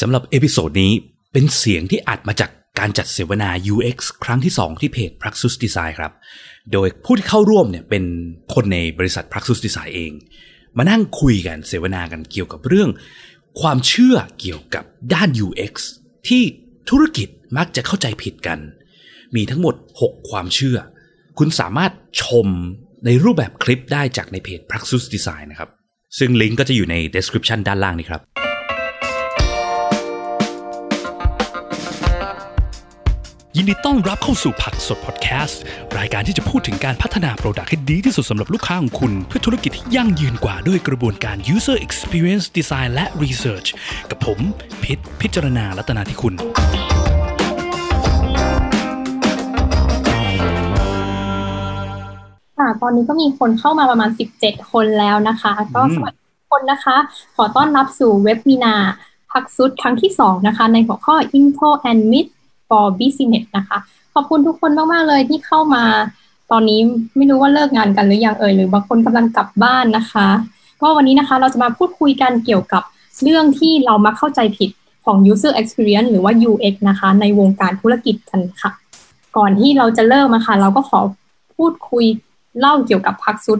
สำหรับ episode นี้เป็นเสียงที่อัดมาจากการจัดเสวนา UX ครั้งที่ 2 ที่เพจ Praxis Design ครับ โดยผู้ที่เข้าร่วมเนี่ยเป็นคนในบริษัท Praxis Design เอง มานั่งคุยกันเสวนากันเกี่ยวกับเรื่อง ความเชื่อเกี่ยวกับด้าน UX ที่ธุรกิจมักจะเข้าใจผิดกัน มีทั้งหมด 6 ความเชื่อ คุณสามารถชมในรูปแบบคลิปได้จากในเพจ Praxis Design นะครับ ซึ่งลิงก์ก็จะอยู่ใน description ด้านล่างนี้ครับ ยินดีต้อนรับเข้าสู่ผักสดพอดแคสต์ รายการที่จะพูดถึงการพัฒนา product ให้ดีที่สุดสำหรับลูกค้าของคุณ เพื่อธุรกิจที่ยั่งยืนกว่าด้วยกระบวนการ user experience design และ research กับผม พิษพิจารณาลัตนาที่คุณค่ะตอนนี้ก็มีคนเข้ามาประมาณ 17 คนแล้วนะคะ ก็สวัสดีทุกคนนะคะ ขอต้อนรับสู่เว็บวีนาพักซุดครั้งที่ 2 นะคะ ในหัวข้อ Info and Myth for Business นะคะ ขอบคุณทุกคนมาก ๆ เลยที่เข้ามา ตอนนี้ไม่รู้ว่าเลิกงานกันหรือยังเอ่ยหรือบางคนกำลังกลับบ้านนะคะก็วันนี้นะคะเราจะมาพูดคุยกันเกี่ยวกับเรื่องที่เรามักเข้าใจผิดของ user experience หรือว่า UX นะคะ ในวงการธุรกิจกันค่ะ ก่อนที่เราจะเริ่มนะคะเราก็ขอพูดคุยเล่าเกี่ยวกับพักซุด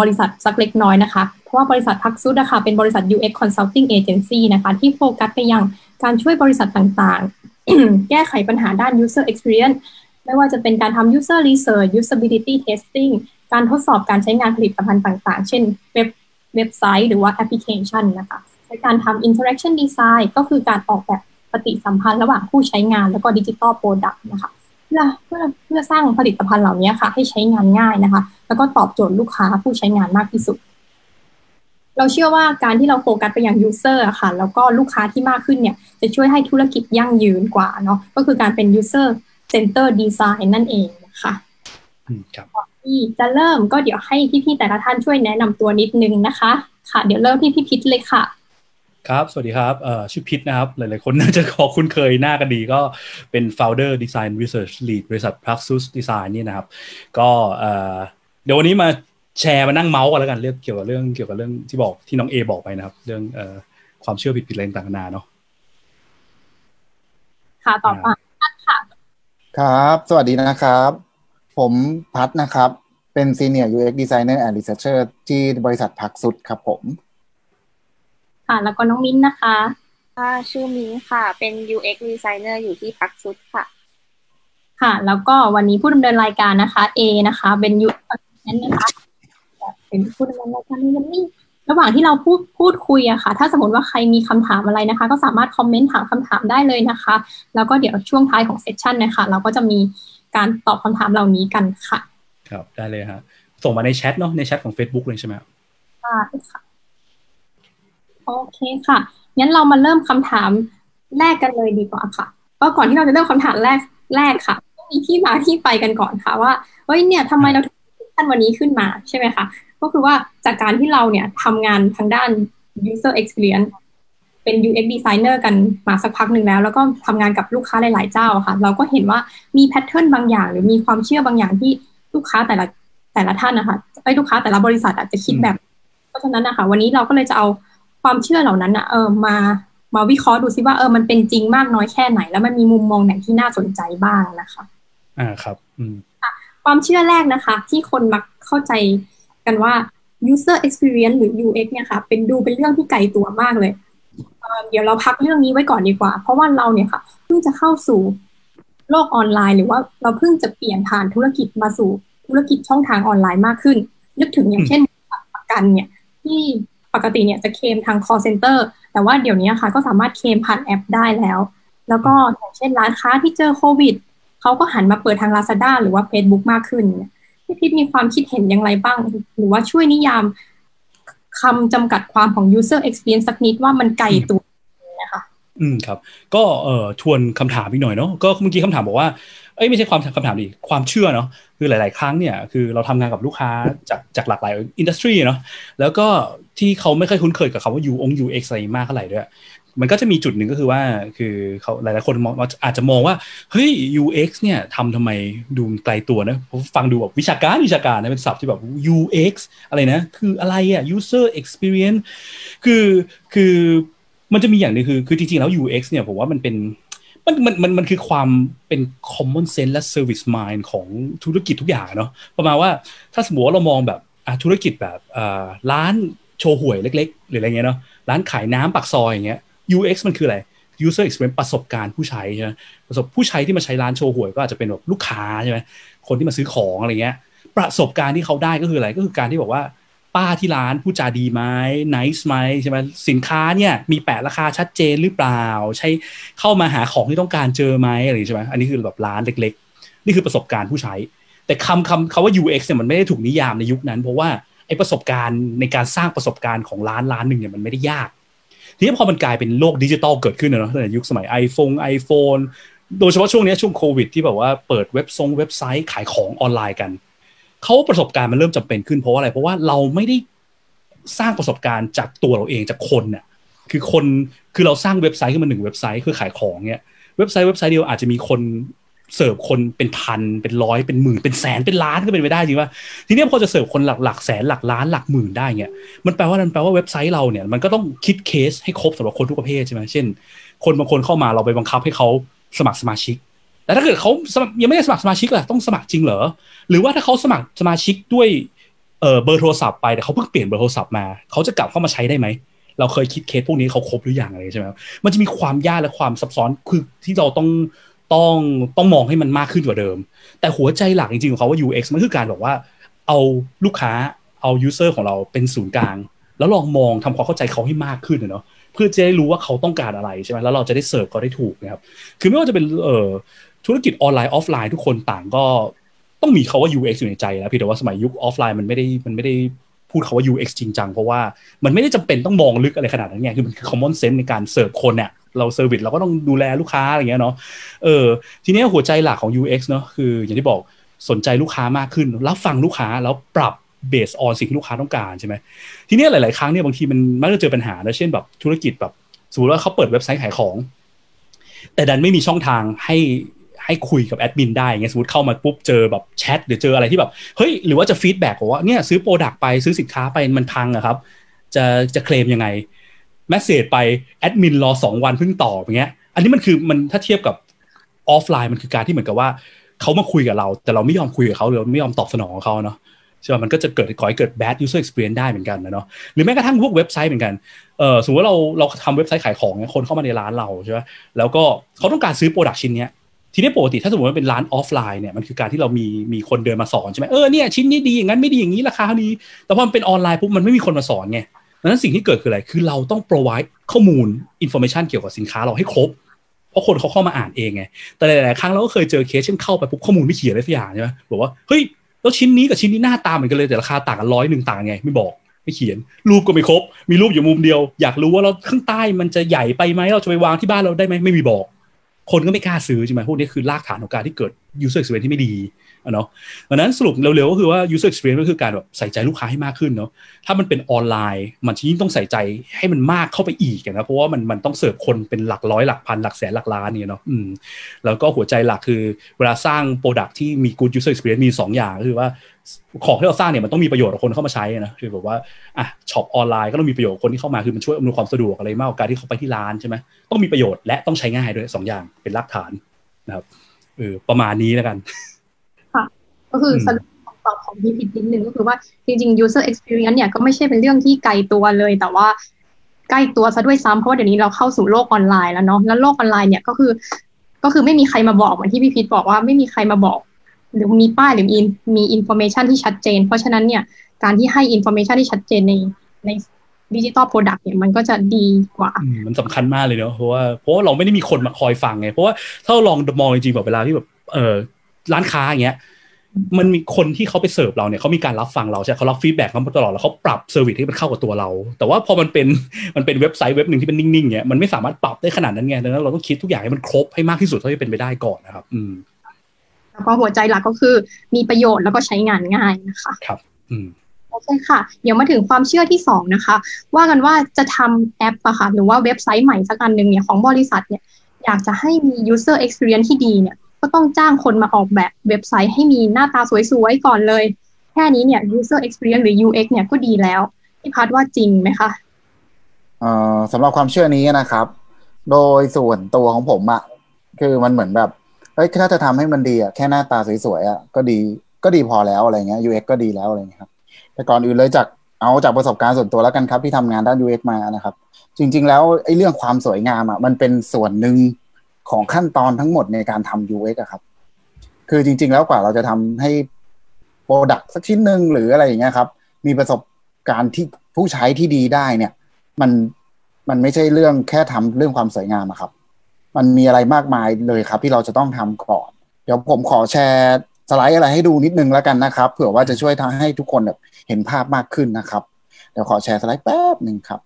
บริษัทสักเล็กน้อยนะคะ เพราะว่าบริษัทพักซุดนะคะเป็นบริษัท UX Consulting Agency นะคะ ที่โฟกัสไปยังการช่วยบริษัทต่าง แก้ไขปัญหาด้าน user experience ไม่ว่าจะเป็นการทำ user research usability testing การทดสอบการใช้งานผลิตภัณฑ์ต่างๆ เช่นเว็บเว็บไซต์หรือว่าแอปพลิเคชันนะคะในการทำ interaction design ก็คือการออกแบบปฏิสัมพันธ์ระหว่างผู้ใช้งานแล้วก็ดิจิ t a ลโปรดักต์นะคะเพื่อเพื่อเพื่อสร้างผลิตภัณฑ์เหล่านี้ค่ะ ให้ใช้งานง่ายนะคะ แล้วก็ตอบโจทย์ลูกค้าผู้ใช้งานมากที่สุด เราเชื่อว่าการที่เราโฟกัสไปยัง user ค่ะ แล้วก็ลูกค้าที่มากขึ้นเนี่ย จะช่วยให้ธุรกิจยั่งยืนกว่าเนาะก็คือการเป็น user center design นั่นเองนะคะครับที่จะเริ่มก็เดี๋ยวให้พี่ๆแต่ละท่านช่วยแนะนำตัวนิดนึงนะคะ ค่ะ เดี๋ยวเริ่มที่พี่พิษเลยค่ะครับ สวัสดีครับเอ่อชื่อพิษนะครับ หลาย ๆ คนน่าจะขอคุ้นเคยหน้ากันดีก็เป็น founder design research lead บริษัท Praxis Design นี่นะครับ ก็เอ่อเดี๋ยววันนี้มา แชร์มานั่งเมาส์กันแล้วกันเรื่องเกี่ยวกับเรื่องเกี่ยวกับเรื่องที่บอกที่น้องเอบอกไปนะครับ เรื่องเอ่อความเชื่อผิดๆอะไรต่างๆนานาเนาะค่ะต่อมาค่ะ ครับ สวัสดีนะครับ ผมพัฒนะครับ เป็น Senior UX Designer and Researcher ที่บริษัทพักสุดครับผม ค่ะ แล้วก็น้องมิ้นนะคะค่ะชื่อมิ้นค่ะ เป็น UX designer อยู่ที่พักซุดค่ะ ค่ะ แล้วก็วันนี้ผู้ดำเนินรายการนะคะ A นะคะ เป็นยูนั้นนะคะ เป็นผู้ดำเนินรายการในวันนี้ระหว่างที่เราพูดพูดคุยอะค่ะ ถ้าสมมติว่าใครมีคำถามอะไรนะคะ ก็สามารถคอมเมนต์ถามคำถามได้เลยนะคะ แล้วก็เดี๋ยวช่วงท้ายของเซสชันนะคะเราก็จะมีการตอบคำถามเหล่านี้กันค่ะ ครับได้เลยฮะส่งมาในแชทเนาะในแชทของ Facebook เลยใช่ไหมครับค่ะค่ะโอเคค่ะงั้นเรามาเริ่มคำถามแรกกันเลยดีกว่าค่ะ ก็ก่อนที่เราจะเริ่มคำถามแรกแรกค่ะต้องมีที่มาที่ไปกันก่อนค่ะ ว่าเฮ้ยเนี่ยทำไมเราถึงท่านวันนี้ขึ้นมาใช่ไหมคะ ก็คือว่าจากการที่เราเนี่ยทำงานทางด้าน user experience เป็น UX designer กันมาสักพักหนึ่งแล้ว แล้วก็ทำงานกับลูกค้าหลาย ๆ เจ้าค่ะ เราก็เห็นว่ามีแพทเทิร์นบางอย่าง หรือมีความเชื่อบางอย่างที่ลูกค้าแต่ละแต่ละท่านนะคะไอ้ลูกค้าแต่ละบริษัทอาจจะคิดแบบ เพราะฉะนั้นนะคะวันนี้เราก็เลยจะเอาความเชื่อเหล่านั้นนะเออมามาวิเคราะห์ดูซิว่าเออมันเป็นจริงมากน้อยแค่ไหน แล้วมันมีมุมมองไหนที่น่าสนใจบ้างนะคะ อ่าครับ อืมความเชื่อแรกนะคะ ที่คนมักเข้าใจ กันว่า user experience หรือ UX เนี่ยค่ะ เป็นดูเป็นเรื่องที่ไกลตัวมากเลยเอ่อเดี๋ยวเราพักเรื่องนี้ไว้ก่อนดีกว่า เพราะว่าเราเนี่ยค่ะเพิ่งจะเข้าสู่โลกออนไลน์ หรือว่าเราเพิ่งจะเปลี่ยนผ่านธุรกิจมาสู่ธุรกิจช่องทางออนไลน์มากขึ้น นึกถึงอย่างเช่นประกันเนี่ยที่ปกติเนี่ยจะเคลมทาง call center แต่ว่าเดี๋ยวนี้ค่ะ ก็สามารถเคลมผ่านแอปได้แล้ว แล้วก็อย่างเช่นร้านค้าที่เจอโควิดเขาก็หันมาเปิดทาง Lazada หรือว่า Facebook มากขึ้น พี่พิษมีความคิดเห็นอย่างไรบ้าง หรือว่าช่วยนิยามคำจำกัดความของ user experience สักนิดว่ามันไกลตัวนะคะอืมครับ ก็เอ่อทวนคำถามอีกหน่อยเนาะก็เมื่อกี้คำถามบอกว่าเอ้ยไม่ใช่ความคำถามดิความเชื่อเนาะคือหลาย ๆ ครั้งเนี่ยคือเราทำงานกับลูกค้าจากจากหลากหลายอินดัสทรีเนาะแล้วก็ที่เขาไม่ค่อยคุ้นเคยกับคำว่า U อง UX อะไรมากเท่าไหร่ด้วย มันก็จะมีจุดหนึ่งก็คือว่า คือเขาหลายๆคนมองอาจจะมองว่า เฮ้ย UX เนี่ยทำทำไมดูไกลตัวนะผมฟังดูแบบวิชาการวิชาการนะเป็นศัพท์ที่แบบ UX อะไรนะ คืออะไรอะ user experience คือคือมันจะมีอย่างหนึงคือคือจริงๆแล้ว UX เนี่ยผมว่ามันเป็นมันมันมันมันคือความเป็น common sense และ service mind ของธุรกิจทุกอย่างเนาะประมาณว่าถ้าสมมติว่าเรามองแบบธุรกิจแบบร้านโชว์หวยเล็ก ๆ หรืออะไรเงี้ยเนาะร้านขายน้ำปักซอยอย่างเงี้ย UX มันคืออะไร user experience ประสบการณ์ผู้ใช้ใช่ไหมประสบผู้ใช้ที่มาใช้ร้านโชว์หวยก็อาจจะเป็นแบบลูกค้าใช่ไหมคนที่มาซื้อของอะไรเงี้ย ประสบการณ์ที่เขาได้ก็คืออะไรก็คือการที่บอกว่า ป้าที่ร้านผู้จาดีไหม nice ไหมใช่ไหมสินค้าเนี่ยมีแปะราคาชัดเจนหรือเปล่า ใช้เข้ามาหาของที่ต้องการเจอไหมอะไรใช่ไหมอันนี้คือแบบร้านเล็ก ๆ นี่คือประสบการณ์ผู้ใช้ แต่คำคำคำว่า UX เนี่ยมันไม่ได้ถูกนิยามในยุคนั้น เพราะว่าไอ้ประสบการณ์ในการสร้างประสบการณ์ของร้านร้านหนึ่งเนี่ยมันไม่ได้ยาก ทีนี้พอมันกลายเป็นโลกดิจิตอลเกิดขึ้นเนาะตั้งแต่ยุคสมัย iPhone iPhone โดยเฉพาะช่วงนี้ช่วงโควิด ที่แบบว่าเปิดเว็บทรงเว็บไซต์ขายของออนไลน์กันเขาประสบการณ์มันเริ่มจำเป็นขึ้นเพราะว่าอะไร เพราะว่าเราไม่ได้สร้างประสบการณ์จากตัวเราเองจากคนเนี่ยคือคนคือเราสร้างเว็บไซต์ขึ้นมาหนึ่งเว็บไซต์คือขายของเนี่ยเว็บไซต์เว็บไซต์เดียวอาจจะมีคน เสิร์ฟคนเป็นพันเป็นร้อยเป็นหมื่นเป็นแสนเป็นล้านก็เป็นไปได้จริงป่ะทีนี้พอจะเสิร์ฟคนหลักหลักแสนหลักล้านหลักหมื่นได้เนี่ยมันแปลว่ามันแปลว่าเว็บไซต์เราเนี่ยมันก็ต้องคิดเคสให้ครบสำหรับคนทุกประเภทใช่ไหมเช่น คนบางคนเข้ามาเราไปบังคับให้เขาสมัครสมาชิกแต่ถ้าเกิดเขายังไม่ได้สมัครสมาชิกล่ะต้องสมัครจริงเหรอหรือว่าถ้าเขาสมัครสมาชิกด้วยเบอร์โทรศัพท์ไปแต่เขาเพิ่งเปลี่ยนเบอร์โทรศัพท์มาเขาจะกลับเข้ามาใช้ได้ไหมเราเคยคิดเคสพวกนี้เขาครบหรือยังอะไรใช่ไหมมันจะมีความยากและความซับซ้อนคือที่เราต้อง ต้องต้องมองให้มันมากขึ้นกว่าเดิม แต่หัวใจหลักจริงๆของเขาว่า UX มันคือการบอกว่าเอาลูกค้าเอา user ของเราเป็นศูนย์กลาง แล้วลองมองทำความเข้าใจเขาให้มากขึ้นเนาะเพื่อจะได้รู้ว่าเขาต้องการอะไรใช่ไหมแล้วเราจะได้เสิร์ฟเขาได้ถูกนะครับคือไม่ว่าจะเป็นเอ่อธุรกิจออนไลน์ออฟไลน์ทุกคนต่างก็ต้องมีคาว่า UX อยู่ในใจแล้วพี่แต่ว่าสมัยยุคออฟไลน์มันไม่ได้มันไม่ได้ พูดคาว่า UX จริงจังเพราะว่ามันไม่ได้จำเป็นต้องมองลึกอะไรขนาดนั้นไงคือมันคือ common sense ในการเสิร์ฟคนเนี่ยเรา service เราก็ต้องดูแลลูกค้าอะไรเงี้ยเนาะเออทีนี้หัวใจหลักของ UX เนาะคืออย่างที่บอกสนใจลูกค้ามากขึ้นรับฟังลูกค้าแล้วปรับ base on สิ่งที่ลูกค้าต้องการใช่ไหมทีนี้หลาย ๆ ครั้งเนี่ยบางทีมันมักจะเจอปัญหานะเช่นแบบธุรกิจแบบสมมติว่าเขาเปิดเว็บไซต์ขายของ แต่ดันไม่มีช่องทางให้ ให้คุยกับแอดมินได้เงี้ยสมมติเข้ามาปุ๊บเจอแบบแชทหรือเจออะไรที่แบบเฮ้ยหรือว่าจะ feedback ว่าเนี่ยซื้อ product ไปซื้อสินค้าไปมันพังอะครับ จะจะเคลมยังไง message ไปแอดมินรอสองวันเพิ่งตอบอย่างเงี้ย อันนี้มันคือมันถ้าเทียบกับออฟไลน์มันคือการที่เหมือนกับว่าเขามาคุยกับเรา แต่เราไม่ยอมคุยกับเขาหรือเราไม่ยอมตอบสนองเขาเนาะใช่ป่ะมันก็จะเกิดก่อให้เกิด bad user experience ได้เหมือนกันนะเนาะหรือแม้กระทั่งพวกเว็บไซต์เหมือนกันเออสมมติว่าเราเราทำเว็บไซต์ขายของเนี่ยคนเข้ามาในร้านเราใช่ไหมแล้วก็เขาต้องการซื้อ product ชิ้นเนี้ย ทีนี้ปกติถ้าสมมติว่าเป็นร้านออฟไลน์เนี่ยมันคือการที่เรามีมีคนเดินมาสอนใช่ไหมเออเนี่ยชิ้นนี้ดีอย่างนั้นไม่ดีอย่างนี้ราคาเท่านี้แต่พอมันเป็นออนไลน์ปุ๊บมันไม่มีคนมาสอนไงดังนั้นสิ่งที่เกิดคืออะไรคือเราต้อง provide ข้อมูล information เกี่ยวกับสินค้าเราให้ครบ เพราะคนเขาเข้ามาอ่านเองไงแต่หลาย ๆ ครั้งเราก็เคยเจอเคสเช่นเข้าไปปุ๊บข้อมูลไม่เขียนอะไรสักอย่างใช่ไหมบอกว่าเฮ้ยแล้วชิ้นนี้กับชิ้นนี้หน้าตาเหมือนกันเลยแต่ราคาต่างกันร้อยหนึ่งต่างไงไม่บอกไม่เขียน รูปก็ไม่ครบ มีรูปอยู่มุมเดียว อยากรู้ว่าเราข้างใต้มันจะใหญ่ไปไหมเราจะไปวางที่บ้านเราได้ไหมไม่มีบอก คนก็ไม่กล้าซื้อใช่ไหมพวกนี้คือรากฐานของการที่เกิด user experience ที่ไม่ดี เนาะดังนั้นสรุปเร็วๆก็คือว่า user experience ก็คือการแบบใส่ใจลูกค้าให้มากขึ้นเนาะถ้ามันเป็นออนไลน์ มันยิ่งต้องใส่ใจให้มันมากเข้าไปอีกนะเพราะว่ามันมันต้องเสิร์ฟคนเป็นหลักร้อยหลักพันหลักแสนหลักล้านเนี่ยเนาะอืมแล้วก็หัวใจหลักคือเวลาสร้าง product ที่มี good user experience มีสองอย่างก็คือว่าของที่เราสร้างเนี่ยมันต้องมีประโยชน์กับคนเข้ามาใช้นะคือแบบว่าอะ shop ออนไลน์ก็ต้องมีประโยชน์คนที่เข้ามาคือมันช่วยอำนวยความสะดวกอะไรมากกว่าการที่เขาไปที่ร้านใช่ไหมต้องมีประโยชน์และต้องใช้ง่ายด้วยสองอย่างเป็นรากฐานนะครับเออประมาณนี้แล้วกัน ก็คือสรุปคำตอบของพี่พิทนิดนึงก็คือว่าจริงๆ user experience เนี่ยก็ไม่ใช่เป็นเรื่องที่ไกลตัวเลย แต่ว่าใกล้ตัวซะด้วยซ้ำเพราะว่าเดี๋ยวนี้เราเข้าสู่โลกออนไลน์แล้วเนาะแล้วโลกออนไลน์เนี่ยก็คือ ก็คือไม่มีใครมาบอกเหมือนที่พี่พิทบอกว่าไม่มีใครมาบอก หรือมีป้ายหรือมีมี information ที่ชัดเจน เพราะฉะนั้นเนี่ยการที่ให้ information ที่ชัดเจนในในดิจิตอล product เนี่ยมันก็จะดีกว่า มันสำคัญมากเลยเนาะเพราะว่าเพราะว่าเราไม่ได้มีคนมาคอยฟังไง เพราะว่าถ้าเราลองมองจริงๆแบบเวลาที่แบบเออร้านค้าอย่างเงี้ย มันมีคนที่เขาไปเสิร์ฟเราเนี่ยเขามีการรับฟังเราใช่เขารับ feedback มาตลอดแล้วเขาปรับ service ให้มันเข้ากับตัวเรา แต่ว่าพอมันเป็นมันเป็นเว็บไซต์เว็บหนึ่งที่เป็นนิ่งๆเนี่ยมันไม่สามารถปรับได้ขนาดนั้นไงดังนั้นเราต้องคิดทุกอย่างให้มันครบให้มากที่สุดเท่าที่เป็นไปได้ก่อนนะครับ อืมแล้วก็หัวใจหลักก็คือมีประโยชน์แล้วก็ใช้งานง่ายนะคะ ครับ อืมโอเคค่ะ เดี๋ยวมาถึงความเชื่อที่สองนะคะ ว่ากันว่าจะทำแอปอะค่ะหรือว่าเว็บไซต์ใหม่สักอันหนึ่งเนี่ยของบริษัทเนี่ยอยากจะให้มี user experience ที่ดีเนี่ย ก็ต้องจ้างคนมาออกแบบเว็บไซต์ให้มีหน้าตาสวยๆก่อนเลย แค่นี้เนี่ย user experience หรือ UX เนี่ยก็ดีแล้วพี่พัดว่าจริงไหมคะเอ่อสำหรับความเชื่อนี้นะครับ โดยส่วนตัวของผมอะคือมันเหมือนแบบเฮ้ยถ้าจะทำให้มันดีอะแค่หน้าตาสวยๆอะก็ดีก็ดีพอแล้วอะไรเงี้ย UX ก็ดีแล้วอะไรเงี้ยครับแต่ก่อนอื่นเลยจากเอาจากประสบการณ์ส่วนตัวแล้วกันครับที่ทำงานด้าน UX มานะครับ จริง ๆ แล้วไอ้เรื่องความสวยงามอะมันเป็นส่วนหนึ่ง ของขั้นตอนทั้งหมดในการทำ UX อะครับ คือจริง ๆ แล้วกว่าเราจะทำให้โปรดักสักชิ้นหนึ่งหรืออะไรอย่างเงี้ยครับ มีประสบการณ์ที่ผู้ใช้ที่ดีได้เนี่ย มันมันไม่ใช่เรื่องแค่ทำเรื่องความสวยงามอะครับ มันมีอะไรมากมายเลยครับ ที่เราจะต้องทำก่อน เดี๋ยวผมขอแชร์สไลด์อะไรให้ดูนิดนึงแล้วกันนะครับ เผื่อว่าจะช่วยทำให้ทุกคนแบบเห็นภาพมากขึ้นนะครับ เดี๋ยวขอแชร์สไลด์แป๊บหนึ่งครับ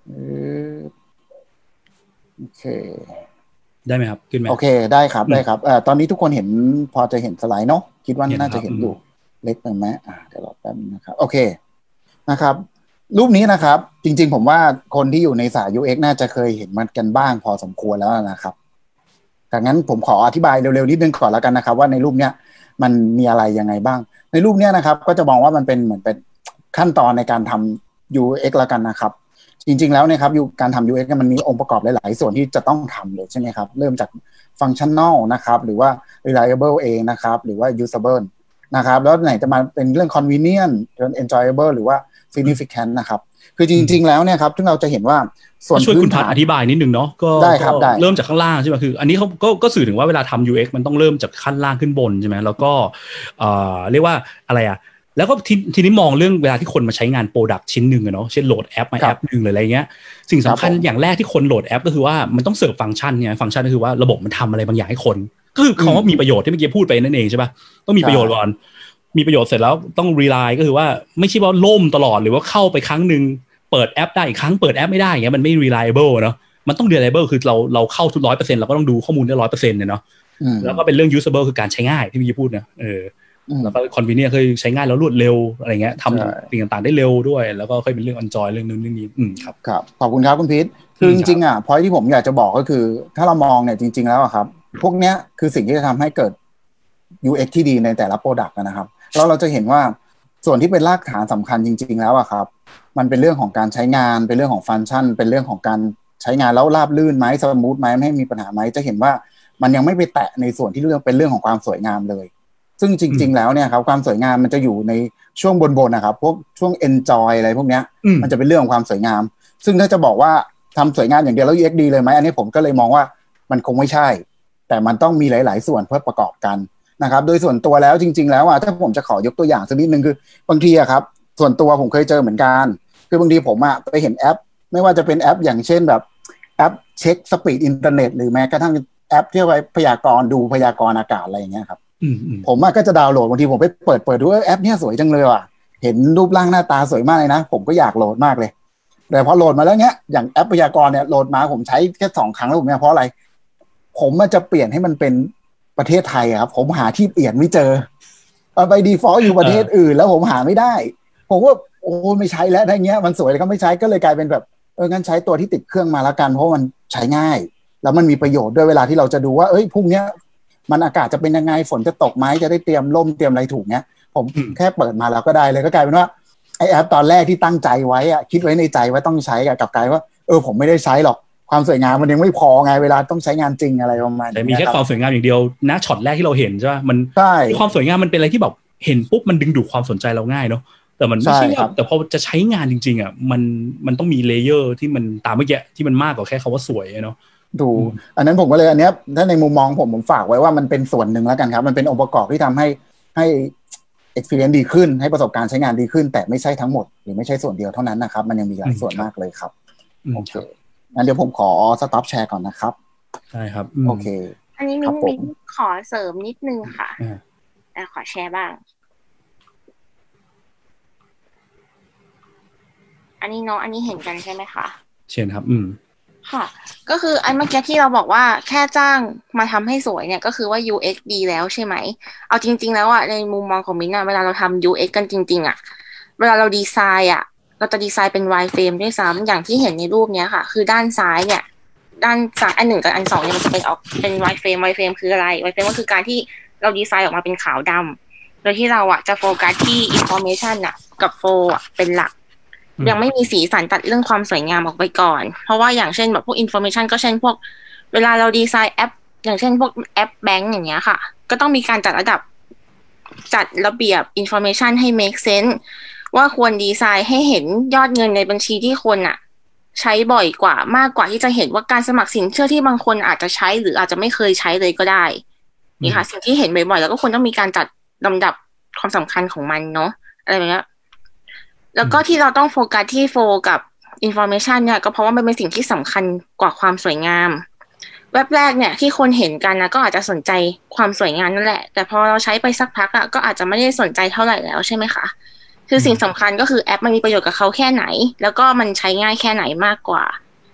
เอ่อ โอเค ได้ไหมครับ ขึ้นไหมโอเค ได้ครับ ได้ครับเอ่อตอนนี้ทุกคนเห็นพอจะเห็นสไลด์เนาะ คิดว่าเห็นน่าจะครับเห็นอืมอยู่ เล็กไปไหมอ่าเดี๋ยวรอแป๊บนึงนะครับ โอเค นะครับ รูปนี้นะครับ จริง ๆ ผมว่าคนที่อยู่ในสาย UX น่าจะเคยเห็นมันกันบ้างพอสมควรแล้วนะครับดังนั้นผมขออธิบายเร็วๆนิดนึงก่อนแล้วกันนะครับ ว่าในรูปเนี้ยมันมีอะไรยังไงบ้าง ในรูปเนี้ยนะครับ ก็จะมองว่ามันเป็นเหมือนเป็นขั้นตอนในการทำ UX แล้วกันนะครับ จริง ๆ แล้วเนะครับอยู่การทำ UX เนี่ยมันมีองค์ประกอบหลาย ๆ ส่วนที่จะต้องทำเลยใช่ไหมครับ เริ่มจากฟัง c t ชั n น l นะครับ หรือว่า reliable เองนะครับ หรือว่า usable นะครับ แล้วไหนจะมาเป็นเรื่อง convenient เรื่อง enjoyable หรือว่า significant นะครับ คือจริง ๆ แล้วเนี่ยครับที่เราจะเห็นว่าส่วนก็ช่วยพื้คุนณพัฐาฒนอธิบายนิดนึงเนาะก็ได้ครับก็ได้เริ่มจากข้างล่างใช่ไหมคือ อันนี้เขาก็ก็สื่อถึงว่าเวลาทำ UX มันต้องเริ่มจากขั้นล่างขึ้นบนใช่ไหมแล้วก็เอ่อเรียกว่าอะไรอะ แล้วก็ทีทีนี้มองเรื่องเวลาที่คนมาใช้งานโปรดักชิ้นหนึ่งอะเนาะเช่นโหลดแอปมาครัแอบปหนึ่งหรืออะไรเงี้ยสิ่งสำคัญครับผมอย่างแรกที่คนโหลดแอป ก็คือว่ามันต้องเสิร์ฟฟังก์ชันเนี่ยฟังก์ชันก็คือว่าระบบมันทำอะไรบางอย่างให้คน ก็คือคำว่ามีประโยชน์ที่เมื่อกี้พูดไปนั่นเองใช่ปะต้องมีประโยชน์ก่อนมีประโยชน์เสร็จแล้วต้องรีไลน์ก็คือว่าไม่ใช่ว่าล่มตลอดหรือว่าเข้าไปครั้งหนึ่งเปิดแอปได้อีกครั้งเปิดแอปไม่ได้อย่างเงี้ยมันไม่ reliable เนาะมันต้อง reliable คือเราเราเข้าทุกร้อยเปอร์เซ็นต์เราก็ต้องดูข้อมูลได้ร้อยเปอร์เซ็นต์เนี่ยเนาะอืมแล้วก็เป็นเรื่อง usable คือการใช้ง่ายที่เมื่อกี้พูดนะเอออืม แล้วก็ convenient คือใช้ง่ายแล้วรวดเร็วอะไรเงี้ยใช่ทำสิ่งต่างๆได้เร็วด้วย แล้วก็ค่อยเป็นเรื่อง enjoy เรื่องนึงเรื่องนี้อืมครับครับขอบคุณครับคุณพีทคืออืมจริงๆอะ point ที่ผมอยากจะบอกก็คือ ถ้าเรามองเนี่ยจริง ๆ แล้วอะครับ พวกเนี้ยคือสิ่งที่จะทำให้เกิด UX ที่ดีในแต่ละ product นะครับแล้วเราจะเห็นว่าส่วนที่เป็นรากฐานสำคัญจริง ๆ แล้วอะครับ มันเป็นเรื่องของการใช้งานเป็นเรื่องของฟังก์ชัน เป็นเรื่องของการใช้งานแล้วราบลื่นไหม smooth ไหมไม่ให้มีปัญหาไหมจะเห็นว่ามันยังไม่ไปแตะในส่วนที่เรื่องเป็นเรื่องของความสวยงามเลย ซึ่งจริง ๆ แล้วเนี่ยครับความสวยงามมันจะอยู่ในช่วงบนๆนะครับ พวกช่วง enjoy อะไรพวกเนี้ยอืมมันจะเป็นเรื่องของความสวยงาม ซึ่งถ้าจะบอกว่าทำสวยงามอย่างเดียวแล้ว UX ดีเลยไหมอันนี้ผมก็เลยมองว่ามันคงไม่ใช่ แต่มันต้องมีหลาย ๆ ส่วนเพื่อประกอบกันนะครับ โดยส่วนตัวแล้วจริง ๆ แล้วอะถ้าผมจะขอยกตัวอย่างสักนิดนึงคือบางทีอะครับ ส่วนตัวผมเคยเจอเหมือนกัน คือบางทีผมอะไปเห็นแอป ไม่ว่าจะเป็นแอป อย่างเช่นแบบแอปเช็คสปีดอินเทอร์เน็ตหรือแม้กระทั่งแอปที่ไว้พยากรณ์ดูพยากรณ์อากาศอะไรอย่างเงี้ยครับอืมอืม ผมก็จะดาวน์โหลดบางทีผมไปเปิดเปิดดูแอปเนี้ยสวยจังเลยว่ะเห็นรูปร่างหน้าตาสวยมากเลยนะ ผมก็อยากโหลดมากเลย แต่พอโหลดมาแล้วเนี้ยอย่างแอปพยากรณ์เนี่ยโหลดมาผมใช้แค่สองครั้งแล้วผมเนี่ยเพราะอะไร ผมมันจะเปลี่ยนให้มันเป็นประเทศไทยครับผมหาที่เปลี่ยนไม่เจอเอาไป default อยู่ประเทศอื่น แล้วผมหาไม่ได้ ผมว่าโอ้ไม่ใช้แล้วถ้าเงี้ย มันสวยแล้วก็ไม่ใช้ก็เลยกลายเป็นแบบเอองั้นใช้ตัวที่ติดเครื่องมาแล้วกันเพราะมันใช้ง่าย แล้วมันมีประโยชน์ด้วยเวลาที่เราจะดูว่าเอ้ยพรุ่งเนี้ย มันอากาศจะเป็นยังไงฝนจะตกไหมจะได้เตรียมร่มเตรียมอะไรถูกเนี้ยผมอืมแค่เปิดมาแล้วก็ได้เลยก็กลายเป็นว่าไอแอปตอนแรกที่ตั้งใจไว้อะคิดไว้ในใจว่าต้องใช้อะกลับกลายว่าเออผมไม่ได้ใช้หรอกความสวยงามมันยังไม่พอไงเวลาต้องใช้งานจริงอะไรประมาณแต่นี้มีแค่รับความสวยงามอย่างเดียวณช็อตแรกที่เราเห็นใช่ป่ะมันใช่ความสวยงามมันเป็นอะไรที่แบบเห็นปุ๊บมันดึงดูดความสนใจเราง่ายเนาะแต่มันไม่ใช่ใช่ครัว่าบแต่พอจะใช้งานจริง ๆอะมันมันต้องมี layer ที่มันตามเมื่อกี้ที่มันมากกว่าแค่คำว่าสวยอะเนาะ ดูอืมอันนั้นผมก็เลยอันเนี้ยถ้าในมุมมองผมผมฝากไว้ว่ามันเป็นส่วนหนึ่งแล้วกันครับ มันเป็นองค์ประกอบที่ทำให้ให้ experience ดีขึ้นให้ประสบการณ์ใช้งานดีขึ้น แต่ไม่ใช่ทั้งหมด หรือไม่ใช่ส่วนเดียวเท่านั้นนะครับ มันยังมีหลายส่วนมากเลยครับอืมโอเคครับงั้นเดี๋ยวผมขอ stop share ก่อนนะครับใช่ครับโอเค ครับผมอันนี้มิ้นมิ้นขอเสริมนิดนึงค่ะอ่าแต่ขอแชร์บ้าง อันนี้เนาะอันนี้เห็นกันใช่ไหมคะเช่นครับ อืม ค่ะ ก็คืออันเมื่อกี้ที่เราบอกว่าแค่จ้างมาทำให้สวยเนี่ยก็คือว่า UX ดีแล้วใช่ไหม เอาจริง ๆ แล้วอะในมุมมองของมิ้นอะเวลาเราทำ UX กันจริง ๆอะเวลาเราดีไซน์อะเราจะดีไซน์เป็น wireframe ด้วยซ้ำอย่างที่เห็นในรูปเนี้ยค่ะ คือด้านซ้ายเนี่ยด้านซ้ายอันหนึ่งกับอันสองเนี่ยมันจะเป็นออกเป็น wireframe wireframe คืออะไร wireframe ก็คือการที่เราดีไซน์ออกมาเป็นขาวดำโดยที่เราอะจะโฟกัสที่ information อะกับโฟอะเป็นหลัก ยังไม่มีสีสันตัดเรื่องความสวยงามออกไปก่อน เพราะว่าอย่างเช่นแบบพวก information ก็เช่นพวก เวลาเราดีไซน์แอป อย่างเช่นพวกแอปแบงก์อย่างเงี้ยค่ะ ก็ต้องมีการจัดระดับจัดระเบียบ information ให้ make sense ว่าควรดีไซน์ให้เห็นยอดเงินในบัญชีที่คนอะใช้บ่อยกว่ามากกว่าที่จะเห็นว่าการสมัครสินเชื่อที่บางคนอาจจะใช้หรืออาจจะไม่เคยใช้เลยก็ได้ นี่ค่ะ สิ่งที่เห็นบ่อยๆ แล้วก็ควรต้องมีการจัดลำดับความสำคัญของมันเนาะอะไรแบบนี้ แล้วก็ที่เราต้องโฟกัสที่โฟกับ information เนี่ยก็เพราะว่ามันเป็นสิ่งที่สำคัญกว่าความสวยงาม แว็บแรกเนี่ยที่คนเห็นกันนะก็อาจจะสนใจความสวยงามนั่นแหละ แต่พอเราใช้ไปสักพักอะก็อาจจะไม่ได้สนใจเท่าไหร่แล้วใช่ไหมคะ คือสิ่งสำคัญก็คือแอปมันมีประโยชน์กับเขาแค่ไหน แล้วก็มันใช้ง่ายแค่ไหนมากกว่า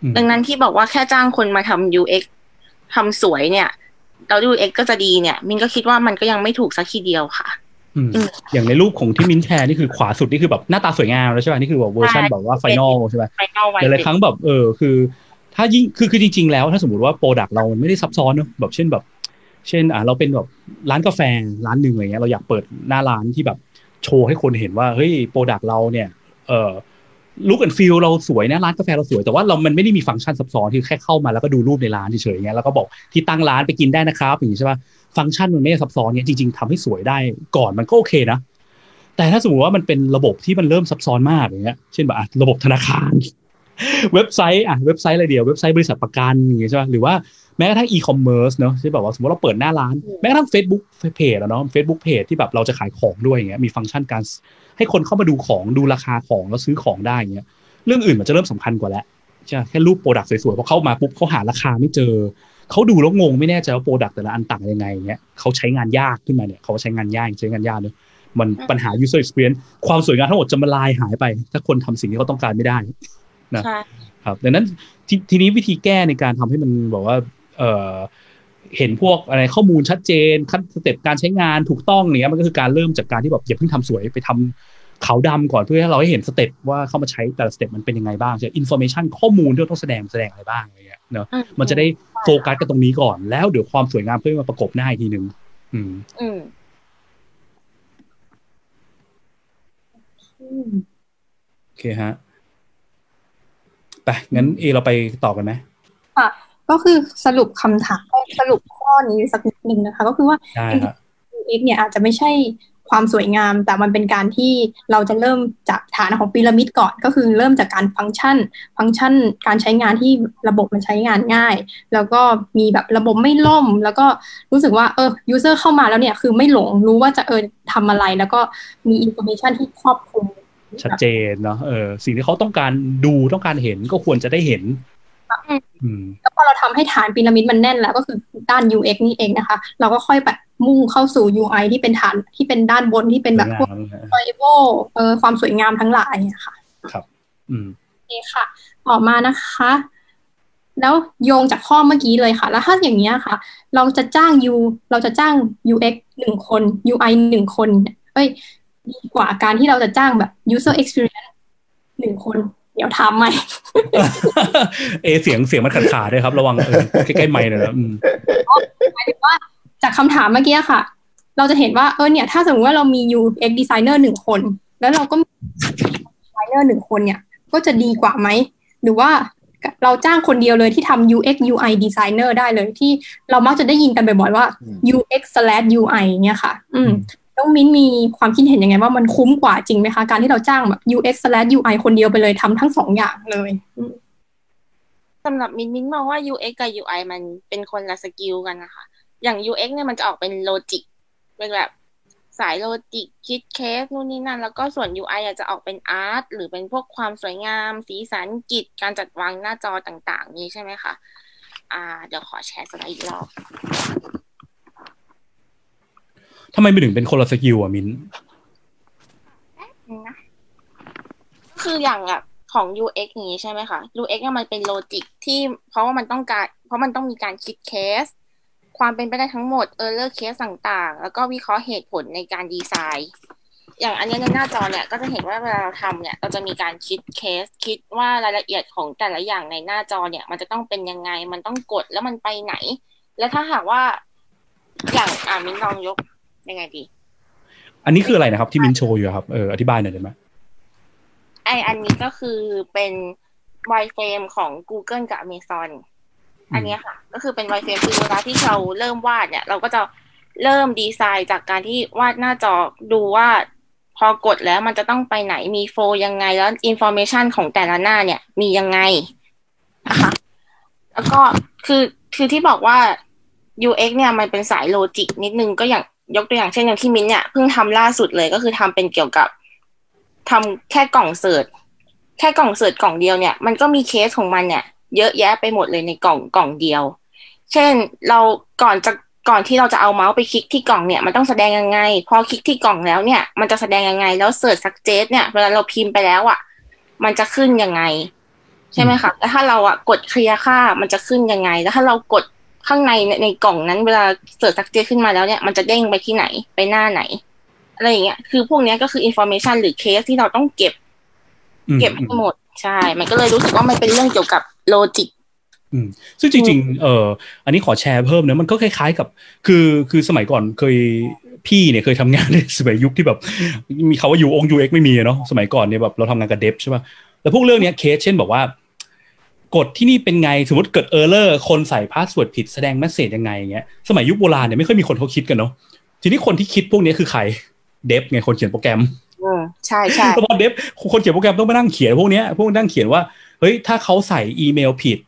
อืมดังนั้นที่บอกว่าแค่จ้างคนมาทำ UX ทำสวยเนี่ยแล้ว UX ก็จะดีเนี่ย มิ้นก็คิดว่ามันก็ยังไม่ถูกสักทีเดียวค่ะ อืมอืมอย่างในรูปของที่มิ้นแชร์นี่คือขวาสุดนี่คือแบบหน้าตาสวยงามแล้วใช่ไหมนี่คือแบบเวอร์ชันใช่แบบว่า final ใช่ไหมไปเอาไว้หลายๆครั้งแบบเออคือ ถ้ายิ่งคือคือจริง ๆ แล้วถ้าสมมติว่า product เรามันไม่ได้ซับซ้อนเนอะแบบเช่นแบบ เช่นอะเราเป็นแบบร้านกาแฟร้านหนึ่งอะไรเงี้ยเราอยากเปิดหน้าร้านที่แบบโชว์ให้คนเห็นว่าเฮ้ย product เราเนี่ย เออ look and feel เราสวยนะร้านกาแฟเราสวยแต่ว่าเรามันไม่ได้มีฟังก์ชันซับซ้อนที่แค่เข้ามาแล้วก็ดูรูปในร้านเฉยๆอย่างเงี้ยแล้วก็บอกที่ตั้งร้านไปกินได้นะครับอย่างงี้ใช่ป่ะฟังก์ชันมันไม่ซับซ้อนเนี่ยจริง ๆทำให้สวยได้ก่อนมันก็โอเคนะแต่ถ้าสมมติว่ามันเป็นระบบที่มันเริ่มซับซ้อนมากอย่างเงี้ยเช่นแบบระบบธนาคาร เว็บไซต์อะเว็บไซต์อะไรเดียวเว็บไซต์บริษัทประกันอย่างเงี้ยใช่ป่ะหรือว่าแม้กระทั่งอีคอมเมิร์ซเนาะที่แบบว่าสมมติเราเปิดหน้าร้าน แม้กระทั่ง Facebook เพจอะเนาะ Facebook เพจที่แบบเราจะขายของด้วยอย่างเงี้ยมีฟังก์ชันการ ให้คนเข้ามาดูของดูราคาของแล้วซื้อของได้อย่างเงี้ยเรื่องอื่นมันจะเริ่มสำคัญกว่าแล้วใช่ไหมแค่รูป product สวยๆพอเข้ามาปุ๊บเขาหาราคาไม่เจอเขาดูแล้วงงไม่แน่ใจว่า product แต่ละอันต่างยังไงอย่างเงี้ยเขาใช้งานยากขึ้นมาเนี่ยเขาใช้งานยากใช้งานยากเนอะมันปัญหา user experience ความสวยงามทั้งหมดจะมลายหายไป ถ้าคนทำสิ่งที่เขาต้องการไม่ได้นะใช่ครับดังนั้นทีนี้วิธีแก้ในการทำให้มันบอกว่าเออ เห็นพวกอะไรข้อมูลชัดเจนขั้น step การใช้งานถูกต้องเนี้ยมันก็คือการเริ่มจากการที่แบบอย่าเพิ่งทำสวยไปทำขาวดำก่อนเพื่อให้เราให้เห็น step ว่าเข้ามาใช้แต่ละ step มันเป็นยังไงบ้างใช่ information ข้อมูลที่เราต้องแสดงแสดงอะไรบ้างอะไรเงี้ยเนาะอืมมันจะได้โฟกัสกันตรงนี้ก่อนแล้วเดี๋ยวความสวยงามเพื่อมาประกบหน้าอีกทีหนึ่งอืมอืมอืมโอเคฮะไปงั้นเอเราไปต่อกันไหมค่ะ ก็คือสรุปคำถามสรุปข้อนี้สักนิดนึงนะคะ ก็คือว่าได้ครับ UX เนี่ยอาจจะไม่ใช่ความสวยงาม แต่มันเป็นการที่เราจะเริ่มจากฐานของพีระมิดก่อน ก็คือเริ่มจากการฟังก์ชัน ฟังก์ชันการใช้งานที่ระบบมันใช้งานง่าย แล้วก็มีแบบระบบไม่ล่ม แล้วก็รู้สึกว่าเออ user เข้ามาแล้วเนี่ยคือไม่หลงรู้ว่าจะเออทำอะไร แล้วก็มี information ที่ครอบคลุมชัดเจนเนาะเออสิ่งที่เขาต้องการดูต้องการเห็นก็ควรจะได้เห็นอืม แล้วพอเราทำให้ฐานพีระมิดมันแน่นแล้วก็คือด้าน UX นี่เองนะคะ เราก็ค่อยแบบมุ่งเข้าสู่ UI ที่เป็นฐานที่เป็นด้านบนที่เป็นแบบพวกสวยงามนะ enjoyable เออความสวยงามทั้งหลายอะค่ะ ครับ อืมโอเคค่ะ ต่อมานะคะ แล้วโยงจากข้อเมื่อกี้เลยค่ะ แล้วถ้าอย่างเนี้ยค่ะ เราจะจ้าง U เราจะจ้าง UX หนึ่งคน UI หนึ่งคน เอ้ย ดีกว่าการที่เราจะจ้างแบบ user experience หนึ่งคน เดี๋ยวถามใหม่เอเสียงเสียงมันขาดขาดด้วยครับ ระวังเออใกล้ๆไมค์หน่อยนะอืมหมายถึงว่าจากคำถามเมื่อกี้ค่ะ เราจะเห็นว่าเออเนี่ย ถ้าสมมติว่าเรามี UX designer หนึ่งคน แล้วเราก็มี designer หนึ่งคนเนี่ย ก็จะดีกว่าไหม หรือว่าเราจ้างคนเดียวเลยที่ทำ UX UI designer ได้เลยที่เรามักจะได้ยินกันบ่อยๆว่าอืม UX slash UI เนี่ยค่ะ อืม น้องมิ้นมีความคิดเห็นยังไงว่ามันคุ้มกว่าจริงไหมคะ การที่เราจ้างแบบ UX UI คนเดียวไปเลยทำทั้งสองอย่างเลยสำหรับมิ้นมิ้นมองว่า UX กับ UI มันเป็นคนละ skill กันนะคะ อย่าง UX เนี่ยมันจะออกเป็น logic เป็นแบบสาย logic คิดเคสนู่นนี่นั่น แล้วก็ส่วน UI อาจจะออกเป็น art หรือเป็นพวกความสวยงาม สีสันกิจการจัดวางหน้าจอต่าง ๆ นี้ใช่ไหมคะ อ่า เดี๋ยวขอแชร์สไลด์อีกรอบ ทำไมมันถึงเป็นคนละ skill อะมินนะคืออย่างแบบของ UX อย่างนี้ใช่ไหมคะ UX เนี่ยมันเป็น logic ที่เพราะว่ามันต้องการ เพราะมันต้องมีการคิดเคส ความเป็นไปได้ทั้งหมด error case ต่างๆ แล้วก็วิเคราะห์เหตุผลในการดีไซน์ อย่างอันนี้ในหน้าจอเนี่ยก็จะเห็นว่าเวลาเราทำเนี่ย เราจะมีการคิดเคส คิดว่ารายละเอียดของแต่ละอย่างในหน้าจอเนี่ย มันจะต้องเป็นยังไง มันต้องกดแล้วมันไปไหน แล้วถ้าหากว่า อย่างอ่ามิ้นลองยก ยังไงดี อันนี้คืออะไรนะครับ ที่มิ้นโชว์อยู่ครับเอออธิบายหน่อยได้ไหมไออันนี้ก็คือเป็น wireframe ของ Google กับ Amazon อันเนี้ยค่ะ ก็คือเป็น wireframe คือเวลาที่เราเริ่มวาดเนี่ย เราก็จะเริ่มดีไซน์จากการที่วาดหน้าจอดูว่าพอกดแล้วมันจะต้องไปไหนมี flow ยังไงแล้ว information ของแต่ละหน้าเนี่ยมียังไงนะคะแล้วก็คือคือที่บอกว่า UX เนี่ยมันเป็นสาย logic นิดนึงก็อย่าง ยกตัวอย่างเช่นอย่างที่มิ้นเนี่ยเพิ่งทำล่าสุดเลยก็คือทำเป็นเกี่ยวกับทำแค่กล่อง search แค่กล่อง search กล่องเดียวเนี่ยมันก็มีเคสของมันเนี่ย เยอะแยะไปหมดเลยในกล่องกล่องเดียว เช่นเราก่อนจะก่อนที่เราจะเอาเมาส์ไปคลิกที่กล่องเนี่ยมันต้องแสดงยังไง พอคลิกที่กล่องแล้วเนี่ย มันจะแสดงยังไง แล้ว search suggest เนี่ยเวลาเราพิมพ์ไปแล้วอะ มันจะขึ้นยังไง ใช่ไหมคะแล้วถ้าเราอะกด clear ค่ามันจะขึ้นยังไง แล้วถ้าเรากด ข้างในในในกล่องนั้นเวลา search suggest ขึ้นมาแล้วเนี่ยมันจะเด้งไปที่ไหนไปหน้าไหน อะไรอย่างเงี้ย คือพวกเนี้ยก็คือ information หรือเคสที่เราต้องเก็บอืมเก็บให้หมดใช่ มันก็เลยรู้สึกว่ามันเป็นเรื่องเกี่ยวกับ logicอืมซึ่งจริงๆ เอออันนี้ขอแชร์เพิ่มนะมันก็คล้ายๆกับ คือคือสมัยก่อนเคยพี่เนี่ยเคยทำงานในสมัยยุคที่แบบ มีคำว่า UI UX ไม่มีอะเนาะสมัยก่อนเนี่ยแบบเราทำงานกับ dev ใช่ป่ะแล้วพวกเรื่องเนี้ยเคสเช่นบอกว่า กดที่นี่เป็นไงสมมติเกิด error คนใส่ password ผิดแสดง message ยังไงอย่างเงี้ยสมัยยุคโบราณเนี่ยไม่ค่อยมีคนเขาคิดกันเนาะทีนี้คนที่คิดพวกเนี้ยคือใคร dev ไงคนเขียนโปรแกรมอืมใช่ใช่แล้วพอ dev คนเขียนโปรแกรมต้องมานั่งเขียนพวกเนี้ยพวกนั่งเขียนว่าเฮ้ยถ้าเขาใส่อีเมลผิด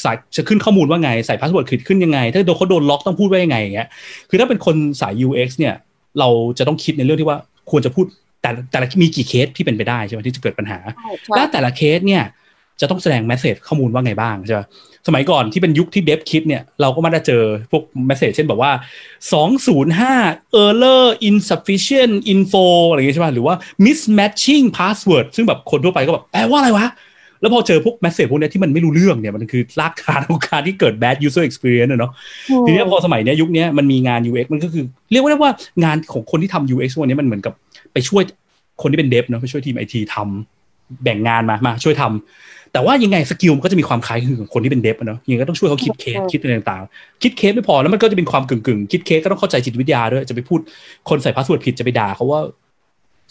ใส่จะขึ้นข้อมูลว่าไงใส่ password ผิดขึ้นยังไง ถ้าโดนเขาโดนล็อกต้องพูดว่ายังไงอย่างเงี้ยคือถ้าเป็นคนสาย UX เนี่ย เราจะต้องคิดในเรื่องที่ว่าควรจะพูดแต่แต่ละมีกี่เคสที่เป็นไปได้ใช่ไหมที่จะเกิดปัญหาใช่ใช่และแต่ละเคสเนี่ย จะต้องแสดง message ข้อมูลว่าไงบ้างใช่ไหมสมัยก่อนที่เป็นยุคที่ dev คิดเนี่ย เราก็มาได้เจอพวก message เช่นแบบว่า 205 error insufficient info อะไรอย่างเงี้ยใช่ไหมหรือว่า mismatching password ซึ่งแบบคนทั่วไปก็แบบแปลว่าอะไรวะ แล้วพอเจอพวก message พวกเนี้ยที่มันไม่รู้เรื่องเนี่ย มันคือรากฐานของการที่เกิด bad user experience อะเนาะทีเนี้ยพอสมัยเนี้ยยุคเนี้ยมันมีงาน UX มันก็คือ เรียกว่าได้ว่างานของคนที่ทำ UX วันนี้มันเหมือนกับไปช่วยคนที่เป็น dev เนาะไปช่วยทีมไอทีทำแบ่งงานมามาช่วยทำ แต่ว่ายังไง skill มันก็จะมีความคล้ายคลึงกับคนที่เป็น dev อะเนาะยังไงก็ต้องช่วยเขาคิดเคสคิดอะไรต่างๆ คิดเคสไม่พอแล้วมันก็จะเป็นความกึ่งๆ คิดเคสก็ต้องเข้าใจจิตวิทยาด้วยจะไปพูดคนใส่ password ผิดจะไปด่าเขาว่า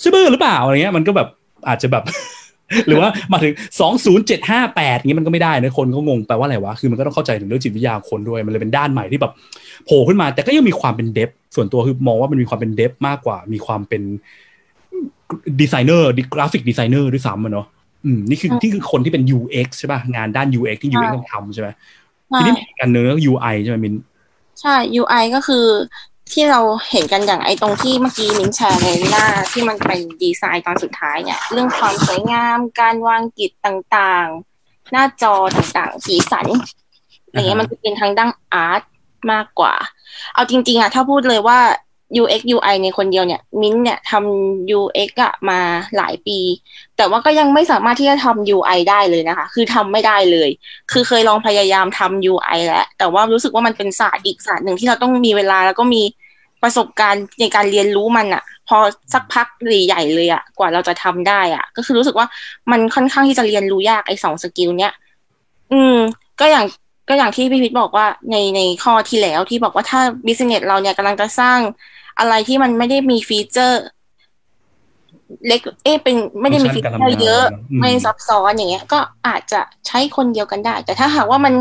ซื่อบื้อหรือเปล่าอะไรเงี้ยมันก็แบบอาจจะแบบ หรือว่ามาถึงสองศูนย์เจ็ดห้าแปดงี้มันก็ไม่ได้นะคนก็งงแปลว่าอะไรวะคือมันก็ต้องเข้าใจถึงเรื่องจิตวิทยาคนด้วยมันเลยเป็นด้านใหม่ที่แบบโผล่ขึ้นมา แต่ก็ยังมีความเป็น dev ส่วนตัวคือมองว่ามันมีความเป็น dev มากกว่ามีความเป็น designer graphic designer ด้วยซ้ำอะเนาะ อืมนี่คือนี่คือคนที่เป็น UX ใช่ป่ะงานด้าน UX ที่ UX ต้องทำใช่ไหมทีนี้มีอีกอันหนึ่งก็ UI ใช่ไหมมิ้นใช่ UI ก็คือที่เราเห็นกันอย่างไอตรงที่เมื่อกี้มิ้นแชร์ในหน้าที่มันเป็นดีไซน์ตอนสุดท้ายเนี่ย เรื่องความสวยงามการวางกิจต่างๆ หน้าจอต่างๆ สีสันอะไรเงี้ยมันจะเป็นทางด้านอาร์ตมากกว่า เอาจริง ๆอะถ้าพูดเลยว่า UX UI ในคนเดียวเนี่ย มิ้นเนี่ยทำ UX อะมาหลายปี แต่ว่าก็ยังไม่สามารถที่จะทำ UI ได้เลยนะคะ คือทำไม่ได้เลย คือเคยลองพยายามทำ UI แล้ว แต่ว่ารู้สึกว่ามันเป็นศาสตร์อีกศาสตร์หนึ่งที่เราต้องมีเวลาแล้วก็มีประสบการณ์ในการเรียนรู้มันอะพอสักพักใหญ่เลยอะกว่าเราจะทำได้อะก็คือรู้สึกว่ามันค่อนข้างที่จะเรียนรู้ยากไอ้สอง skill เนี้ยอืม ก็อย่างก็อย่างที่พี่พิทบอกว่าในในข้อที่แล้วที่บอกว่าถ้า business เราเนี่ยกำลังจะสร้าง อะไรที่มันไม่ได้มี feature เล็ก เอ๊ะเป็นไม่ได้มี feature เยอะ ไม่ซับซ้อนอย่างเงี้ย ก็อาจจะใช้คนเดียวกันได้ แต่ถ้าหากว่ามัน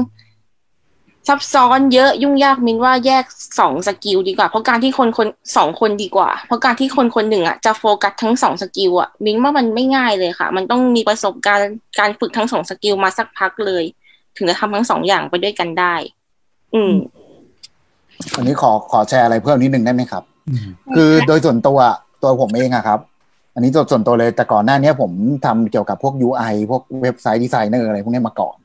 ซับซ้อนเยอะยุ่งยากมิ้นว่าแยกสอง skill ดีกว่า เพราะการที่คนคนสองคนดีกว่า เพราะการที่คนคนหนึ่งอะจะโฟกัสทั้งสอง skill อะมิ้นว่ามันไม่ง่ายเลยค่ะ มันต้องมีประสบการณ์การฝึกทั้งสอง skill มาสักพักเลย ถึงจะทำทั้งสองอย่างไปด้วยกันได้ อืมอันนี้ขอขอแชร์อะไรเพิ่มนิดนึงได้ไหมครับอืม คือโดยส่วนตัวตัวผมเองอะครับ อันนี้ตัวส่วนตัวเลยแต่ก่อนหน้านี้ผมทำเกี่ยวกับพวก UI พวกเว็บไซต์ดีไซเนอร์อะไรพวกนี้มาก่อน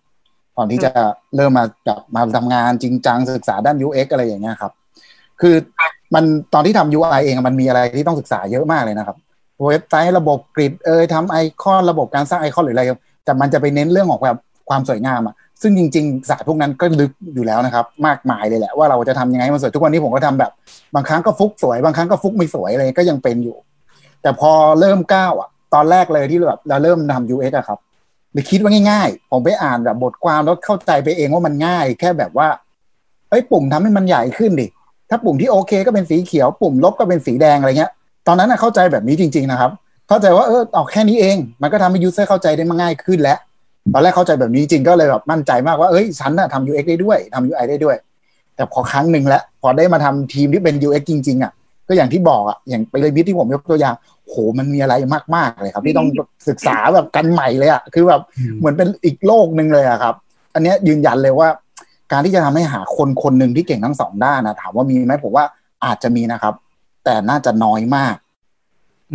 ก่อนที่จะเริ่มมาจับมาทำงานจริงจังศึกษาด้าน UX อะไรอย่างเงี้ยครับ คือมันตอนที่ทำ UI เองอะมันมีอะไรที่ต้องศึกษาเยอะมากเลยนะครับเว็บไซต์ระบบกริดเอยทำไอคอนระบบการสร้างไอคอนหรืออะไรแต่มันจะไปเน้นเรื่องของแบบความสวยงามอะ ซึ่งจริงๆศาสตร์พวกนั้นก็ลึกอยู่แล้วนะครับ มากมายเลยแหละว่าเราจะทำยังไงมันสวยทุกวันนี้ผมก็ทำแบบ บางครั้งก็ฟุกสวยบางครั้งก็ฟุกไม่สวยอะไรก็ยังเป็นอยู่ แต่พอเริ่มก้าวอะ ตอนแรกเลยที่แบบเราเริ่มทำ UX อะครับเลยคิดว่าง่ายๆ ผมไปอ่านแบบบทความแล้วเข้าใจไปเองว่ามันง่าย แค่แบบว่าเอ้ยปุ่มทำให้มันใหญ่ขึ้นดิถ้าปุ่มที่โอเคก็เป็นสีเขียว ปุ่มลบก็เป็นสีแดงอะไรเงี้ย ตอนนั้นนะเข้าใจแบบนี้จริง ๆนะครับ เข้าใจว่าเออเอาแค่นี้เอง มันก็ทำให้ยูเซอร์เข้าใจได้มาง่ายขึ้นแล้ว ตอนแรกเข้าใจแบบนี้จริงก็เลยแบบมั่นใจมากว่าเอ้ยฉันน่ะทำ UX ได้ด้วยทำ UI ได้ด้วย แต่พอครั้งหนึ่งแล้วพอได้มาทำทีมที่เป็น UX จริง ๆอะก็อย่างที่บอกอะอย่างไปเลยบิทที่ผมยกตัวอย่างโหมันมีอะไรมากๆเลยครับ ที่ต้องศึกษาแบบกันใหม่เลยอะคือแบบเหมือนเป็นอีกโลกหนึ่งเลยอะครับ อันเนี้ยยืนยันเลยว่า การที่จะทำให้หาคนคนหนึ่งที่เก่งทั้งสองด้านนะถามว่ามีไหมผมว่าอาจจะมีนะครับ แต่น่าจะน้อยมาก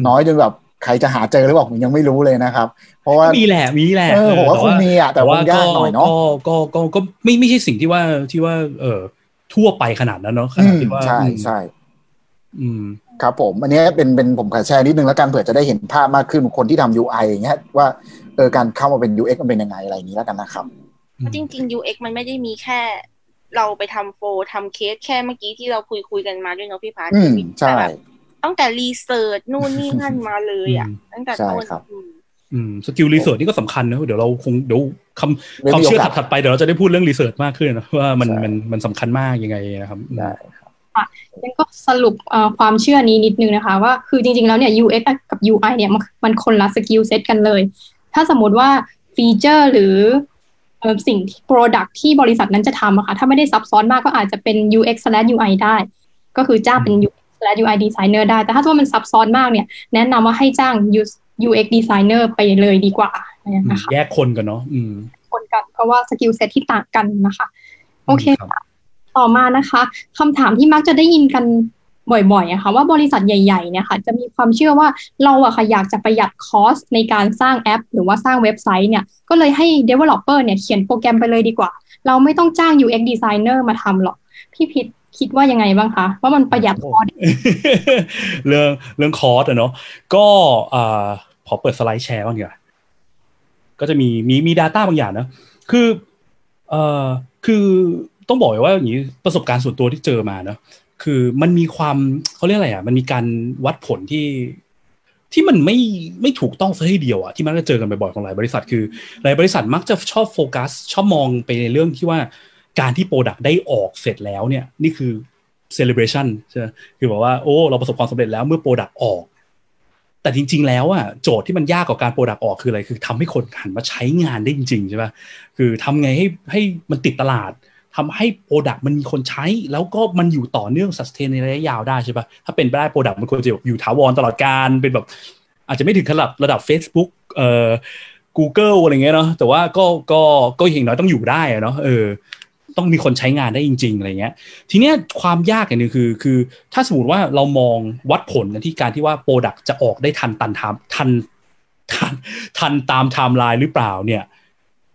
น้อยจนแบบ ใครจะหาเจอหรือเปล่าผมยังไม่รู้เลยนะครับ เพราะว่ามีแหละมีแหละเออผมว่าคงมีอะแต่ว่าก็ยากหน่อยเนอะก็ก็ก็ก็ไม่ไม่ใช่สิ่งที่ว่าที่ว่า เออทั่วไปขนาดนั้นเนาะขอืนาดมที่ว่าใช่ใช่อืมครับผม อันนี้เป็นเป็นผมขอแชร์นิดนึงแล้วกันเผื่อจะได้เห็นภาพมากขึ้นคนที่ทำ UI อย่างเงี้ยว่าเออการเข้ามาเป็น UX มันเป็นยังไงอะไรอย่างนี้แล้วกันนะครับเพราะจริง ๆ UX มันไม่ได้มีแค่เราไปทำ flow ทำเคสแค่เมื่อกี้ที่เราคุยคุยกันมาด้วยเนาะพี่พัทอืมมีใช่แต่แบบตั้งแต่ research นู่นนี่นั่นมาเลยอะอืมตั้งแต่ใช่ต้นครับอืมอืม skill research นี่ก็สำคัญนะเดี๋ยวเราคงเดี๋ยวคำไม่มีความเชื่อโอกาสถัดๆไปเดี๋ยวเราจะได้พูดเรื่อง research มากขึ้นนะว่ามันใช่มันมันสำคัญมากยังไงนะครับได้งั้นก็สรุปเอ่อความเชื่อนี้นิดนึงนะคะ ว่าคือจริงๆแล้วเนี่ย UX กับ UI เนี่ยมันมันคนละ skill set กันเลย ถ้าสมมติว่าfeature หรือเอ่อสิ่งที่ Product ที่บริษัทนั้นจะทำอะค่ะถ้าไม่ได้ซับซ้อนมากก็อาจจะเป็น UX slash UI ได้ ก็คือจ้างเป็น UX slash UI designer ได้ แต่ถ้าว่ามันซับซ้อนมากเนี่ย แนะนำว่าให้จ้าง UX designer ไปเลยดีกว่านะคะแยกคนกันเนาะอืมคนกันเพราะว่า skill set ที่ต่างกันนะคะ โอเคครับค่ะต่อมานะคะคำถามที่มักจะได้ยินกันบ่อยๆอะค่ะว่าบริษัทใหญ่ๆเนี่ยค่ะจะมีความเชื่อว่าเราอะค่ะอยากจะประหยัดคอสในการสร้างแอป หรือว่าสร้างเว็บไซต์เนี่ยก็เลยให้ Developer เนี่ยเขียนโปรแกรมไปเลยดีกว่า เราไม่ต้องจ้าง UX Designer มาทำหรอก พี่พิษ คิดว่ายังไงบ้างคะ ว่ามันประหยัดคอสเรื่องเรื่องคอร์สอะเนาะก็อ่าขอเปิดสไลด์แชร์บ้างดีกว่าก็จะมีมีมี Data บางอย่างนะคือเอ่อคือต้องบอกเลยว่าอย่างนี้ประสบการณ์ส่วนตัวที่เจอมาเนอะคือมันมีความเขาเรียกอะไรอะ มันมีการวัดผลที่ที่มันไม่ไม่ถูกต้องซะทีเดียวอะที่มักจะเจอกันบ่อยๆของหลายบริษัทคือหลายบริษัทมักจะชอบโฟกัส ชอบมองไปในเรื่องที่ว่า การที่ product ได้ออกเสร็จแล้วเนี่ยนี่คือ celebration ใช่ไหมคือบอกว่าโอ้เราประสบความสำเร็จแล้วเมื่อ product ออก แต่จริง ๆ แล้วอะโจทย์ที่มันยากกว่าการ product ออกคืออะไร คือทำให้คนหันมาใช้งานได้จริงๆใช่ป่ะคือทำไงให้ให้มันติดตลาดทำให้ product มันมีคนใช้ แล้วก็มันอยู่ต่อเนื่องส s เ a นในระยะยาวได้ใช่ปะถ้าเป็นไปได้ product มันควรจะอยู่ถาวรตลอดกาลเป็นแบบ อาจจะไม่ถึงขนาดระดับ Facebook เอ่อ Google อะไรเงี้ยเนาะแต่ว่าก็ก็ก็อย่างน้อยต้องอยู่ได้เนาะเออ ต้องมีคนใช้งานได้จริง ๆอะไรเงี้ย ทีเนี้ยความยากอย่างหนึงคือคือถ้าสมมติว่าเรามองวัดผลกันที่การที่ว่า product จะออกได้ทันทันตามทันทันทันตามไทม์ไลน์หรือเปล่าเนี่ย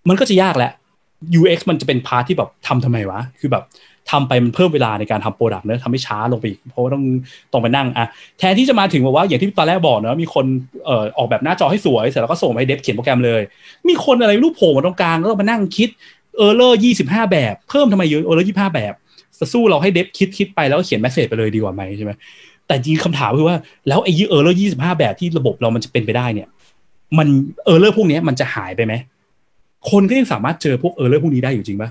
มันก็จะยากแหละ UX มันจะเป็น part ที่แบบทำทำไมวะ คือแบบทำไปมันเพิ่มเวลาในการทำ product เนอะทำให้ช้าลงไปอีก เพราะว่าต้องต้องไปนั่งอะแทนที่จะมาถึงแบบว่าอย่างที่ตอนแรกบอกเนอะมีคนเอ่อออกแบบหน้าจอให้สวยเสร็จแล้วก็ส่งไปให้ dev เขียนโปรแกรมเลย มีคนอะไรรู้โผล่มาตรงกลางแล้วมานั่งคิด error ยี่สิบห้าแบบ เพิ่มทำไมเยอะ error ยี่ห้าแบบจะสู้เราให้ dev คิดคิดไปแล้วก็เขียน message ไปเลยดีกว่าไหมใช่ไหมแต่จริงคำถามคือว่าแล้วไอ้ error ยี่สิบห้าแบบที่ระบบเรามันจะเป็นไปได้เนี่ย มัน error พวกนี้มันจะหายไปไหมคนก็ยังสามารถเจอพวก error พวกนี้ได้อยู่จริงปะ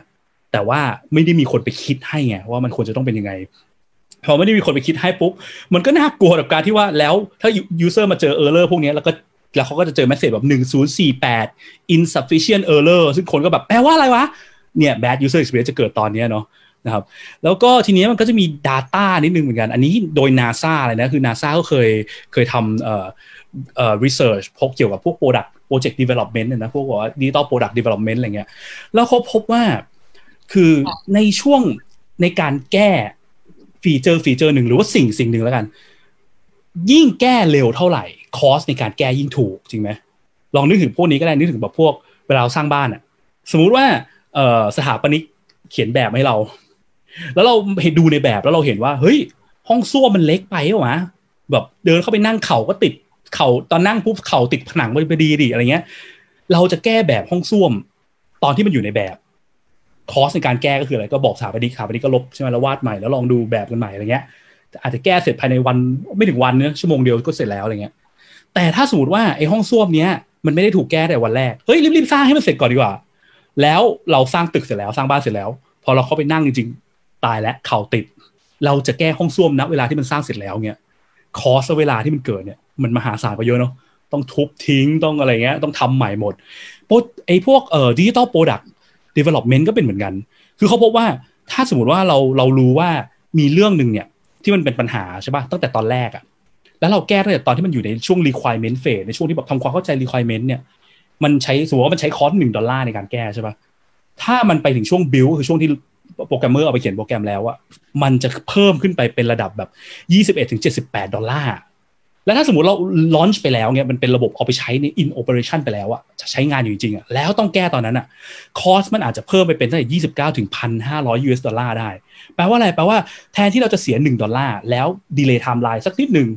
แต่ว่าไม่ได้มีคนไปคิดให้ไงว่ามันควรจะต้องเป็นยังไงพอไม่ได้มีคนไปคิดให้ปุ๊บมันก็น่ากลัวกับการที่ว่าแล้วถ้า user มาเจอ error พวกนี้แล้วก็ แล้วเขาก็จะเจอ message แบบหนึ่งศูนย์สี่แปด insufficient error ซึ่งคนก็แบบแปลว่าอะไรวะ เนี่ย bad user experience จะเกิดตอนนี้เนาะนะครับ แล้วก็ทีนี้มันก็จะมี Data นิดนึงเหมือนกัน อันนี้โดย NASA เลยนะ คือ NASA ก็เคยเคยทำเอ่อเอ่อ research พวกเกี่ยวกับพวก product project development เนี่ยนะพวกว่า digital product development อะไรเงี้ย แล้วเขาพบว่าคือในช่วงในการแก้ feature feature หนึ่งหรือว่าสิ่งสิ่งหนึ่งแล้วกัน ยิ่งแก้เร็วเท่าไหร่ cost ในการแก้ยิ่งถูกจริงไหมลองนึกถึงพวกนี้ก็ได้นึกถึงแบบพวกเวลาเราสร้างบ้านอะสมมุติว่าเออสถาปนิกเขียนแบบให้เรา แล้วเราเห็นดูในแบบแล้วเราเห็นว่า เฮ้ย ห้องส้วมมันเล็กไปเหรอวะแบบเดินเข้าไปนั่งเข่าก็ติดเข่าตอนนั่งปุ๊บเข่าติดผนังพอดีดิอะไรเงี้ย เราจะแก้แบบห้องส้วม ตอนที่มันอยู่ในแบบคอสในการแก้ก็คืออะไรก็บอกสถาปนิกสถาปนิกก็ลบใช่ไหมแล้ววาดใหม่แล้วลองดูแบบกันใหม่อะไรเงี้ยอาจจะแก้เสร็จภายในวันไม่ถึงวันเนื้อะชั่วโมงเดียวก็เสร็จแล้วอะไรเงี้ย แต่ถ้าสมมติว่าไอ้ห้องส้วมเนี้ยมันไม่ได้ถูกแก้แต่วันแรกเฮ้ยรีบๆสร้างให้มันเสร็จก่อนดีกว่า แล้วเราสร้างตึกเสร็จแล้วสร้างบ้านเสร็จแล้ว พอเราเข้าไปนั่งจริงๆ ตายแล้วเข่าติด เราจะแก้ห้องส้วมนะเวลาที่มันสร้างเสร็จแล้วเงี้ย cost เวลาที่มันเกิดเนี่ยมันมหาศาลกว่าเยอะเนาะต้องทุบทิ้งต้องอะไรเงี้ยต้องทำใหม่หมดไอ้พวกเอ่อ digital product development ก็เป็นเหมือนกัน คือเขาพบว่าถ้าสมมติว่าเราเรารู้ว่ามีเรื่องหนึ่งเนี่ยที่มันเป็นปัญหาใช่ป่ะตั้งแต่ตอนแรกอะ แล้วเราแก้ตั้งแต่ตอนที่มันอยู่ในช่วง requirement phase ในช่วงที่แบบทำความเข้าใจ requirement เนี่ย มันใช้สมมติว่ามันใช้ cost หนึ่งดอลลาร์ในการแก้ใช่ปะถ้ามันไปถึงช่วง build คือช่วงที่โปรแกรมเมอร์เอาไปเขียนโปรแกรมแล้วอะมันจะเพิ่มขึ้นไปเป็นระดับแบบ 21ถึง78 ดอลลาร์ แล้วถ้าสมมติเรา launch ไปแล้วเนี่ยมันเป็นระบบเอาไปใช้ใน in operation ไปแล้วอะจะใช้งานอยู่จริงอะแล้วต้องแก้ตอนนั้นอะ cost มันอาจจะเพิ่มไปเป็นตั้งแต่ 29 ถึง 1,500 US ดอลลาร์ได้ แปลว่าอะไร แปลว่าแทนที่เราจะเสีย 1 ดอลลาร์ แล้ว delay timeline สักนิดหนึ่ง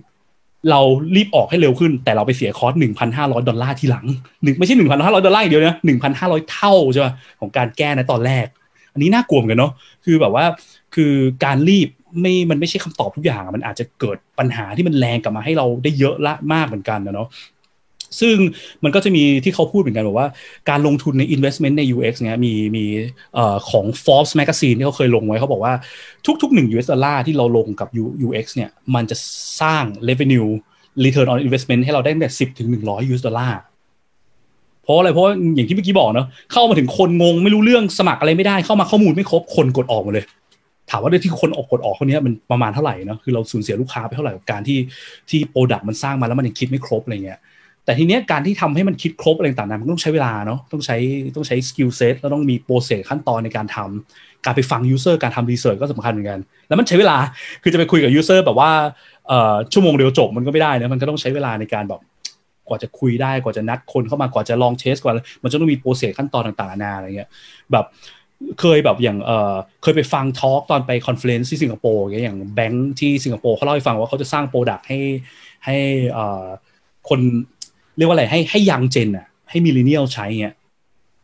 เรารีบออกให้เร็วขึ้น แต่เราไปเสีย cost หนึ่งพันห้าร้อยดอลลาร์ทีหลังหนึ่งไม่ใช่1,500ดอลลาร์อย่างเดียวนะหนึ่งพันห้าร้อยเท่าใช่ไหมของการแก้ในตอนแรก อันนี้น่ากลัวเหมือนกันเนาะคือแบบว่าคือการรีบไม่มันไม่ใช่คำตอบทุกอย่างมันอาจจะเกิดปัญหาที่มันแรงกลับมาให้เราได้เยอะละมากเหมือนกันนะเนาะ ซึ่งมันก็จะมีที่เขาพูดเหมือนกันบอกว่าการลงทุนใน investment ใน UX เนี่ยมีมีของ Forbes Magazine ที่เขาเคยลงไว้เขาบอกว่าทุกๆ 1 US ดอลลาร์ที่เราลงกับ UX เนี่ยมันจะสร้าง revenue return on investment ให้เราได้ตั้งแต่10ถึง100 US ดอลลาร์เพราะอะไรเพราะอย่างที่เมื่อกี้บอกเนาะเข้ามาถึงคนงงไม่รู้เรื่องสมัครอะไรไม่ได้เข้ามาข้อมูลไม่ครบคนกดออกหมดเลย ถามว่าด้วยที่คนออกกดออกคนนี้มันประมาณเท่าไหร่เนาะคือเราสูญเสียลูกค้าไปเท่าไหร่กับการที่ที่ product มันสร้างมาแล้วมันยังคิดไม่ครบอะไรเงี้ย แต่ทีเนี้ยการที่ทำให้มันคิดครบอะไรต่างๆมันต้องใช้เวลาเนาะต้องใช้ต้องใช้ skill set แล้วต้องมี process ขั้นตอนในการทำการไปฟัง user การทำ research ก็สำคัญเหมือนกัน แล้วมันใช้เวลาคือจะไปคุยกับ user แบบว่าชั่วโมงเดียวจบมันก็ไม่ได้นะมันก็ต้องใช้เวลาในการแบบกว่าจะคุยได้กว่าจะนัดคนเข้ามากว่าจะลอง test กว่า มันจะต้องมี process ขั้นตอนต่างๆนานาอะไรเงี้ยแบบเคยแบบอย่างเออเคยไปฟัง talk ตอนไป conference ที่สิงคโปร์อย่างอย่างแบงค์ที่สิงคโปร์เขาเล่าให้ฟังว่าเขาจะสร้าง product ให้ให้เออคน เรียกว่าอะไรให้ให้ young gen อะให้ millennial ใช้เงี้ย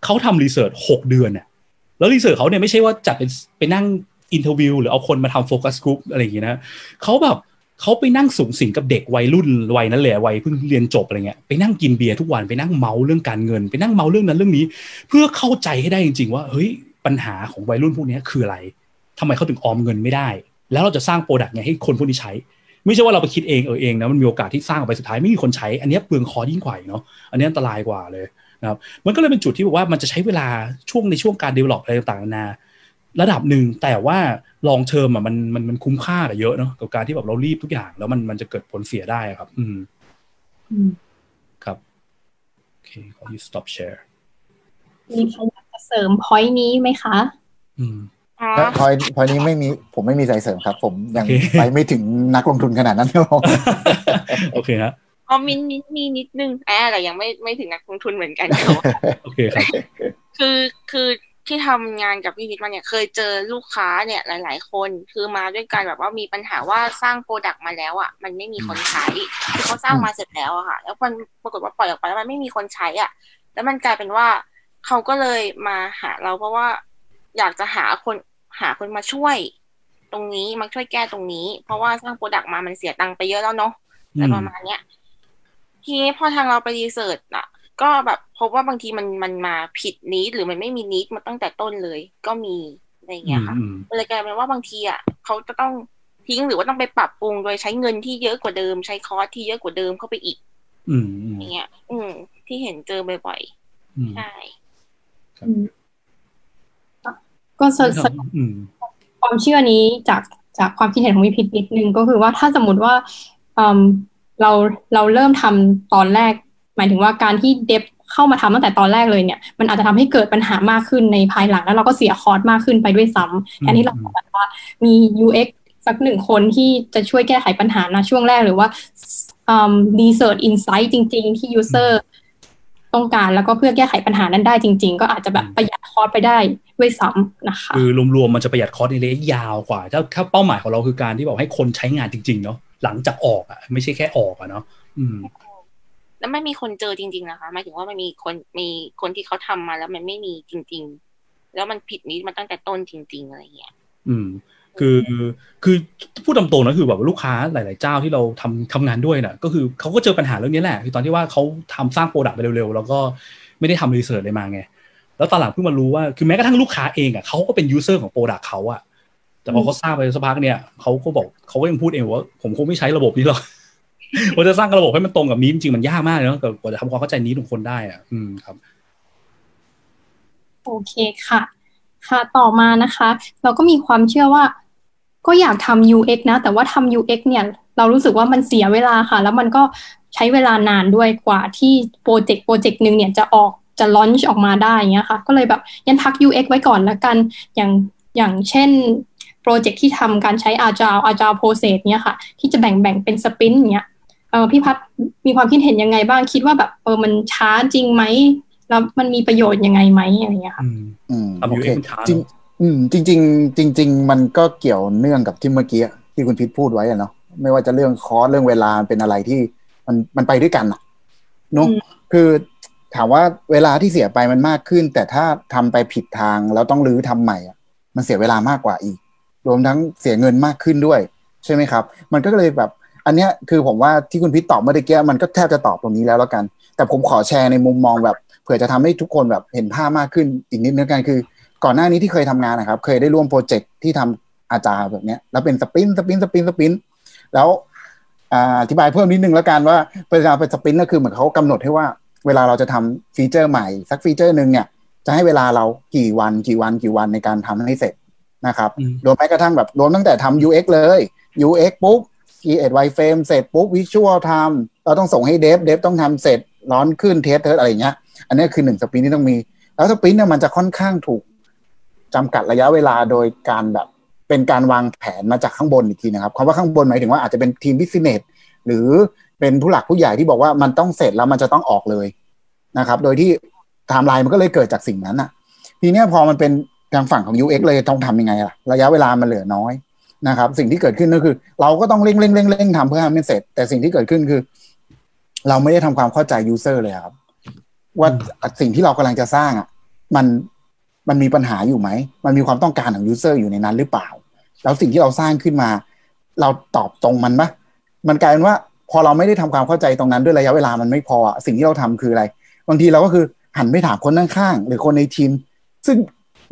เขาทำ research หกเดือนอะแล้ว research เขาเนี่ยไม่ใช่ว่าจัดเป็นไปนั่ง interview หรือเอาคนมาทำโฟกัสกลุ่มอะไรอย่างเงี้ยนะเขาแบบเขาไปนั่งสุงสิงกับเด็กวัยรุ่นวัยนั้นเลยวัยเพิ่งเรียนจบอะไรเงี้ยไปนั่งกินเบียร์ทุกวันไปนั่งเมาเรื่องการเงิน ไปนั่งเมาเรื่องนั้นเรื่องนี้ เพื่อเข้าใจให้ได้จริง ๆ ว่าเฮ้ยปัญหาของวัยรุ่นพวกนี้คืออะไรทำไมเขาถึงออมเงินไม่ได้ แล้วเราจะสร้าง product ไงให้คนพวกนี้ใช้ ไม่ใช่ว่าเราไปคิดเองเออเองนะมันมีโอกาสที่สร้างออกไปสุดท้ายไม่มีคนใช้ อันนี้เปลืองคอยิ่งกว่าเนาะอันนี้อันตรายกว่าเลยนะครับมันก็เลยเป็นจุดที่บอกว่ามันจะใช้เวลาช่วงในช่วงการ develop อะไรต่างๆนานาระดับหนึ่งแต่ว่า long term อะมันมันมันคุ้มค่ากับเยอะเนาะกับการที่แบบเรารีบทุกอย่าง แล้วมันมันจะเกิดผลเสียได้ครับ อืมอืมครับโอเคขอ you stop share มีใครอยากจะเสริม point นี้ไหมคะ อืมอ๋อ point point นี้ไม่มีผมไม่มีอะไรเสริมครับ ผมยังโอเคไปไม่ถึงนักลงทุนขนาดนั้นครับผมโอเคฮะอ๋อมินมีมีนิดนึงอ่าแต่ยังไม่ไม่ถึงนักลงทุนเหมือนกันค่ะโอเคครับคือคือที่ทำงานกับพี่พิทมาเนี่ยเคยเจอลูกค้าเนี่ยหลาย ๆ คนคือมาด้วยกันแบบว่ามีปัญหาว่าสร้าง product มาแล้วอะมันไม่มีคนใช้คือเขาสร้างมาเสร็จแล้วอะค่ะ แล้วมันปรากฏว่าปล่อยออกไปแล้วมันไม่มีคนใช้อะ แล้วมันกลายเป็นว่าเขาก็เลยมาหาเราเพราะว่าอยากจะหาคน หาคนมาช่วย ตรงนี้มาช่วยแก้ตรงนี้ เพราะว่าสร้าง product มามันเสียตังค์ไปเยอะแล้วเนาะอะไรประมาณเนี้ยทีนี้พอทางเราไป research อะก็แบบพบว่าบางทีมันมันมาผิด need หรือมันไม่มี need มาตั้งแต่ต้นเลย ก็มีอะไรอย่างเงี้ยค่ะอืมมันเลยกลายเป็นว่าบางทีอะเขาจะต้องทิ้งหรือว่าต้องไปปรับปรุงโดยใช้เงินที่เยอะกว่าเดิม ใช้คอร์สที่เยอะกว่าเดิมเข้าไปอีกอืมอืมอย่างเงี้ย อืมที่เห็นเจอบ่อยอืมๆใช่อืม ก็สสอืมความเชื่อนี้จากจากความคิดเห็นของวิพิธนิดนึงก็คือว่าถ้าสมมติว่าอืมเราเราเริ่มทำตอนแรก หมายถึงว่าการที่เดฟเข้ามาทำตั้งแต่ตอนแรกเลยเนี่ย มันอาจจะทำให้เกิดปัญหามากขึ้นในภายหลังแล้วเราก็เสียคอร์สมากขึ้นไปด้วยซ้ำแทนที่เราจะแบบว่ามี UX สักหนึ่งคนที่จะช่วยแก้ไขปัญหานะช่วงแรกหรือว่าอืม research insight จริง ๆ ที่ user ต้องการแล้วก็เพื่อแก้ไขปัญหานั้นได้จริง ๆ ก็อาจจะแบบประหยัดคอร์สไปได้ด้วยซ้ำนะคะคือรวมๆมันจะประหยัดคอร์สในระยะยาวกว่าถ้าถ้าเป้าหมายของเราคือการที่บอกให้คนใช้งานจริง ๆ เนาะหลังจากออกอะไม่ใช่แค่ออกอะเนาะอืม แล้วไม่มีคนเจอจริง ๆ นะคะหมายถึงว่ามันมีคนมีคนที่เขาทำมาแล้วมันไม่มีจริง ๆ แล้วมันผิดนิดมาตั้งแต่ต้นจริง ๆ อะไรเงี้ย อืม คือคือพูดตามตรงนะคือแบบลูกค้าหลาย ๆ เจ้าที่เราทำทำงานด้วยน่ะก็คือเขาก็เจอปัญหาเรื่องนี้แหละคือตอนที่ว่าเขาทำสร้าง product ไปเร็ว ๆ แล้วก็ไม่ได้ทำ research เลยมาไงแล้วตอนหลังเพิ่งมารู้ว่าคือแม้กระทั่งลูกค้าเองอะเขาก็เป็น user ของ product เขาอะแต่พอเขาสร้างไปสักพักเนี่ยเขาก็บอกเขาก็ยังพูดเองว่าผมคงไม่ใช้ระบบนี้หรอกว่าจะสร้างระบบให้มันตรงกับ need จริงๆมันยากมากเลยเนาะกว่าจะทำความเข้าใจ need ของคนได้อะอืมครับ โอเคค่ะ ค่ะต่อมานะคะ เราก็มีความเชื่อว่า ก็อยากทำ UX นะ แต่ว่าทำ UX เนี่ย เรารู้สึกว่ามันเสียเวลาค่ะ แล้วมันก็ใช้เวลานานด้วยกว่าที่โปรเจกต์โปรเจกต์หนึ่งเนี่ยจะออกจะ launch ออกมาได้อย่างเงี้ยค่ะ ก็เลยแบบยันพัก UX ไว้ก่อนแล้วกัน อย่างอย่างเช่นโปรเจกต์ที่ทำการใช้ Agile Agile Process เนี่ยค่ะ ที่จะแบ่งแบ่งเป็น sprint อย่างเงี้ยเออพี่พัดมีความคิดเห็นยังไงบ้างคิดว่าแบบเออมันช้าจริงไหมแล้วมันมีประโยชน์ยังไงไหมอะไรเงี้ยค่ะอืมอืมทำโอ UX เคมันช้าเนอะจริง อืม จริง ๆ จริง ๆ มันก็เกี่ยวเนื่องกับที่เมื่อกี้ที่คุณพิษพูดไว้อะเนาะไม่ว่าจะเรื่องคอร์สเรื่องเวลาเป็นอะไรที่มันมันไปด้วยกันอะเนาะอืมคือถามว่าเวลาที่เสียไปมันมากขึ้น แต่ถ้าทำไปผิดทางแล้วต้องรื้อทำใหม่อะมันเสียเวลามากกว่าอีก รวมทั้งเสียเงินมากขึ้นด้วย ใช่ไหมครับ มันก็เลยแบบ อันเนี้ยคือผมว่าที่คุณพิษตอบเมื่อกี้มันก็แทบจะตอบตรงนี้แล้วแล้วกัน แต่ผมขอแชร์ในมุมมองแบบ เผื่อจะทำให้ทุกคนแบบเห็นภาพมากขึ้นอีกนิดนึงกันคือ ก่อนหน้านี้ที่เคยทำงานนะครับ เคยได้ร่วมโปรเจกต์ที่ทำ Agile แบบเนี้ย แล้วเป็น sprint sprint sprint sprint แล้วอ่าอธิบายเพิ่มนิดนึงแล้วกันว่าเวลาเป็น sprint ก็คือเหมือนเขากำหนดให้ว่า เวลาเราจะทำฟีเจอร์ใหม่ สักฟีเจอร์หนึ่งเนี่ย จะให้เวลาเรากี่วันกี่วันกี่วันในการทำให้เสร็จนะครับอืมรวมแม้กระทั่งแบบรวมตั้งแต่ทำ UX เลย UX ปุ๊บ create wireframe เสร็จปุ๊บ visual ทำเราต้องส่งให้ dev dev ต้องทำเสร็จ launch ขึ้น test test อะไรอย่างเงี้ย อันนี้คือหนึ่ง sprint ที่ต้องมี แล้ว sprint เนี่ยมันจะค่อนข้างถูก จำกัดระยะเวลาโดยการแบบเป็นการวางแผนมาจากข้างบนอีกทีนะครับคำว่าข้างบนหมายถึงว่าอาจจะเป็นทีม business หรือเป็นผู้หลักผู้ใหญ่ที่บอกว่ามันต้องเสร็จแล้วมันจะต้องออกเลยนะครับ โดยที่ไทม์ไลน์มันก็เลยเกิดจากสิ่งนั้นอะทีเนี้ยพอมันเป็นทางฝั่งของ UX เลยต้องทำยังไงล่ะ ระยะเวลามันเหลือน้อยนะครับ สิ่งที่เกิดขึ้นก็คือ เราก็ต้องเร่งเร่งเร่งเร่งทำเพื่อให้มันเสร็จ แต่สิ่งที่เกิดขึ้นคือ เราไม่ได้ทำความเข้าใจ user เลยครับ ว่าสิ่งที่เรากำลังจะสร้างอะ มัน มันมีปัญหาอยู่ไหม มันมีความต้องการของ user อยู่ในนั้นหรือเปล่า แล้วสิ่งที่เราสร้างขึ้นมา เราตอบตรงมันปะมันกลายเป็นว่าพอเราไม่ได้ทำความเข้าใจตรงนั้นด้วยระยะเวลามันไม่พออะสิ่งที่เราทำคืออะไร บางทีเราก็คือหันไปถามคนข้างๆหรือคนในทีม ซึ่ง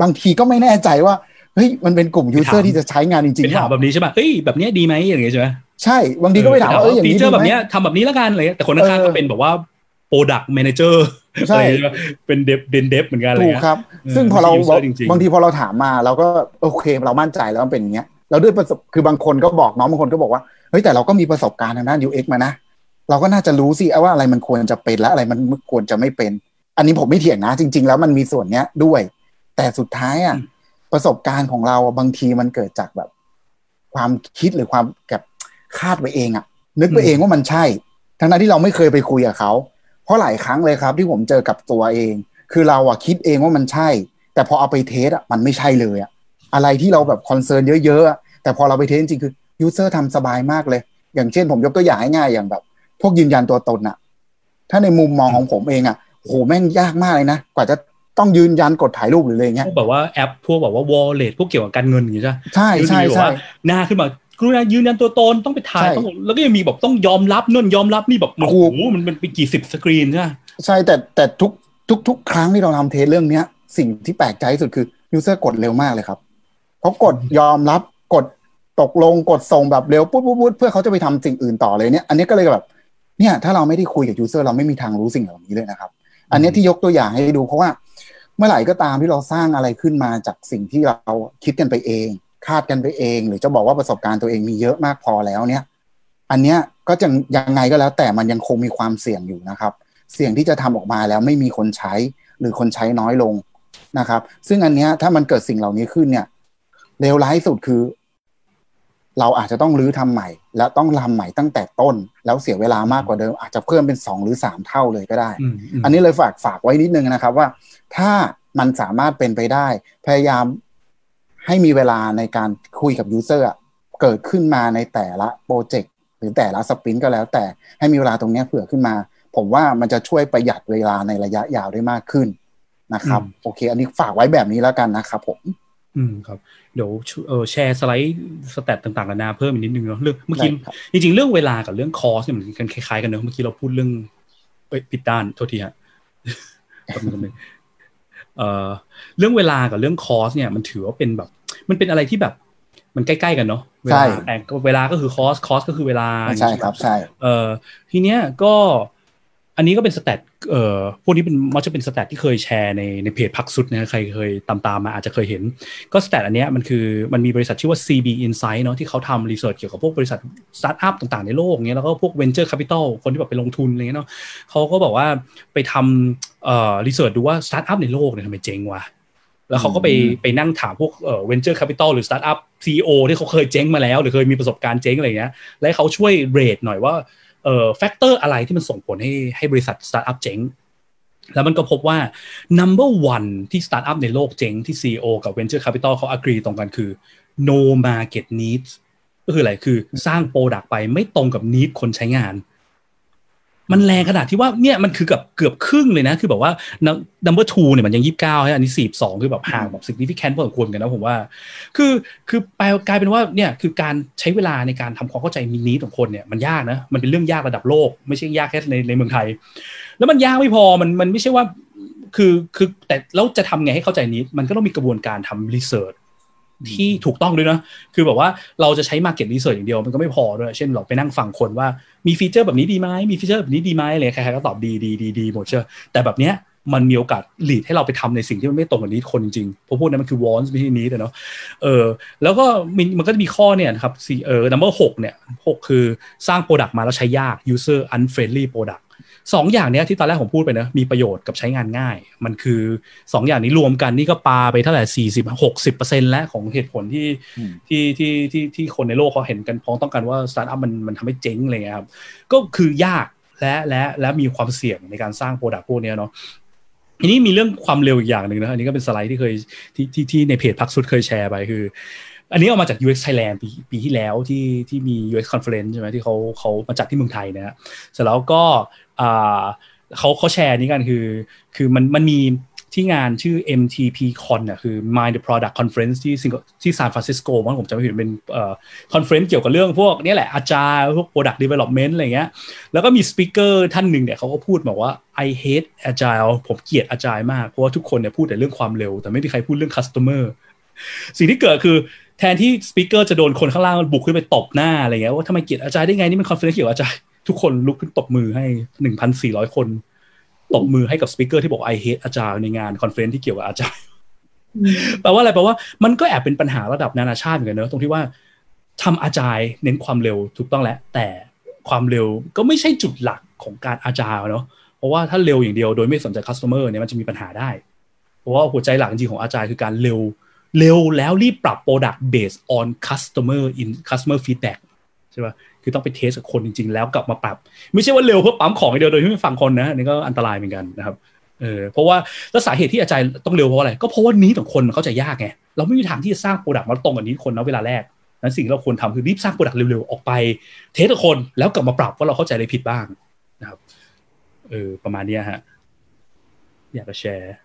บางทีก็ไม่แน่ใจว่าเฮ้ยมันเป็นกลุ่ม user ที่จะใช้งานจริงเป็นๆถามแบบนี้ใช่ป่ะเฮ้ยแบบเนี้ยดีไหมอย่างเงี้ยใช่ไหมใช่บางทีก็ไปถามว่าเอออย่างฟีเจอร์นี้แบบดีไหมเนี้ยทำแบบนี้แล้วกันอะไรเงี้ยแต่คนข้างๆเออก็เป็นแบบว่า product manager ใช่อะไร ใช่ไหมเป็น dev dev dev เหมือนกันอะไรถูกเงี้ยครับเออซึ่งพอเราไม่ใช่ user จริงๆบางทีพอเราถามมาเราก็โอเคเรามั่นใจแล้วมันเป็นอย่างเงี้ยเราด้วยประสบคือบางคนก็บอกน้องบางคนก็บอกว่าเฮ้ยแต่เราก็มีประสบการณ์ทางด้าน UX มานะเราก็น่าจะรู้สิว่าอะไรมันควรจะเป็นและอะไรมันควรจะไม่เป็น อันนี้ผมไม่เถียงนะจริง ๆ แล้วมันมีส่วนเนี้ยด้วย แต่สุดท้ายอะประสบการณ์ของเราอะบางทีมันเกิดจากแบบ ความคิดหรือความแบบคาดไปเองอะ นึกไปเองว่ามันใช่ ทั้งนั้นที่เราไม่เคยไปคุยกับเขา เพราะหลายครั้งเลยครับ ที่ผมเจอกับตัวเอง คือเราอะคิดเองว่ามันใช่ แต่พอเอาไป test อะมันไม่ใช่เลยอะอะไรที่เราแบบ concern เยอะๆอะแต่พอเราไป test จริงๆคือ user ทำสบายมากเลย อย่างเช่นผมยกตัวอย่างง่ายๆอย่างแบบ พวกยืนยันตัวตนอะถ้าในมุมมองของผมเองอะโหแม่งยากมากเลยนะกว่าจะต้องยืนยันกดถ่ายรูปหรืออะไรเงี้ยพวกแบบว่าแอปพวกแบบว่า wallet พวกเกี่ยวกับการเงินอย่างเงี้ยใช่ใช่ใช่อยู่ๆแบบใช่ว่าหน้าขึ้นมา กรุณายืนยันตัวตนต้องไปถ่ายใช่ต้องแล้วก็ยังมีแบบต้องยอมรับนู่นยอมรับนี่แบบโอ้ถูโหกมันมันเป็นกี่สิบสกรีนใช่ไหมใช่แต่แต่ทุกทุกทุกครั้งที่เราทำ test เรื่องเนี้ย สิ่งที่แปลกใจที่สุดคือ user กดเร็วมากเลยครับเขากดยอมรับกดตกลงกดส่งแบบเร็วปุ๊บปุ๊บปุ๊บเพื่อเขาจะไปทำสิ่งอื่นต่อเลยเนี่ย อันนี้ก็เลยแบบเนี่ยถ้าเราไม่ได้คุยกับยูเซอร์เราไม่มีทางรู้สิ่งเหล่านี้เลยนะครับ อันนี้ที่ยกตัวอย่างให้ดูเพราะว่า เมื่อไหร่ก็ตามที่เราสร้างอะไรขึ้นมาจากสิ่งที่เราคิดกันไปเอง คาดกันไปเอง หรือจะบอกว่าประสบการณ์ตัวเองมีเยอะมากพอแล้วเนี่ย อันเนี้ยก็จะยังไงก็แล้ว แต่มันยังคงมีความเสี่ยงอยู่นะครับ เสี่ยงที่จะทำออกมาแล้วไม่มีคนใช้หรือคนใช้น้อยลงนะครับ ซึ่งอันเนี้ยถ้ามันเกิดสิ่งเหล่านี้ขึ้นเนี่ยเลวร้ายสุดคือ เราอาจจะต้องรื้อทำใหม่ และต้องทำใหม่ตั้งแต่ต้น แล้วเสียเวลามากกว่าเดิม อาจจะเพิ่มเป็นสองหรือสามเท่าเลยก็ได้อืมอืมอันนี้เลยฝากฝากไว้นิดนึงนะครับว่า ถ้ามันสามารถเป็นไปได้ พยายาม ให้มีเวลาในการคุยกับยูเซอร์เกิดขึ้นมาในแต่ละโปรเจกต์หรือแต่ละสปรินต์ก็แล้ว แต่ให้มีเวลาตรงเนี้ยเผื่อขึ้นมา ผมว่ามันจะช่วยประหยัดเวลาในระยะยาวได้มากขึ้นนะครับ โอเค อันนี้ฝากไว้แบบนี้แล้วกันนะครับผม อืมครับ เดี๋ยวช่วยเออแชร์สไลด์ stat ต่างๆนานาเพิ่มอีกนิดนึงเนาะเรื่องเมื่อกี้ได้ครับจริงๆเรื่องเวลากับเรื่อง cost เนี่ยมันคล้ายๆกันเนอะเมื่อกี้เราพูดเรื่องเอ้ยผิดด้านโทษทีฮะแป๊บนึงแป๊บนึงเอ่อเรื่องเวลากับเรื่อง cost เนี่ยมันถือว่าเป็นแบบ มันเป็นอะไรที่แบบ มันใกล้ๆกันเนาะใช่เวลาแต่เวลาก็คือ cost cost ก็คือเวลาใช่ครับใช่เออทีเนี้ยก็อันนี้ก็เป็น stat เอ่อพวกนี้เป็นมักจะเป็น stat ที่เคยแชร์ในในเพจพักสุดนะใครเคยตามตามๆมาอาจจะเคยเห็น ก็ stat อันเนี้ยมันคือมันมีบริษัทชื่อว่า CB Insight เนาะที่เขาทำ research เกี่ยวกับพวกบริษัทสตาร์ทอัพต่างๆในโลกเงี้ยแล้วก็พวก Venture Capital คนที่แบบไปลงทุนอะไรเงี้ยเนาะเขาก็บอกว่าไปทำเอ่อ research ดูว่าสตาร์ทอัพในโลกเนี่ยทำไมเจ๊งวะ แล้วเขาก็ไปอืมไปนั่งถามพวกเอ่อ venture capital หรือ startup CEO ที่เขาเคยเจ๊งมาแล้ว หรือเคยมีประสบการณ์เจ๊งอะไรเงี้ยและเขาช่วย rate หน่อยว่าเอ่อ factor อะไรที่มันส่งผลให้ให้บริษัท startup เจ๊งแล้วมันก็พบว่า number one ที่ startup ในโลกเจ๊งที่ CEO กับ venture capital เขา agree ตรงกันคือ no market needs ก็คืออะไรคือสร้าง product ไปไม่ตรงกับ need คนใช้งาน มันแรงขนาดที่ว่าเนี่ยมันคือกับเกือบครึ่งเลยนะ คือแบบว่า number two เนี่ยมันยังยี่สิบเก้าอันนี้สี่สองคือแบบห่างแบบ significant พอสมควรเหมือนกันนะผมว่า คือคือแปลกลายเป็นว่าเนี่ยคือการใช้เวลาในการทำความเข้าใจมีนี้ของคนเนี่ยมันยากนะมันเป็นเรื่องยากระดับโลก ไม่ใช่ยากแค่ในในเมืองไทย แล้วมันยากไม่พอมันมันไม่ใช่ว่าคือคือแต่แล้วจะทำไงให้เข้าใจ need มันก็ต้องมีกระบวนการทำ research ที่ถูกต้องด้วยนะคือแบบว่าเราจะใช้ Market Research อย่างเดียวมันก็ไม่พอด้วย เช่นเราไปนั่งฟังคนว่ามีฟีเจอร์แบบนี้ดีไหมมีฟีเจอร์แบบนี้ดีไหมอะไรใครๆก็ตอบดีดีดีดีหมดเชื่อแต่แบบเนี้ยมันมีโอกาสหลีดให้เราไปทำในสิ่งที่มันไม่ตรงกับนี้คนจริงๆเพราะพวกนั้นมันคือ wants ไม่ใช่นี้เนาะเออแล้วก็มีมันก็จะมีข้อเนี่ยนะครับสี่เออ number หกเนี่ยหกคือสร้าง Product มาแล้วใช้ยาก user unfriendly product สองอย่างเนี้ยที่ตอนแรกผมพูดไปนะมีประโยชน์กับใช้งานง่าย มันคือสองอย่างนี้รวมกันนี่ก็ปาไปเท่าไหร่สี่สิบหกสิบเปอร์เซ็นแล้วของเหตุผลที่อืมที่ที่ที่ที่คนในโลกเขาเห็นกันพ้องต้องกันว่าสตาร์ทอัพมันมันทำให้เจ๊งอะไรเงี้ยครับก็คือยากและและและมีความเสี่ยงในการสร้าง product พวกเนี้ยเนาะทีนี้มีเรื่องความเร็วอีกอย่างหนึ่งนะอันนี้ก็เป็นสไลด์ที่เคยที่ที่ที่ในเพจพักสุดเคยแชร์ไปคือ อันนี้เอามาจาก UX Thailand ปีปีที่แล้วที่ที่มี UX Conference ใช่ไหมที่เขาเขามาจัดที่เมืองไทยนะฮะเสร็จแล้วก็อ่า เขาเขาแชร์นี้กันคือ คือมันมันมีที่งานชื่อ MTP Con อะคือ Mind the Product Conference ที่สิงที่ซานฟรานซิสโกมั้งผมจำไม่ผิดเป็นเอ่อconference เกี่ยวกับเรื่องพวกนี้แหละอาจารย์ พวก Product Development อะไรเงี้ยแล้วก็มี speaker ท่านหนึ่งเนี่ยเขาก็พูดบอกว่า I hate agile ผมเกลียด agile มาก เพราะว่าทุกคนเนี่ยพูดแต่เรื่องความเร็ว แต่ไม่มีใครพูดเรื่อง customer สิ่งที่เกิดคือแทนที่ speaker จะโดนคนข้างล่างบุกขึ้นไปตบหน้าอะไรเงี้ยว่าทำไมเกลียด agile ได้ไงนี่มัน conference เกี่ยวกับ agile ทุกคนลุกขึ้นตบมือให้หนึ่งพันสี่ร้อยคนตบมือให้กับสปิเกอร์ที่บอก I hate อาจารย์ในงานคอนเฟรนซ์ที่เกี่ยวกับอาจารย์อืมแปลว่าอะไรแปลว่ามันก็แอบเป็นปัญหาระดับนานาชาติเหมือนกันเนอะตรงที่ว่าทำ agile เน้นความเร็วถูกต้องแล้วแต่ความเร็วก็ไม่ใช่จุดหลักของการ agile เนาะเพราะว่าถ้าเร็วอย่างเดียวโดยไม่สนใจ customer เนี่ยมันจะมีปัญหาได้ เพราะว่าหัวใจหลักจริงๆของ agile คือการเร็วเร็วแล้วรีบปรับ Product based on customer in customer feedback ใช่ปะ คือต้องไป test กับคนจริง ๆ แล้วกลับมาปรับ ไม่ใช่ว่าเร็วเพื่อปั๊มของอย่างเดียวโดยที่ไม่ฟังคนนะอันนี่ก็อันตรายเหมือนกันนะครับเออเพราะว่าแล้วสาเหตุที่ agile ต้องเร็วเพราะอะไร ก็เพราะว่า need ของคนมันเข้าใจยากไงเราไม่มีทางที่จะสร้าง product มาตรงกับ need คนนะเวลาแรกนั้นสิ่งที่เราควรทำคือรีบสร้าง product เร็วๆออกไป test กับคนแล้วกลับมาปรับว่าเราเข้าใจอะไรผิดบ้างนะครับเออประมาณเนี้ยฮะอยากจะแชร์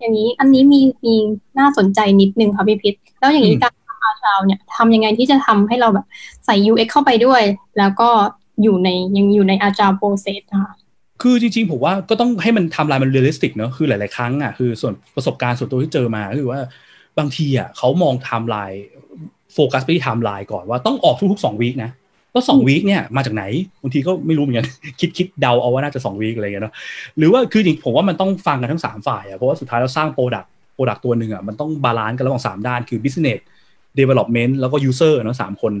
อย่างนี้อันนี้มีมีน่าสนใจนิดนึงค่ะพี่พิษแล้วอย่างนี้อืม การทำอาวเนี่ยทำยังไงที่จะทำให้เราแบบใส่ UX เข้าไปด้วย แล้วก็อยู่ในยังอยู่ใน agile process นะคะคือจริงๆ ผมว่าก็ต้องให้มันทำลายมัน realistic เนอะคือหลายๆ ครั้งอะคือส่วนประสบการณ์ส่วนตัวที่เจอมาคือว่าบางทีอะเขามองไทม์ไลน์โฟกัสไปที่ไทม์ไลน์ก่อนว่าต้องออกทุกๆสอง week นะแล้วสอง week เนี่ยมาจากไหนบางทีก็ไม่รู้เหมือนกันคิดคิดเดาเอาว่าน่าจะสอง week อะไรเงี้ยเนาะหรือว่าคือจริงผมว่ามันต้องฟังกันทั้งสามฝ่ายอะเพราะว่าสุดท้ายเราสร้าง product product ตัวหนึ่งอะมันต้อง balance กันระหว่างสามด้านคือ business development แล้วก็ user เนะสามคน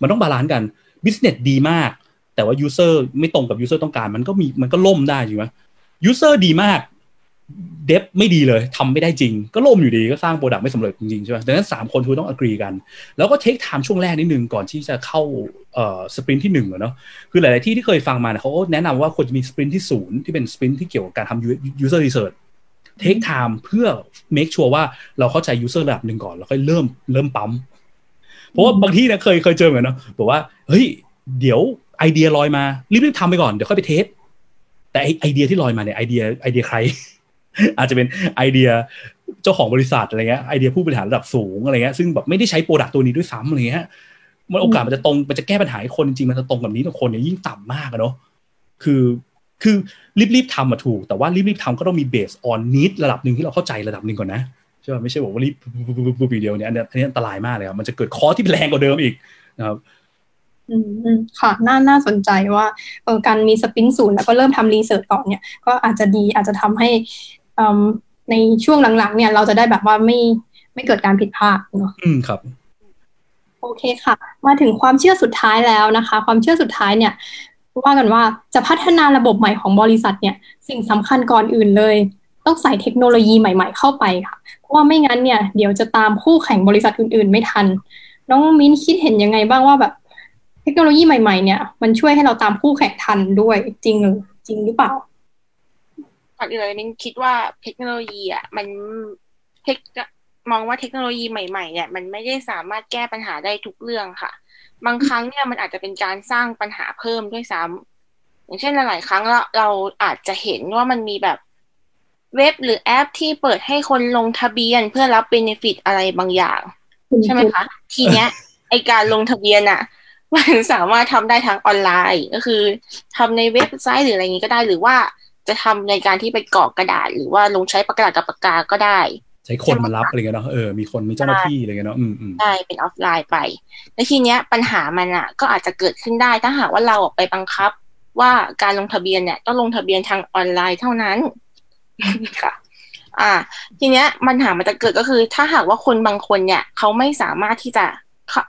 มันต้อง balance กัน business ดีมาก แต่ว่า user ไม่ตรงกับ user ต้องการ มันก็มีมันก็ล่มได้ใช่ไหม user ดีมาก dev ไม่ดีเลยทำไม่ได้จริง ก็ล่มอยู่ดีก็สร้าง product ไม่สำเร็จจริงๆใช่ไหมดังนั้นสามคนคือต้อง agree กัน แล้วก็ take time ช่วงแรกนิดนึงก่อนที่จะเข้าเอ่อ sprint ที่หนึ่งอะเนาะคือหลาย ๆ ที่ที่เคยฟังมาเนี่ยเขาแนะนำว่าควรจะมี sprint ที่ศูนย์ที่เป็น sprint ที่เกี่ยวกับการทำ user research take time เพื่อ make sure ว่าเราเข้าใจ user ระดับหนึ่งก่อน แล้วค่อยเริ่มเริ่มปั๊ม เพราะว่าบางที่เนี่ยเคยเคยเจอเหมือนกันเนาะบอกว่าเฮ้ยเดี๋ยวไอเดียลอยมารีบๆทำไปก่อนเดี๋ยวค่อยไป test แต่ไอ้ไอเดียที่ลอยมาเนี่ยไอเดียไอเดียใคร อาจจะเป็นไอเดียเจ้าของบริษัทอะไรเงี้ยไอเดียผู้บริหารระดับสูงอะไรเงี้ยซึ่งแบบไม่ได้ใช้ product ตัวนี้ด้วยซ้ำอะไรเงี้ยมันโอกาสมันจะตรงมันจะแก้ปัญหาให้คนจริงๆมันจะตรงกับ need ของคนเนี่ยยิ่งต่ำมากอะเนาะคือ คือรีบๆทำมาถูก แต่ว่ารีบๆทำก็ต้องมี based on need ระดับหนึ่งที่เราเข้าใจระดับหนึ่งก่อนนะใช่ป่ะไม่ใช่บอกว่ารีบปุ๊บปุ๊บปุ๊บปุ๊บปีเดียวเนี่ยอันนี้อันนี้อันตรายมากเลยครับมันจะเกิดคอร์สที่แรงกว่าเดิมอีกนะครับอือืมค่ะน่าน่าสนใจว่าเออการมี sprint ศูนย์แล้วก็เริ่มทำ research ก่อนเนี่ย ก็อาจจะดีอาจจะทำให้อืมในช่วงหลังๆ เนี่ย เราจะได้แบบว่าไม่ไม่เกิดการผิดพลาดเนาะอืมครับ โอเคค่ะ มาถึงความเชื่อสุดท้ายแล้วนะคะ ความเชื่อสุดท้ายเนี่ย ว่ากันว่าจะพัฒนาระบบใหม่ของบริษัทเนี่ยสิ่งสำคัญก่อนอื่นเลย ต้องใส่เทคโนโลยีใหม่ ๆ เข้าไปค่ะ เพราะว่าไม่งั้นเนี่ยเดี๋ยวจะตามคู่แข่งบริษัทอื่น ๆ ไม่ทัน น้องมิ้นคิดเห็นยังไงบ้างว่าแบบ เทคโนโลยีใหม่ ๆ เนี่ย มันช่วยให้เราตามคู่แข่งทันด้วยจริงหรือจริงหรือเปล่าก่อนอื่นเลยมิ้นคิดว่าเทคโนโลยีอะมันเทคมองว่าเทคโนโลยีใหม่ๆเนี่ยมันไม่ได้สามารถแก้ปัญหาได้ทุกเรื่องค่ะ บางครั้งเนี่ยมันอาจจะเป็นการสร้างปัญหาเพิ่มด้วยซ้ำอย่างเช่นหลาย ๆ ครั้งเราเราอาจจะเห็นว่ามันมีแบบเว็บหรือแอปที่เปิดให้คนลงทะเบียนเพื่อรับเบนฟิตอะไรบางอย่าง ใช่ไหมคะ ทีเนี้ย ไอการลงทะเบียนอะมันสามารถทำได้ทั้งออนไลน์ก็คือทำในเว็บไซต์หรืออะไรอย่างนี้ก็ได้หรือว่าจะทำในการที่ไปกรอกกระดาษ หรือว่าลงใช้ปากกากับปากกาก็ได้ ใช้คนมารับอะไรเงี้ยเนาะเออมีคนมีเจ้าหน้าที่อะไรเงี้ยเนาะอืมอืมได้เป็นออฟไลน์ไป และทีเนี้ยปัญหามันอะ ก็อาจจะเกิดขึ้นได้ถ้าหากว่าเราออกไปบังคับ ว่าการลงทะเบียนเนี่ยต้องลงทะเบียนทางออนไลน์เท่านั้นค่ะ อ่า ทีเนี้ยปัญหามันจะเกิดก็คือ ถ้าหากว่าคนบางคนเนี่ยเขาไม่สามารถที่จะเข้า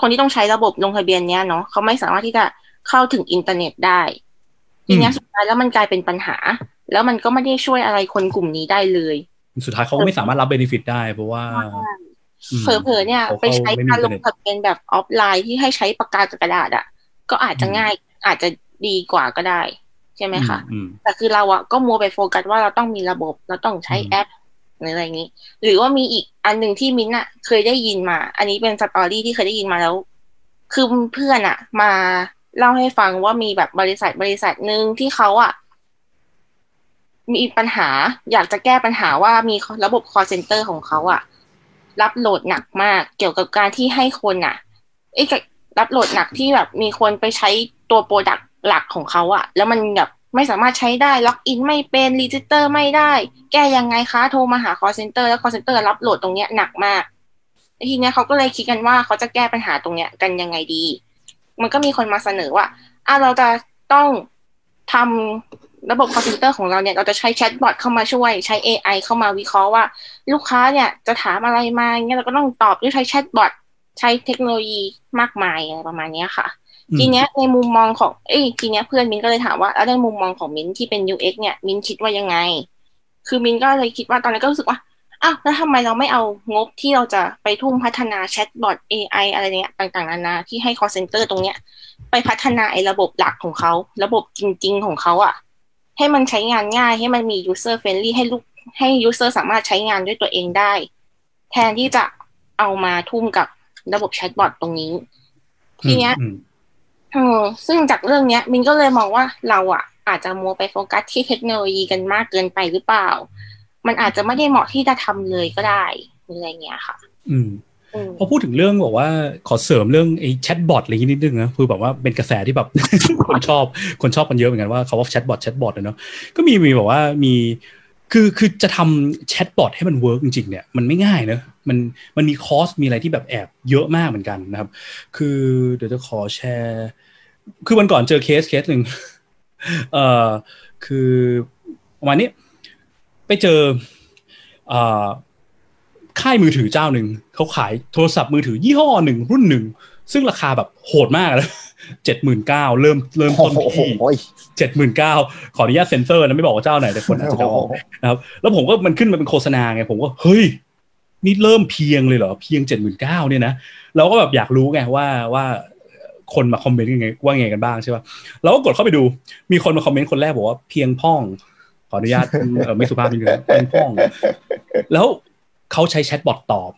คนที่ต้องใช้ระบบลงทะเบียนเนี้ยเนาะเขาไม่สามารถที่จะเข้าถึงอินเทอร์เน็ตได้ทีเนี้ยสุดท้ายแล้วมันกลายเป็นปัญหา แล้วมันก็ไม่ได้ช่วยอะไรคนกลุ่มนี้ได้เลย สุดท้ายเขาก็ไม่สามารถรับ benefit ได้เพราะว่าอืมเผลอๆเนี่ยเขาไปใช้ไม่มีการลอินงเทอร์เน็ต การลงทะเบียนแบบออฟไลน์ที่ให้ใช้ปากกากับกระดาษอะ ก็อาจจะอืมง่ายอาจจะดีกว่าก็ได้ ใช่ไหมคะอืมแต่คือเราอะก็มัวไปโฟกัสว่าเราต้องมีระบบ เราต้องใช้อืมแอปหรืออะไรอย่างนี้ หรือว่ามีอีกอันหนึ่งที่มิ้นท์อะเคยได้ยินมา อันนี้เป็น story ที่เคยได้ยินมาแล้ว คือเพื่อนอะมาเล่าให้ฟังว่ามีแบบบริษัทบริษัทหนึ่งที่เขาอะ มีปัญหาอยากจะแก้ปัญหาว่ามีระบบ call center ของเขาอะรับ load หนักมากเกี่ยวกับการที่ให้คนอะเอ้รับ load หนักที่แบบมีคนไปใช้ตัว product หลักของเขาอะแล้วมันแบบไม่สามารถใช้ได้ล็อกอินไม่เป็น register ไม่ได้ แก้ยังไงคะโทรมาหา call center แล้ว call center รับ load ตรงเนี้ยหนักมากทีเนี้ยเขาก็เลยคิดกันว่าเขาจะแก้ปัญหาตรงเนี้ยกันยังไงดี มันก็มีคนมาเสนอว่าอะเราจะต้องทำ ระบบ call center ของเราเนี่ยเราจะใช้แชทบอทเข้ามาช่วยใช้ AI เข้ามาวิเคราะห์ว่า ลูกค้าเนี่ยจะถามอะไรมาเงี้ยเราก็ต้องตอบด้วยใช้แชทบอทใช้เทคโนโลยีมากมายอะไรประมาณเนี้ยค่ะอืมทีเนี้ยในมุมมองของเอ้ยทีเนี้ยเพื่อนมิ้นท์ก็เลยถามว่าแล้วในมุมมองของมิ้นท์ที่เป็น UX เนี่ยมิ้นท์คิดว่ายังไง คือมินก็เลยคิดว่าตอนนั้นก็รู้สึกว่าอ้าวแล้วทำไมเราไม่เอางบที่เราจะไปทุ่มพัฒนาแชทบอท AI อะไรเนี้ยต่างๆนานาที่ให้ call center ตรงเนี้ย ไปพัฒนาไอ้ระบบหลักของเขา ระบบจริง ๆ ของเขาอะ ให้มันใช้งานง่ายให้มันมี user friendly ให้ลูกให้ user สามารถใช้งานด้วยตัวเองได้ แทนที่จะเอามาทุ่มกับระบบแชทบอทตรงนี้ ทีเนี้ยอืมเออซึ่งจากเรื่องเนี้ย มินก็เลยมองว่าเราอะอาจจะมัวไปโฟกัสที่เทคโนโลยีกันมากเกินไปหรือเปล่า มันอาจจะไม่ได้เหมาะที่จะทำเลยก็ได้หรืออะไรเงี้ยค่ะ อืมอืม พอพูดถึงเรื่องบอกว่าขอเสริมเรื่องไอ้แชทบอทอะไรอย่างนี้นิดนึงนะคือแบบว่าเป็นกระแสที่แบบ คนชอบคนชอบกันเยอะเหมือนกันว่าเขาว่าแชทบอทแชทบอทเนาะก็มีมีแบบว่ามีคือคือจะทำแชทบอทให้มัน work จริงๆเนี่ยมันไม่ง่ายเนอะมันมันมี cost มีอะไรที่แบบแอบเยอะมากเหมือนกันนะครับ คือเดี๋ยวจะขอแชร์ คือวันก่อนเจอเคสเคสหนึ่งเอ่อคือประมาณนี้ ไปเจอเอ่อ ค่ายมือถือเจ้าหนึ่งเขาขายโทรศัพท์มือถือยี่ห้อหนึ่งรุ่นหนึ่งซึ่งราคาแบบโหดมากเลยเจ็ดหมื่นเก้าเริ่มเริ่มโอ้ต้นโหที่เจ็ดหมื่นเก้าขออนุญาตเซ็นเซอร์นะไม่บอกว่าเจ้าไหนแต่คนอาจจะเดาออกนะครับ แล้วผมก็มันขึ้นมาเป็นโฆษณาไงผมก็เฮ้ยนี่เริ่มเพียงเลยเหรอเพียงเจ็ดหมื่นเก้าเนี่ยนะเราก็แบบอยากรู้ไงว่าว่าคนมาคอมเมนต์ยังไงว่าไงกันบ้างใช่ป่ะเราก็กดเข้าไปดูมีคนมาคอมเมนต์คนแรกบอกว่าเพียงพ่องขออนุญาตเอ่อไม่สุภาพนิดนึงนะเพียงพ่อง แล้ว เขาใช้ chatbot ตอบ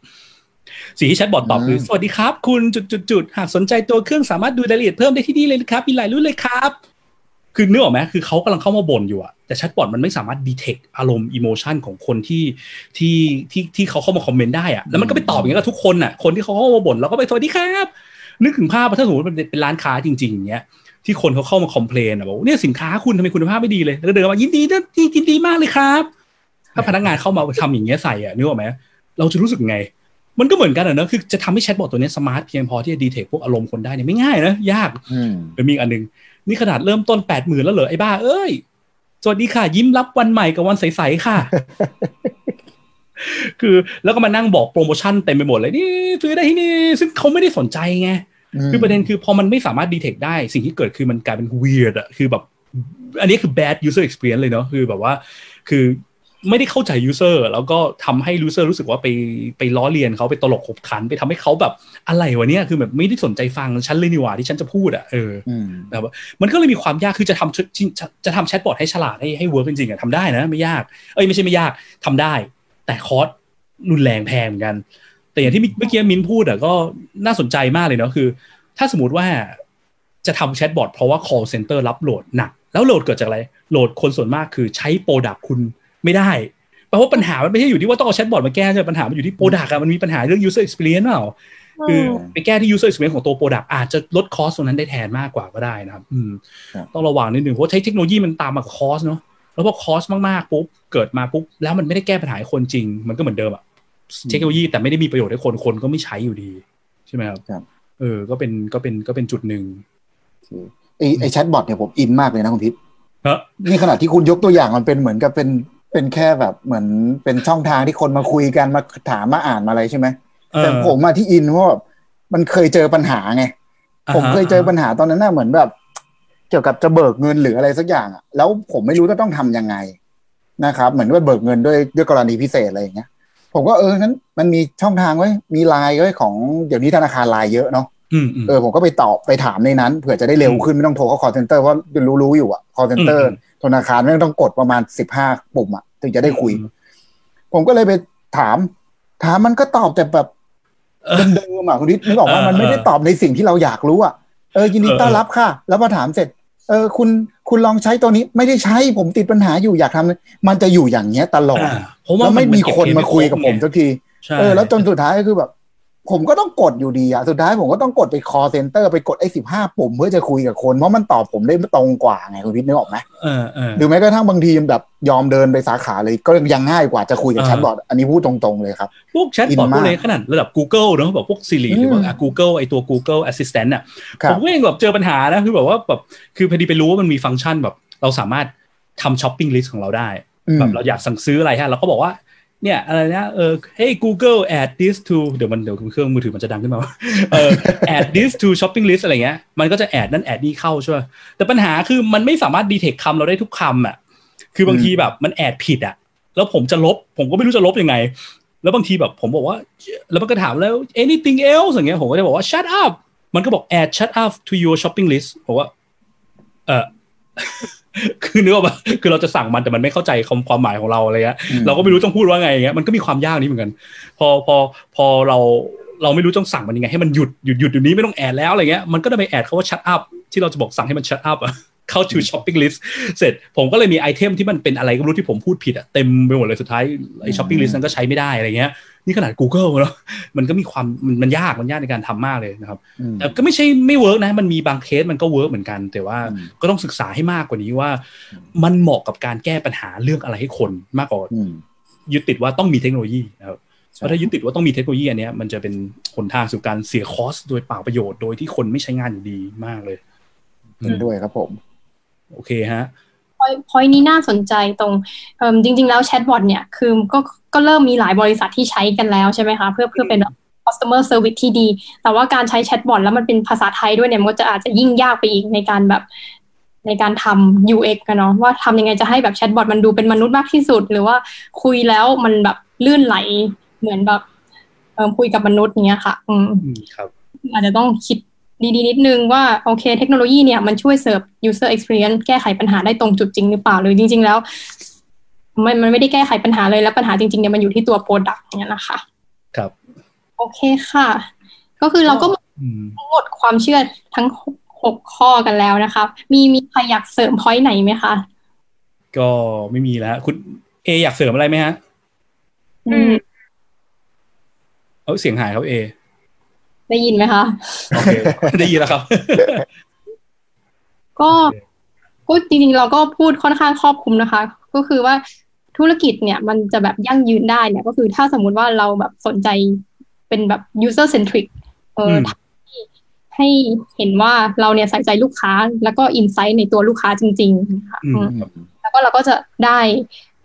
สิ่งที่ chatbot ตอบคืออืมสวัสดีครับ คุณจุดจุดจุดหากสนใจตัวเครื่องสามารถดูรายละเอียดเพิ่มได้ที่นี่เลยนะครับมีหลายรุ่นเลยครับ คือนึกออกไหมคือเขากำลังเข้ามาบ่นอยู่อะแต่ chatbot มันไม่สามารถ detect อารมณ์ emotion ของคนที่ที่ที่ที่เขาเข้ามาคอมเมนต์ได้อะแล้วมันก็ไปตอบอย่างนี้กับทุกคนอะคนที่เขาเข้ามาบ่นเราก็ไปสวัสดีครับ นึกถึงภาพว่าถ้าสมมติมันเป็นร้านค้าจริงๆอย่างเงี้ยที่คนเขาเข้ามา complain อะบอกว่าเนี่ยสินค้าคุณทำไมคุณภาพไม่ดีเลยแล้วก็เดินมายินดีนะยินดีมากเลยครับ ถ้าพนักงานเข้ามาทำอย่างเงี้ยใส่อะนึกออกไหมเราจะรู้สึกไง มันก็เหมือนกันอะเนอะคือจะทำให้ chatbot ตัวนี้ smart เพียงพอที่จะ detect พวกอารมณ์คนได้เนี่ยไม่ง่ายนะยากอืมเดี๋ยวมีอีกอันหนึ่งนี่ขนาดเริ่มต้นแปดหมื่นแล้วเหรอไอ้บ้าเอ้ยสวัสดีค่ะ ยิ้มรับวันใหม่กับวันใสๆค่ะ คือแล้วก็มานั่งบอกโปรโมชั่นเต็มไปหมดเลยนี่ซื้อได้ที่นี่ ซึ่งเขาไม่ได้สนใจไงคือประเด็นคือพอมันไม่สามารถดีเทคได้ สิ่งที่เกิดคือมันกลายเป็น weird อะคือแบบ อันนี้คือ bad user experience เลยเนาะคือแบบว่า คือ ไม่ได้เข้าใจ user แล้วก็ทำให้ user รู้สึกว่าไปไปล้อเลียนเขาไปตลกขบขัน ไปทำให้เขาแบบอะไรวะเนี่ยคือแบบไม่ได้สนใจฟังฉันเลยนี่หว่าที่ฉันจะพูดอะเอออืมแบบว่ามันก็เลยมีความยากคือจะทำจะจะทำ chatbot ให้ฉลาดให้ให้ work จริงๆอะทำได้นะ ไม่ยากเอ้ยไม่ใช่ไม่ยากทำได้ แต่ cost รุนแรงแพงเหมือนกัน แต่อย่างที่เมื่อกี้มิ้นพูดอะก็น่าสนใจมากเลยเนาะคือ ถ้าสมมติว่าจะทำ chatbot เพราะว่า call center รับ load หนักแล้ว load เกิดจากอะไร load คนส่วนมากคือใช้ product คุณ ไม่ได้แปลว่าปัญหามันไม่ใช่อยู่ที่ว่าต้องเอา chatbot มาแก้ใช่ไหมปัญหามันอยู่ที่ product อะมันมีปัญหาเรื่อง user experience เปล่าคือไปแก้ที่ user experience ของตัว product อาจจะลด cost ตรงนั้นได้แทนมากกว่าก็ได้นะครับอืมครับต้องระวังนิดนึงเพราะใช้เทคโนโลยีมันตามมากับ cost เนาะแล้วพอ cost มากๆปุ๊บเกิดมาปุ๊บแล้วมันไม่ได้แก้ปัญหาให้คนจริง มันก็เหมือนเดิมอะเทคโนโลยีแต่ไม่ได้มีประโยชน์ให้คนคนก็ไม่ใช้อยู่ดี ใช่ไหมครับครับเออก็เป็นก็เป็นก็เป็นจุดหนึ่งไอไอ chatbot เนี่ยผมอินมากเลยนะคุณทิพย์ฮะนี่ขนาดที่คุณยกตัวอย่างมันเป็นเหมือนกับเป็น เป็นแค่แบบเหมือนเป็นช่องทางที่คนมาคุยกันมาถามมาอ่านมาอะไรใช่ไหมแต่ผมมาที่อินเพราะว่ามันเคยเจอปัญหาไงผมเคยเจอปัญหาตอนนั้นน่ะเหมือนแบบ เกี่ยวกับจะเบิกเงินหรืออะไรสักอย่างอะแล้วผมไม่รู้จะต้องทำยังไงนะครับ เหมือนว่าเบิกเงินด้วยด้วยกรณีพิเศษอะไรอย่างเงี้ย ผมก็เออนั้นมันมีช่องทางไว้ยมีไลน์ไว้ยของเดี๋ยวนี้ธนาคารไลน์เยอะเนาะอืมอืมเออผมก็ไปตอบไปถามในนั้นเผื่อจะได้เร็วขึ้นไม่ต้องโทรเข้า call center เพราะรู้รู้อยู่อะ call center อืม ธนาคารไม่ต้องกดประมาณสิบห้าปุ่มอะถึงจะได้คุยอืมผมก็เลยไปถาม ถามมันก็ตอบแต่แบบเออเดิมๆอะคุณนิดนึกออกว่าเออมันไม่ได้ตอบในสิ่งที่เราอยากรู้อะเออยินดีเออต้อนรับค่ะ แล้วพอถามเสร็จ เออ คุณคุณลองใช้ตัวนี้ไม่ได้ใช้ผมติดปัญหาอยู่อยากทำมันจะอยู่อย่างเงี้ยตลอดอ่าเพราะว่าแล้วไม่มีคนมาคุยกับผมไสักทีใช่เออแล้วจนสุดท้ายก็คือแบบ ผมก็ต้องกดอยู่ดีอะสุดท้ายผมก็ต้องกดไป call center ไปกดไอ้สิบห้าปุ่มเพื่อจะคุยกับคน เพราะมันตอบผมได้ตรงกว่าไงคุณพิทนึกออกไหมเออเออหรือแม้กระทั่งบางทีแบบยอมเดินไปสาขาเลยก็ยังง่ายกว่าจะคุยกับอ่าแชทบอทอันนี้พูดตรงๆเลยครับ พวก chatbot อินพวมากกเล็กขนาดระดับ Google เนอะแบบพวก Siri หรือว่าอืมอะ Google ไอตัว Google Assistant อะครับผมก็ยังแบบเจอปัญหานะคือแบบว่าแบบคือพอดีไปรู้ว่ามันมีฟังก์ชันแบบ เราสามารถทำ shopping list ของเราได้อืมแบบเราอยากสั่งซื้ออะไรฮะเราก็บอกว่า เนี่ยอะไรนะเออ hey Google add this to เดี๋ยวมันเดี๋ยวเครื่องมือถือมันจะดังขึ้นมาเออ add this to shopping list อะไรเงี้ยมันก็จะ add นั่น add นี่เข้าใช่ไหมแต่ปัญหาคือมันไม่สามารถดีเทคคำเราได้ทุกคำอะคือบางทีแบบมัน add ผิดอะแล้วผมจะลบ ผมก็ไม่รู้จะลบยังไง แล้วบางทีแบบผมบอกว่า แล้วมันก็ถามแล้ว anything else อย่างเงี้ยผมก็จะบอกว่า shut up มันก็บอก add shut up to your shopping list ผมว่าเออ คือนึกออกปะคือเราจะสั่งมันแต่มันไม่เข้าใจความความหมายของเราอะไรเงี้ยอืมเราก็ไม่รู้ต้องพูดว่าไงอย่างเงี้ยมันก็มีความยากนี้เหมือนกัน พอพอพอเราเราไม่รู้ต้องสั่งมันยังไงให้มันหยุดหยุดหยุดอยู่นี้ไม่ต้องแอดแล้วอะไรเงี้ยมันก็จะไปแอดเขาว่า shut up ที่เราจะบอกสั่งให้มัน shut up อะเข้า to shopping list เสร็จผมก็เลยมี item ที่มันเป็นอะไรก็ไม่รู้ที่ผมพูดผิดอะเต็มไปหมดเลยสุดท้ายไอ shopping list นั้นก็ใช้ไม่ได้อะไรเงี้ย นี่ขนาด Google เนาะมันก็มีความมันมันยากมันยากในการทำมากเลยนะครับอืมแต่ก็ไม่ใช่ไม่ work นะ มันมีบางเคสมันก็ work เหมือนกัน แต่ว่าอืมก็ต้องศึกษาให้มากกว่านี้ว่า มันเหมาะกับการแก้ปัญหาเรื่องอะไรให้คนมากกว่าอืมยึดติดว่าต้องมีเทคโนโลยีนะครับเพราะถ้ายึดติดว่าต้องมีเทคโนโลยีอันเนี้ยมันจะเป็นหนทางสู่การเสียคอสโดยเปล่าประโยชน์โดยที่คนไม่ใช้งานอยู่ดีมากเลยเห็นด้วยครับผม โอเคฮะ พอยนี้น่าสนใจตรงเอิ่มจริง ๆ แล้วแชทบอทเนี่ยคือก็ก็เริ่มมีหลายบริษัทที่ใช้กันแล้วใช่ไหมคะ เพื่อเพื่อเป็นแบบ customer service ที่ดี แต่ว่าการใช้แชทบอทแล้วมันเป็นภาษาไทยด้วยเนี่ย มันก็จะอาจจะยิ่งยากไปอีกในการแบบในการทำ UX กันเนาะว่าทำยังไงจะให้แบบแชทบอทมันดูเป็นมนุษย์มากที่สุด หรือว่าคุยแล้วมันแบบลื่นไหลเหมือนแบบเอิ่มคุยกับมนุษย์อย่างเงี้ยค่ะอืมอืมครับ อาจจะต้องคิด ดีๆ นิดนึงว่าโอเคเทคโนโลยีเนี่ยมันช่วยเสิร์ฟ user experience แก้ไขปัญหาได้ตรงจุดจริงหรือเปล่า หรือจริง ๆ แล้ว มันมันไม่ได้แก้ไขปัญหาเลยแล้วปัญหาจริงๆเนี่ยมันอยู่ที่ตัว product เนี่ยนะคะครับ โอเคค่ะ ก็คือเราก็อืมหมดความเชื่อทั้งหกหกข้อกันแล้วนะคะมีมีใครอยากเสริมพอยต์ไหนไหมคะก็ไม่มีแล้ว คุณเออยากเสริมอะไรไหมฮะ อืม เออเสียงหายครับเอ ได้ยินไหมคะโอเคได้ยินแล้วครับ ก็ก็จริงๆเราก็พูดค่อนข้างครอบคลุมนะคะ ก็คือว่าธุรกิจเนี่ย มันจะแบบยั่งยืนได้เนี่ย ก็คือถ้าสมมุติว่าเราแบบสนใจเป็นแบบ user centric เออมให้เห็นว่าเราเนี่ยใส่ใจลูกค้า แล้วก็อินไซต์ในตัวลูกค้าจริงๆค่ะอืมอืมแล้วก็เราก็จะได้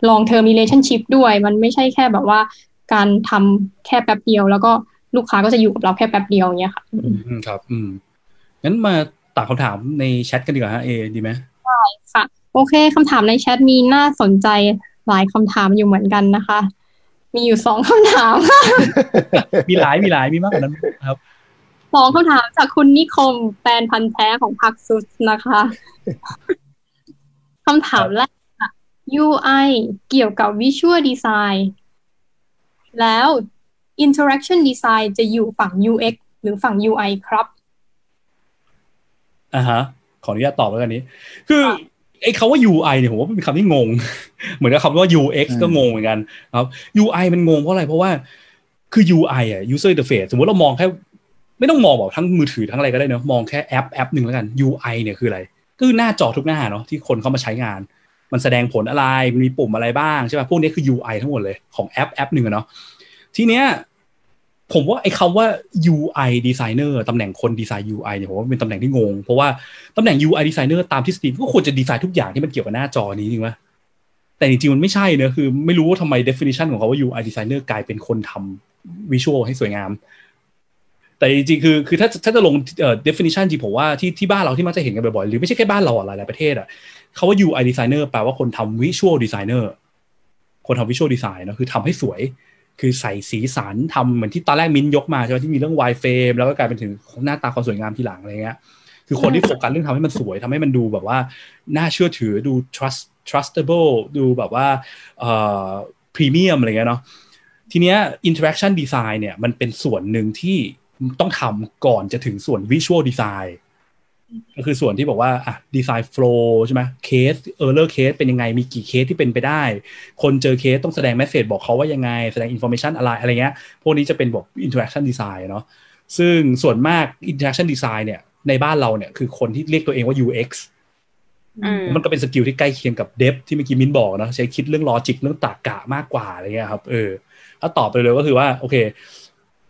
long term relationship ด้วย มันไม่ใช่แค่แบบว่าการทำแค่แป๊บเดียวแล้วก็ ลูกค้าก็จะอยู่กับเราแค่แป๊บเดียวอย่างเงี้ยค่ะ อืมครับ อืมงั้นมาตอบคำถามในแชทกันดีกว่าฮะเอดีไหมค่ะ โอเคคำถามในแชทมีน่าสนใจหลายคำถามอยู่เหมือนกันนะคะ มีอยู่สองคำถาม มีหลายมีหลายมีมากกว่านั้นครับสองคำถามจากคุณนิคมแฟนพันธ์แท้ของพักซุสนะคะคำถามแรกค่ะ UI เกี่ยวกับ Visual Design แล้ว Interaction Design จะอยู่ฝั่ง UX หรือฝั่ง UI ครับอ่าฮะ ขออนุญาตตอบแล้วกันนี้ คือไอ้คำว่า UI เนี่ยผมว่าเป็นคำที่งง เหมือนกับคำว่า UX อืมก็งงเหมือนกันครับ UI มันงงเพราะอะไรเพราะว่าคือ UI อะ user interface สมมติเรามองแค่ไม่ต้องมองแบบทั้งมือถือทั้งอะไรก็ได้เนอะมองแค่แอปแอปหนึ่งแล้วกัน UI เนี่ยคืออะไรก็คือหน้าจอทุกหน้าเนาะที่คนเข้ามาใช้งาน มันแสดงผลอะไรมันมีปุ่มอะไรบ้างใช่ป่ะพวกนี้คือ UI ทั้งหมดเลยของแอปแอปหนึ่งอะเนาะ ทีเนี้ยผมว่าไอ้คำว่า UI designer ตำแหน่งคนดีไซน์ UI เนี่ยผมว่าเป็นตำแหน่งที่งง เพราะว่าตำแหน่ง UI designer ตามทฤษฎีก็ควรจะดีไซน์ทุกอย่างที่มันเกี่ยวกับหน้าจอนี้จริงไหมแต่จริงๆมันไม่ใช่เนอะคือ ไม่รู้ว่าทำไม definition ของเขาว่า UI designer กลายเป็นคนทำ visual ให้สวยงาม แต่จริงๆคือคือถ้าถ้าจะลงเอ่อ definition จริงผมว่าที่ที่บ้านเราที่มักจะเห็นกันบ่อยๆหรือไม่ใช่แค่บ้านเราอะหลายๆประเทศอะเขาว่า UI designer แปลว่าคนทำ visual designer คนทำ visual design เนอะคือทำให้สวย คือใส่สีสันทำเหมือนที่ตอนแรกมิ้นยกมาใช่ไหมที่มีเรื่อง wide frame แล้วก็กลายเป็นถึงหน้าตาความสวยงามทีหลังอะไรเงี้ยคือคนที่โฟกัสเรื่องทำให้มันสวยทำให้มันดูแบบว่าน่าเชื่อถือดู trust trustable ดูแบบว่าเอ่อ premium อะไรเงี้ยเนาะทีเนี้ย interaction design เนี่ยมันเป็นส่วนหนึ่งที่ต้องทำก่อนจะถึงส่วน visual design ก็คือส่วนที่บอกว่าอะ design flow ใช่ไหม case error case เป็นยังไงมีกี่เคสที่เป็นไปได้ คนเจอเคสต้องแสดง message บอกเขาว่ายังไง แสดง information อะไรอะไรเงี้ยพวกนี้จะเป็นบอก interaction design เนาะซึ่งส่วนมาก interaction design เนี่ยในบ้านเราเนี่ยคือคนที่เรียกตัวเองว่า UX อืมมันก็เป็น skill ที่ใกล้เคียงกับ dev ที่เมื่อกี้มิ้นบอกนะใช้คิดเรื่อง logic เรื่องตรรกะมากกว่าอะไรเงี้ยครับเออถ้าตอบไปเลยก็คือว่าโอเค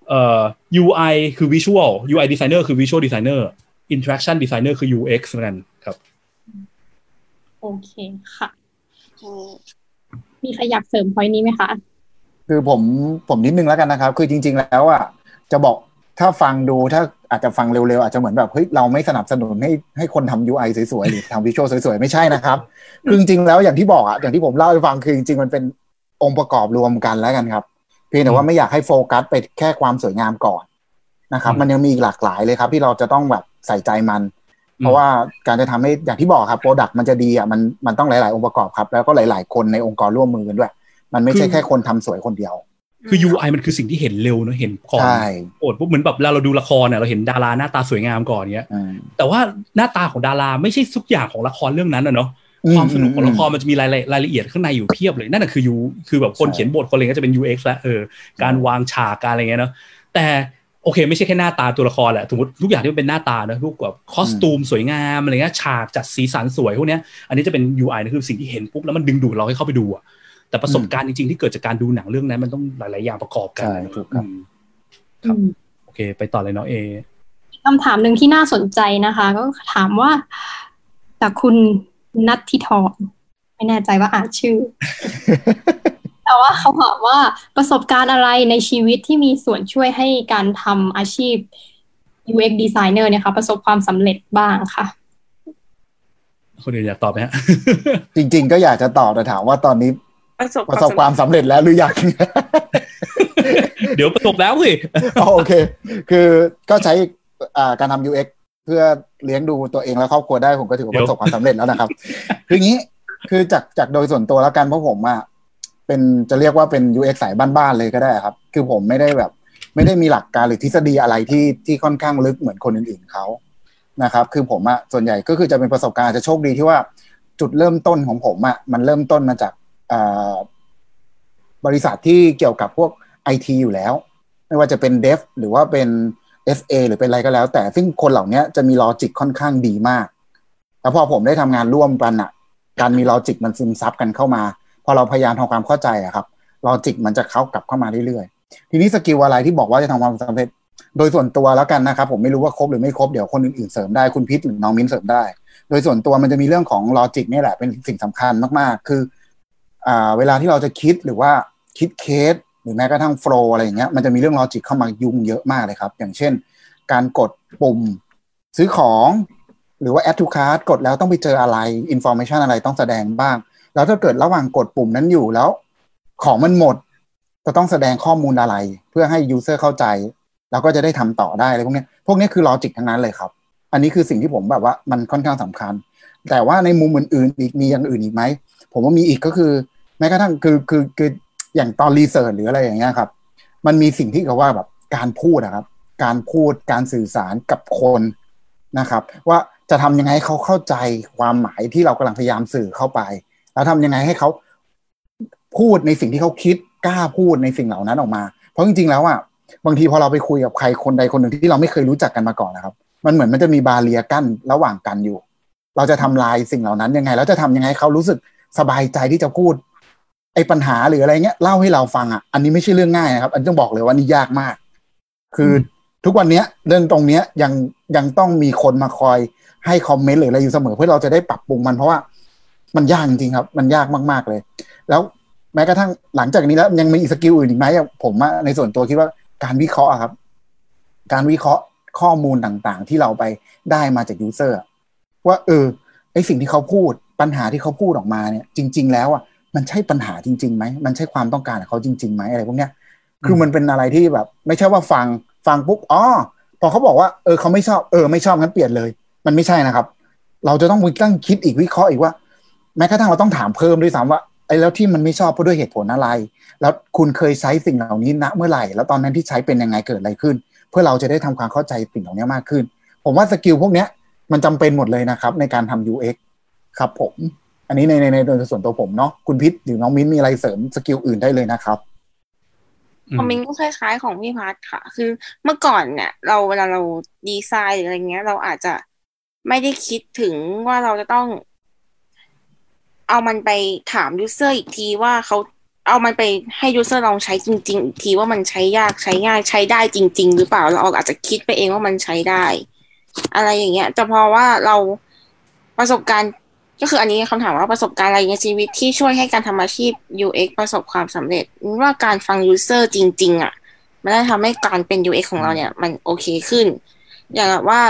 เอ่อ UI คือ visual UI designer คือ visual designer interaction designer คือ UX เหมือนกันครับ โอเคค่ะอืมมีใครอยากเสริมพอยนี้ไหมคะ คือผมผมนิดนึงแล้วกันนะครับ คือจริง ๆ แล้วอะจะบอกถ้าฟังดูถ้าอาจจะฟังเร็วๆ อาจจะเหมือนแบบเฮ้ยเราไม่สนับสนุนให้ให้คนทำ UI สวยๆ หรือทำ visual สวยๆ ไม่ใช่นะครับคือจริงๆ แล้วอย่างที่บอกอะอย่างที่ผมเล่าให้ฟังคือจริงๆ มันเป็นองค์ประกอบรวมกันแล้วกันครับ เพียงแต่ว่าไม่อยากให้โฟกัสไปแค่ความสวยงามก่อนนะครับอืมมันยังมีอีกหลากหลายเลยครับ ที่เราจะต้องแบบ ใส่ใจมัน เพราะว่าการจะทำให้อย่างที่บอกครับ product มันจะดีอะมันมันต้องหลาย ๆ องค์ประกอบครับ แล้วก็หลาย ๆ คนในองค์กรร่วมมือกันด้วย มันไม่ใช่แค่คนทำสวยคนเดียว คือ UI มันคือสิ่งที่เห็นเร็วเนอะเห็นก่อนใช่โอดปุ๊บเหมือนแบบเวลาเราดูละครเนี่ยเราเห็นดาราหน้าตาสวยงามก่อนเนี้ยอืมแต่ว่าหน้าตาของดาราไม่ใช่ทุกอย่างของละครเรื่องนั้นนะเนาะอืมความสนุกของอืมละครมันจะมีรายละรายละเอียดข้างในอยู่เพียบเลย นั่นแหะคือยูคือแบบคนใช่เขียนบทคนอะไรก็จะเป็น UX แล้วเออการวางฉากการอะไรเงี้ยเนาะแต่ โอเคไม่ใช่แค่หน้าตาตัวละครแหละสมมติทุกอย่างที่มันเป็นหน้าตาเนอะรูปแบบคอสตูมสวยงามอะไรเงี้ยฉากจัดสีสันสวยพวกเนี้ยอันนี้จะเป็น UI นะคือสิ่งที่เห็นปุ๊บแล้วมันดึงดูดเราให้เข้าไปดูอะแต่ประสบการณ์จริงๆที่เกิดจากการดูหนังเรื่องนั้นมันต้องหลายๆอย่างประกอบกันใช่ถูกครับอืมครับอืมโอเค ไปต่อเลยเนาะเอคำถามหนึ่งที่น่าสนใจนะคะ ก็ถามว่าจากคุณนัทธิธรไม่แน่ใจว่าอ่านชื่อ แต่ว่าเขาถามว่าประสบการณ์อะไรในชีวิตที่มีส่วนช่วยให้การทำอาชีพ UX designer เนี่ยค่ะประสบความสำเร็จบ้างค่ะ คนอื่นอยากตอบไหมฮะ จริง ๆ ก็อยากจะตอบแต่ถามว่าตอนนี้ประสบประสบความสำเร็จแล้วหรือยัง เดี๋ยวประสบแล้วสิอ๋อโอเค คือก็ใช้อ่าการทำ UX เพื่อเลี้ยงดูตัวเองและครอบครัวได้ผมก็ถือว่าประสบความสำเร็จแล้วนะครับ คืออย่างนี้คือจากจากโดยส่วนตัวแล้วกันเพราะผมอะ เป็นจะเรียกว่าเป็น UX สายบ้านๆเลยก็ได้ครับ คือผมไม่ได้แบบ ไม่ได้มีหลักการหรือทฤษฎีอะไรที่ที่ค่อนข้างลึกเหมือนคนอื่นๆเขานะครับ คือผมอะส่วนใหญ่ก็คือจะเป็นประสบการณ์จะโชคดีที่ว่าจุดเริ่มต้นของผมอะมันเริ่มต้นมาจากบริษัทที่เกี่ยวกับพวกไอทีอยู่แล้ว ไม่ว่าจะเป็น Dev หรือว่าเป็น FA หรือเป็นอะไรก็แล้ว แต่ซึ่งคนเหล่านี้จะมี logic ค่อนข้างดีมาก แล้วพอผมได้ทำงานร่วมกันอะการมี logic มันซึมซับกันเข้ามา อเราพยายามทำความเข้าใจอะครับ logic มันจะเข้ากลับเข้ามาเรื่อยๆ ทีนี้ skill อะไรที่บอกว่าจะทำความสำเร็จ โดยส่วนตัวแล้วกันนะครับ ผมไม่รู้ว่าครบหรือไม่ครบเดี๋ยวคนอื่นๆเสริมได้คุณทิพย์หรือน้องมิ้นเสริมได้ โดยส่วนตัวมันจะมีเรื่องของ logic นี่แหละเป็นสิ่งสำคัญมากๆ คืออ่าเวลาที่เราจะคิดหรือว่าคิดเคสหรือแม้กระทั่ง flow อะไรอย่างเงี้ยมันจะมีเรื่อง logic เข้ามายุ่งเยอะมากเลยครับ อย่างเช่น การกดปุ่มซื้อของ หรือว่า add to cart กดแล้วต้องไปเจออะไร information อะไรต้องแสดงบ้าง แล้วถ้าเกิดระหว่างกดปุ่มนั้นอยู่แล้ว ของมันหมด จะต้องแสดงข้อมูลอะไร เพื่อให้ user เข้าใจ แล้วก็จะได้ทำต่อได้อะไรพวกนี้พวกนี้คือลอจิกทั้งนั้นเลยครับ อันนี้คือสิ่งที่ผมแบบว่ามันค่อนข้างสำคัญ แต่ว่าในมุมอื่นๆอีกมีอย่างอื่นอีกไหมผมว่ามีอีกก็คือแม้กระทั่งคือคือคืออย่างตอนรีเสิร์ชหรืออะไรอย่างเงี้ยครับ มันมีสิ่งที่เขาว่าแบบการพูดนะครับ การพูดการสื่อสารกับคนนะครับ ว่าจะทำยังไงให้เขาเข้าใจความหมายที่เรากำลังพยายามสื่อเข้าไป แล้วทำยังไงให้เขาพูดในสิ่งที่เขาคิดกล้าพูดในสิ่งเหล่านั้นออกมา เพราะจริงๆแล้วอะบางทีพอเราไปคุยกับใครคนใดคนหนึ่งที่เราไม่เคยรู้จักกันมาก่อนนะครับ มันเหมือนมันจะมีบาเรียกั้นระหว่างกันอยู่ เราจะทำลายสิ่งเหล่านั้นยังไง แล้วจะทำยังไงให้เขารู้สึกสบายใจที่จะพูด ไอ้ปัญหาหรืออะไรเงี้ยเล่าให้เราฟังอะอันนี้ไม่ใช่เรื่องง่ายนะครับ อันต้องบอกเลยว่านี่ยากมาก คือทุกวันเนี้ยเรื่องตรงเนี้ยยังยังต้องมีคนมาคอยให้คอมเมนต์หรืออะไรอยู่เสมอเพื่อเราจะได้ปรับปรุงมันเพราะว่า มันยากจริงครับ มันยากมาก ๆเลย แล้วแม้กระทั่งหลังจากนี้แล้วยังมีอีก skill อื่นอีกไหมผมในส่วนตัวคิดว่าการวิเคราะห์ครับ การวิเคราะห์ข้อมูลต่างๆ ที่เราไปได้มาจาก user ว่า เออไอสิ่งที่เขาพูดปัญหาที่เขาพูดออกมาเนี่ย จริง ๆ แล้วอะมันใช่ปัญหาจริงๆไหมมันใช่ความต้องการของเขาจริงๆไหมอะไรพวกเนี้ยคือมันเป็นอะไรที่แบบ ไม่ใช่ว่าฟังฟังปุ๊บอ๋อพอเขาบอกว่าเออเขาไม่ชอบเออไม่ชอบงั้นเปลี่ยนเลย มันไม่ใช่นะครับ เราจะต้องมีตั้งคิดอีกวิเคราะห์อีกว่า แม้กระทั่งเราต้องถามเพิ่มด้วยซ้ำว่าไอ้แล้วที่มันไม่ชอบเพราะด้วยเหตุผลอะไร แล้วคุณเคยใช้สิ่งเหล่านี้ณเมื่อไหร่ แล้วตอนนั้นที่ใช้เป็นยังไงเกิดอะไรขึ้น เพื่อเราจะได้ทำความเข้าใจสิ่งเหล่านี้มากขึ้น ผมว่า skill พวกเนี้ยมันจำเป็นหมดเลยนะครับ ในการทำ UX ครับผม อันนี้ในในในโดยส่วนตัวผมเนาะคุณพิษหรือน้องมิ้นมีอะไรเสริม skill อื่นได้เลยนะครับของมิ้นก็คล้ายๆของพี่พัทค่ะ คือเมื่อก่อนเนี่ยเราเวลาเราดีไซน์หรืออะไรเงี้ย เราอาจจะไม่ได้คิดถึงว่าเราจะต้อง เอามันไปถาม user อีกทีว่าเขาเอามันไปให้ user ลองใช้จริง ๆ อีกทีว่ามันใช้ยากใช้ง่ายใช้ได้จริง ๆ หรือเปล่าเราอาจจะคิดไปเองว่ามันใช้ได้ อะไรอย่างเงี้ยแต่พอว่าเราประสบการณ์ก็คืออันนี้คำถามว่าประสบการณ์อะไรในชีวิตที่ช่วยให้การทำอาชีพ UX ประสบความสำเร็จว่าการฟัง user จริง ๆอะ มันได้ทำให้การเป็น UX ของเราเนี่ย มันโอเคขึ้น อย่างว่า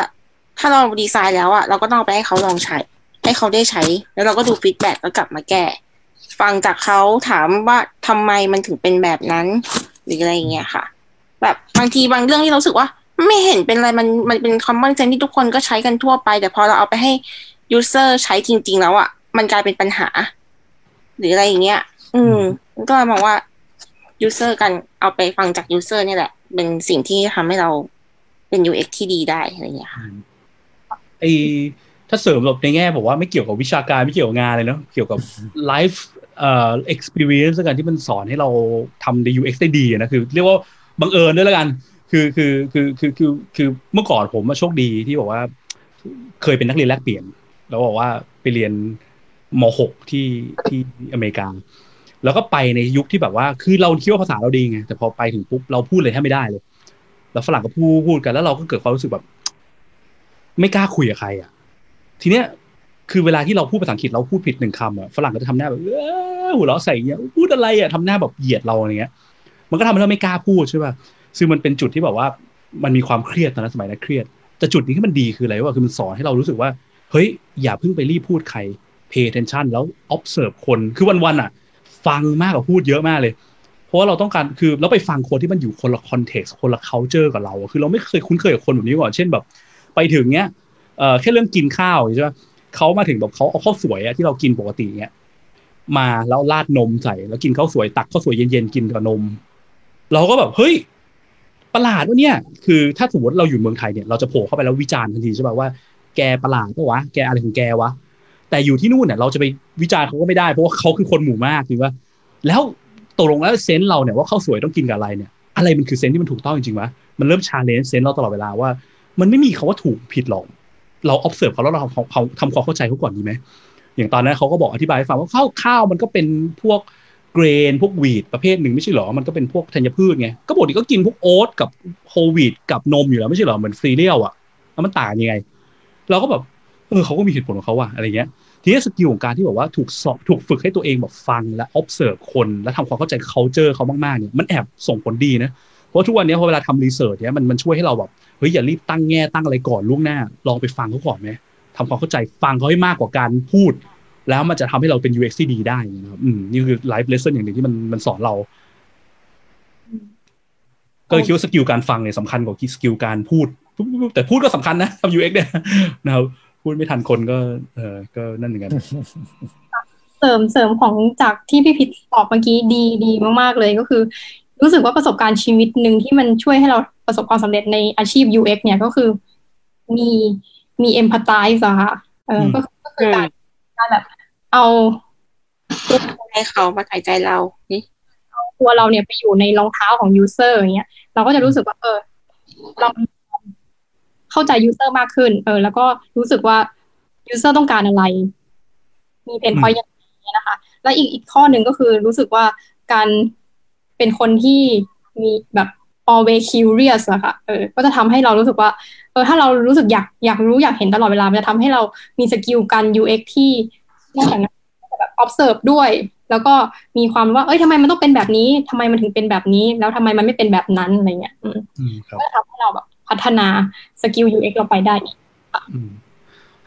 ถ้าเราดีไซน์แล้วอะ เราก็ต้องไปให้เขาลองใช้ ให้เขาได้ใช้ แล้วเราก็ดู feedback แล้วกลับมาแก้ฟังจากเขาถามว่าทำไมมันถึงเป็นแบบนั้น หรืออะไรอย่างเงี้ยค่ะ แบบบางทีบางเรื่องที่เราสึกว่า ไม่เห็นเป็นอะไรมันมันเป็น common sense ที่ทุกคนก็ใช้กันทั่วไป แต่พอเราเอาไปให้user ใช้จริง ๆ แล้วอะ มันกลายเป็นปัญหา หรืออะไรอย่างเงี้ย อืมก็มองว่า user การเอาไปฟังจาก user นี่แหละ เป็นสิ่งที่ทำให้เราเป็น UX ที่ดีได้อะไรอย่างเงี้ยค่ะไอ ถ้าเสริมแบบในแง่บอกว่าไม่เกี่ยวกับวิชาการไม่เกี่ยวกับงานเลยเนาะเกี่ยวกับไลฟ์เอ่อ experience กันที่มันสอนให้เราทำใน UX ได้ดีนะคือ เรียกว่าบังเอิญด้วยแล้วกัน คือคือคือคือคือคือเมื่อก่อนผมมาโชคดีที่บอกว่า เคยเป็นนักเรียนแลกเปลี่ยน แล้วบอกว่าไปเรียนม .6 ที่ที่อเมริกา แล้วก็ไปในยุคที่แบบว่า คือเราคิดว่าภาษาเราดีไงแต่พอไปถึงปุ๊บเราพูดเลยแทบไม่ได้เลย แล้วฝรั่งก็พูดพูดกันแล้วเราก็เกิดความรู้สึกแบบ ไม่กล้าคุยกับใครอะ ทีเนี้ยคือเวลาที่เราพูดภาษาอังกฤษเราพูดผิดหนึ่งคำอะฝรั่งก็จะทำหน้าแบบหัวเราะใส่เงี้ยพูดอะไรอะทำหน้าแบบเหยียดเราอะไรเงี้ย มันก็ทำให้เราไม่กล้าพูดใช่ป่ะซึ่งมันเป็นจุดที่แบบว่ามันมีความเครียดตอนนั้นสมัยนั้นเครียด แต่จุดนี้ที่มันดีคืออะไรวะคือมันสอนให้เรารู้สึกว่า เฮ้ย อย่าเพิ่งไปรีบพูดใคร pay attention แล้ว observe คนคือวันๆอะ ฟังมากกว่าพูดเยอะมากเลย เพราะว่าเราต้องการคือเราไปฟังคนที่มันอยู่คนละ context คนละ culture กับเรา คือเราไม่เคยคุ้นเคยกับคนแบบนี้ก่อนเช่นแบบ ไปถึงเนี้ย เอ่อแค่เรื่องกินข้าวใช่ไหมเขามาถึงแบบเขาเอาข้าวสวยอะที่เรากินปกติเนี้ยมาแล้วราดนมใส่ แล้วกินข้าวสวยตักข้าวสวยเย็นๆกินกับนม เราก็แบบเฮ้ยประหลาดวะเนี่ย คือถ้าสมมติเราอยู่เมืองไทยเนี่ยเราจะโผล่เข้าไปแล้ววิจารณ์ทันทีใช่ป่ะว่าแกประหลาดปะวะแกอะไรของแกวะแต่อยู่ที่นู่นเนี่ยเราจะไปวิจารณ์เขาก็ไม่ได้เพราะว่าเขาคือคนหมู่มากคือว่า แล้วตกลงแล้วเซนส์เราเนี่ยว่าข้าวสวยต้องกินกับอะไรเนี่ยอะไรมันคือเซนส์ที่มันถูกต้องจริงๆวะมันเริ่มชาเลนจ์เซนส์เราตลอดเวลาว่า มันไม่มีคาว่าถูกผิดหรอก เรา observe เขาแล้วเราทำเขาทำความเข้าใจเขาก่อนดีไหมอย่างตอนนั้นเขาก็บอกอธิบายให้ฟังว่าข้าวข้าวมันก็เป็นพวก grain พวก wheat ประเภทหนึ่งไม่ใช่หรอ มันก็เป็นพวกธัญพืชไง ก็ปกติก็กินพวกโอ๊ตกับ whole wheat กับนมอยู่แล้วไม่ใช่หรอเหมือนซีเรียลอะแล้วมันต่างยังไง เราก็แบบเออเขาก็มีเหตุผลของเขาว่ะอะไรเงี้ยทีนี้ skill ของการที่แบบว่าถูกสอบถูกฝึกให้ตัวเองแบบฟังและ observe คนและทำความเข้าใจ culture เขามากๆเนี่ยมันแอบส่งผลดีนะ เพราะทุกวันนี้พอเวลาทำ research เนี่ยมันมันช่วยให้เราแบบเฮ้ยอย่ารีบตั้งแง่ตั้งอะไรก่อนล่วงหน้า ลองไปฟังเขาก่อนไหมทำความเข้าใจฟังเขาให้มากกว่าการพูด แล้วมันจะทำให้เราเป็น UX ที่ดีได้นะครับอืมนี่คือ life lesson อย่างหนึ่งที่มันมันสอนเราก็เลยคิดว่า skill การฟังเนี่ยสำคัญกว่า skill การพูด แต่พูดก็สำคัญนะทำ UX เนี่ยนะครับพูดไม่ทันคนก็ เออก็นั่นเหมือนกันเสริมเสริมของจากที่พี่พิษตอบเมื่อกี้ดีดีมากๆเลยก็คือ รู้สึกว่าประสบการณ์ชีวิตหนึ่งที่มันช่วยให้เราประสบความสำเร็จในอาชีพ UX เนี่ยก็คือมีมี empathize อะค่ะเออก็ก็คือการการแบบ เอาให้เขามาใส่ใจเรานี่ตัวเราเนี่ยไปอยู่ในรองเท้าของ user อย่างเงี้ย เราก็จะรู้สึกว่า เออ เราเข้าใจ user มากขึ้น เออ แล้วก็รู้สึกว่า user ต้องการอะไร มี pain point ยังไงนะคะ แล้วอีกอีกข้อหนึ่งก็คือรู้สึกว่าการ เป็นคนที่มีแบบ always curious อะค่ะเออก็จะทำให้เรารู้สึกว่าเออถ้าเรารู้สึกอยากอยากรู้อยากเห็นตลอดเวลา มันจะทำให้เรามี skill การ UX ที่นอกจากนั้นแบบ observe ด้วย แล้วก็มีความว่า เอ้ยทำไมมันต้องเป็นแบบนี้ทำไมมันถึงเป็นแบบนี้ แล้วทำไมมันไม่เป็นแบบนั้นอะไรเงี้ยอืมอืมครับก็ทำให้เราแบบพัฒนาสกิล UX เราไปได้อีกอืม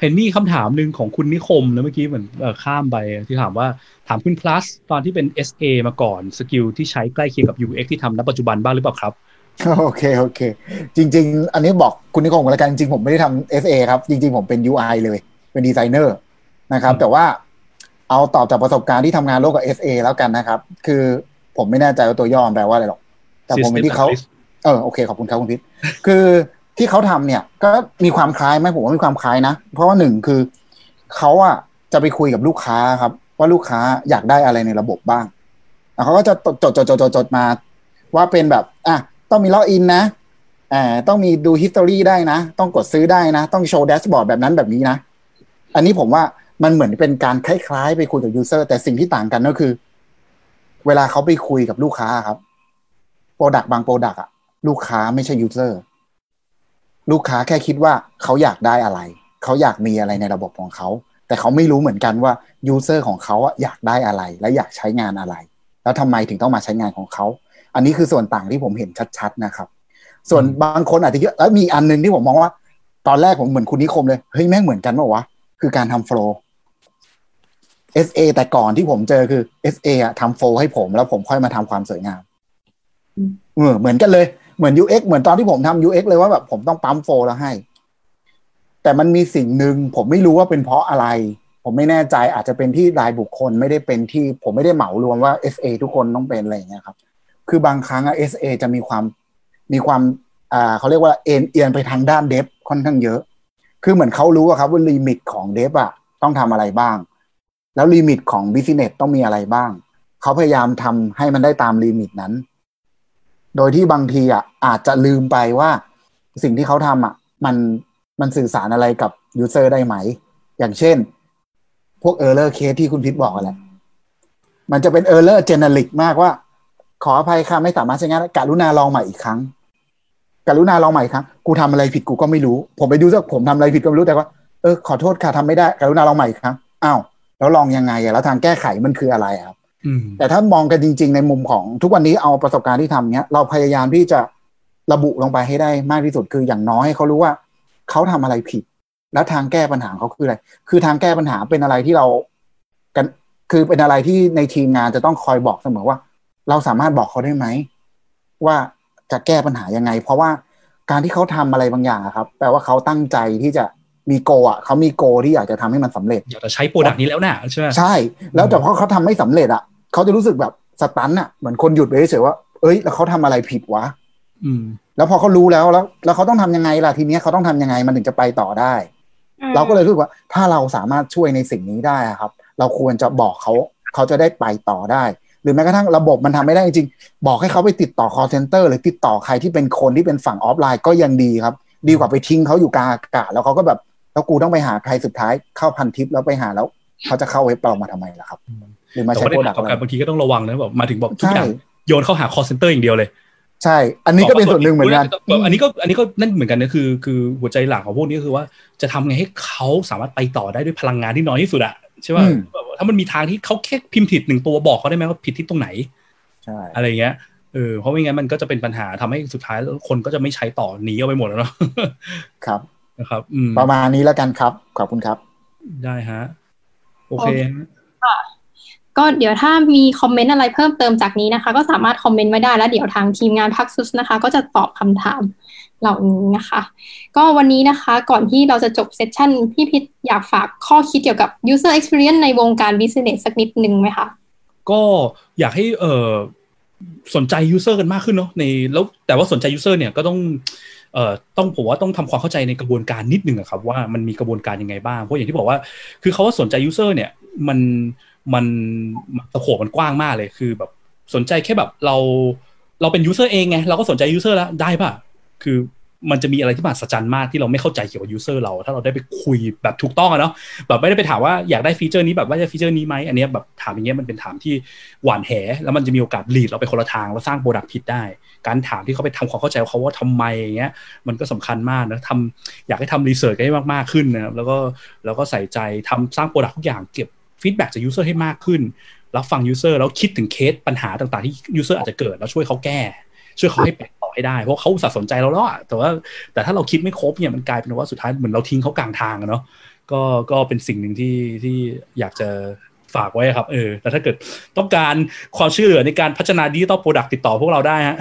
เห็นมีคำถามหนึ่งของคุณนิคมนะเมื่อกี้เหมือนเอ่อข้ามไปที่ถามว่าถามคุณ plus ตอนที่เป็น SA มาก่อน skill ที่ใช้ใกล้เคียงกับ UX ที่ทำณปัจจุบันบ้างหรือเปล่าครับโอเคโอเค จริง ๆ อันนี้บอกคุณนิคมกันแล้วกันจริงๆผมไม่ได้ทำ SA ครับ จริง ๆ ผมเป็น UI เลยเป็นดีไซเนอร์นะครับ แต่ว่าเอาตอบจากประสบการณ์ที่ทำงานร่วมกับ SA แล้วกันนะครับ คือผมไม่แน่ใจว่าตัวย่อมันแปลว่าอะไรหรอก แต่ผมเป็นที่เขา System Analyst เออโอเคขอบคุณครับคุณพิษคือ ที่เขาทำเนี่ย ก็มีความคล้ายไหมผมว่ามีความคล้ายนะ เพราะว่าหนึ่งคือเขาอะจะไปคุยกับลูกค้าครับ ว่าลูกค้าอยากได้อะไรในระบบบ้างแล้วเขาก็จะจดจดจดจดจดมา ว่าเป็นแบบ อะต้องมี login นะอ่าต้องมีดู history ได้นะ ต้องกดซื้อได้นะ ต้องโชว์ dashboard แบบนั้นแบบนี้นะ อันนี้ผมว่ามันเหมือนเป็นการคล้ายๆ ไปคุยกับ user แต่สิ่งที่ต่างกันก็คือ เวลาเขาไปคุยกับลูกค้าครับ product บาง product อะลูกค้าไม่ใช่ user ลูกค้าแค่คิดว่าเขาอยากได้อะไร เขาอยากมีอะไรในระบบของเขา แต่เขาไม่รู้เหมือนกันว่า user ของเขาอะอยากได้อะไร และอยากใช้งานอะไร แล้วทำไมถึงต้องมาใช้งานของเขา อันนี้คือส่วนต่างที่ผมเห็นชัด ๆ นะครับ ส่วนบางคนอาจจะเยอะแล้วมีอันหนึ่งที่ผมมองว่า ตอนแรกผมเหมือนคุณนิคมเลย เฮ้ยแม่งเหมือนกันปะวะ คือการทำ flow SA แต่ก่อนที่ผมเจอคือ SA อะทำโฟล์ให้ผม แล้วผมค่อยมาทำความสวยงามอืมเออเหมือนกันเลย เหมือน UX เหมือนตอนที่ผมทำ UX เลยว่าแบบผมต้องปั๊มโฟล์แล้วให้ แต่มันมีสิ่งหนึ่งผมไม่รู้ว่าเป็นเพราะอะไร ผมไม่แน่ใจอาจจะเป็นที่รายบุคคลไม่ได้เป็นที่ผมไม่ได้เหมารวมว่า SA ทุกคนต้องเป็นอะไรอย่างเงี้ยครับ คือบางครั้งอะ SA จะมีความมีความอ่าเขาเรียกว่าเอ็นเอียงไปทางด้านเดฟค่อนข้างเยอะ คือเหมือนเขารู้อะครับว่า limit ของ dev อะต้องทำอะไรบ้าง แล้ว limit ของ business ต้องมีอะไรบ้าง เขาพยายามทำให้มันได้ตาม limit นั้น โดยที่บางทีอะอาจจะลืมไปว่าสิ่งที่เขาทำอะ มันมันสื่อสารอะไรกับ user ได้ไหม อย่างเช่น พวก error case ที่คุณพิษบอกกันแหละมันจะเป็น error generic มากว่า ขออภัยค่ะไม่สามารถใช้งานได้กรุณาลองใหม่อีกครั้งกรุณาลองใหม่ครั้งกูทำอะไรผิดกูก็ไม่รู้ ผมไปดูสักผมทำอะไรผิดก็ไม่รู้แต่ว่าเออขอโทษค่ะทำไม่ได้กรุณาลองใหม่อีกครั้งอ้าวแล้วลองยังไงอะแล้วทางแก้ไขมันคืออะไรครับ แต่ถ้ามองกันจริง ๆ ในมุมของทุกวันนี้เอาประสบการณ์ที่ทำเนี้ย เราพยายามที่จะระบุลงไปให้ได้มากที่สุดคืออย่างน้อยให้เขารู้ว่าเขาทำอะไรผิด แล้วทางแก้ปัญหาเขาคืออะไร คือทางแก้ปัญหาเป็นอะไรที่เรากันคือเป็นอะไรที่ในทีมงานจะต้องคอยบอกเสมอว่า เราสามารถบอกเขาได้ไหม ว่าจะแก้ปัญหายังไง เพราะว่าการที่เขาทำอะไรบางอย่างอะครับ แปลว่าเขาตั้งใจที่จะมีโกอะเขามีโกที่อยากจะทำให้มันสำเร็จอยากจะใช้ product นี้แล้วน่ะใช่ไหมใช่ แล้วแต่พอเขาทำไม่สำเร็จอะ เขาจะรู้สึกแบบ stun อะเหมือนคนหยุดไปเฉยๆว่า เอ้ย แล้วเขาทำอะไรผิดวะอืมแล้วพอเขารู้แล้วแล้ว แล้วเขาต้องทำยังไงล่ะทีเนี้ยเขาต้องทำยังไงมันถึงจะไปต่อได้ เราก็เลยรู้สึกว่า ถ้าเราสามารถช่วยในสิ่งนี้ได้อะครับ เราควรจะบอกเขาเขาจะได้ไปต่อได้ หรือแม้กระทั่งระบบมันทำไม่ได้จริงๆบอกให้เขาไปติดต่อ call center หรือติดต่อใครที่เป็นคนที่เป็นฝั่งออฟไลน์ก็ยังดีครับ ดีกว่าไปทิ้งเขาอยู่กลางอากาศแล้วเขาก็แบบแล้วกูต้องไปหาใครสุดท้ายเข้าพันทิปแล้วไปหาแล้ว เขาจะเข้าเว็บเรามาทำไมล่ะครับ หรือมาแต่ใช้ว่าในโปรดัทากงต์กลับอะไรกันบางทีก็ต้องระวังนะแบบมาถึงบอกทุกใช่อย่างโยนเข้าหา call center อย่างเดียวเลย ใช่ อันนี้ก็เป็นส่วนหนึ่งเหมือนกันแบบอันนี้ก็อันนี้ก็นั่นเหมือนกันนะคือ คือหัวใจหลักของพวกนี้ก็คือว่าจะทำไงให้เขาสามารถไปต่อได้ด้วยพลังงานที่น้อยที่สุดอะใช่ป่ะอืมแบบว่าถ้ามันมีทางที่เขาแค่พิมพ์ผิดหนึ่งตัวบอกเขาได้ไหมว่าผิดที่ตรงไหนใช่อะไรเงี้ยเออเพราะไม่งั้นมันก็จะเป็นปัญหาทำให้สุดท้ายแล้วคนก็จะไม่ใช้ต่อหนีเอาไปหมดแล้วเนาะครับนะครับอืมประมาณนี้แล้วกันครับ ขอบคุณครับ ได้ฮะ โอเค ก็เดี๋ยวถ้ามีคอมเมนต์อะไรเพิ่มเติมจากนี้นะคะ ก็สามารถคอมเมนต์ไว้ได้แล้วเดี๋ยวทางทีมงานพักซุสนะคะ ก็จะตอบคำถามเหล่านี้นะคะ ก็วันนี้นะคะก่อนที่เราจะจบ session พี่พิษอยากฝากข้อคิดเกี่ยวกับ user experience ในวงการ business สักนิดหนึ่งไหมคะก็อยากให้เออสนใจ user กันมากขึ้นเนาะในแล้วแต่ว่าสนใจ user เนี่ยก็ต้องเอ่อต้องผมว่าต้องทำความเข้าใจในกระบวนการนิดหนึ่งอะครับว่ามันมีกระบวนการยังไงบ้างเพราะอย่างที่บอกว่า คือเขาว่าสนใจ user เนี่ยมัน มัน scope มันกว้างมากเลยคือแบบสนใจแค่แบบเราเราเป็น user เองไงเราก็สนใจ user แล้วได้ป่ะคือมันจะมีอะไรที่มหัศจรรย์มากที่เราไม่เข้าใจเกี่ยวกับ user เรา ถ้าเราได้ไปคุยแบบถูกต้องเนาะแบบไม่ได้ไปถามว่าอยากได้ feature นี้แบบว่าจะ feature นี้ไหมอันเนี้ยแบบถามอย่างเงี้ยมันเป็นถามที่หว่านแหแล้วมันจะมีโอกาส lead เราไปคนละทางแล้วสร้าง product ผิดได้ การถามที่เขาไปทำความเข้าใจเขาว่าทำไมอย่างเงี้ยมันก็สำคัญมากนะทำอยากให้ทำ research ให้มากๆขึ้นนะแล้วก็แล้วก็ใส่ใจทำสร้าง product ทุกอย่างเก็บ feedback จาก user ให้มากขึ้นแล้วฟัง user แล้วคิดถึงเคสปัญหาต่างๆ ที่ user อาจจะเกิดแล้วช่วยเขาแก้ ช่วยเขาให้ไปต่อให้ได้ เพราะเขาอุตส่าห์สนใจเราแล้วอะแต่ว่าแต่ถ้าเราคิดไม่ครบเนี่ยมันกลายเป็นว่าสุดท้ายเหมือนเราทิ้งเขากลางทางอะเนาะก็ก็เป็นสิ่งหนึ่งที่ที่อยากจะฝากไว้ครับเออแต่ถ้าเกิดต้องการความช่วยเหลือในการพัฒนา digital product ติดต่อพวกเราได้ฮะ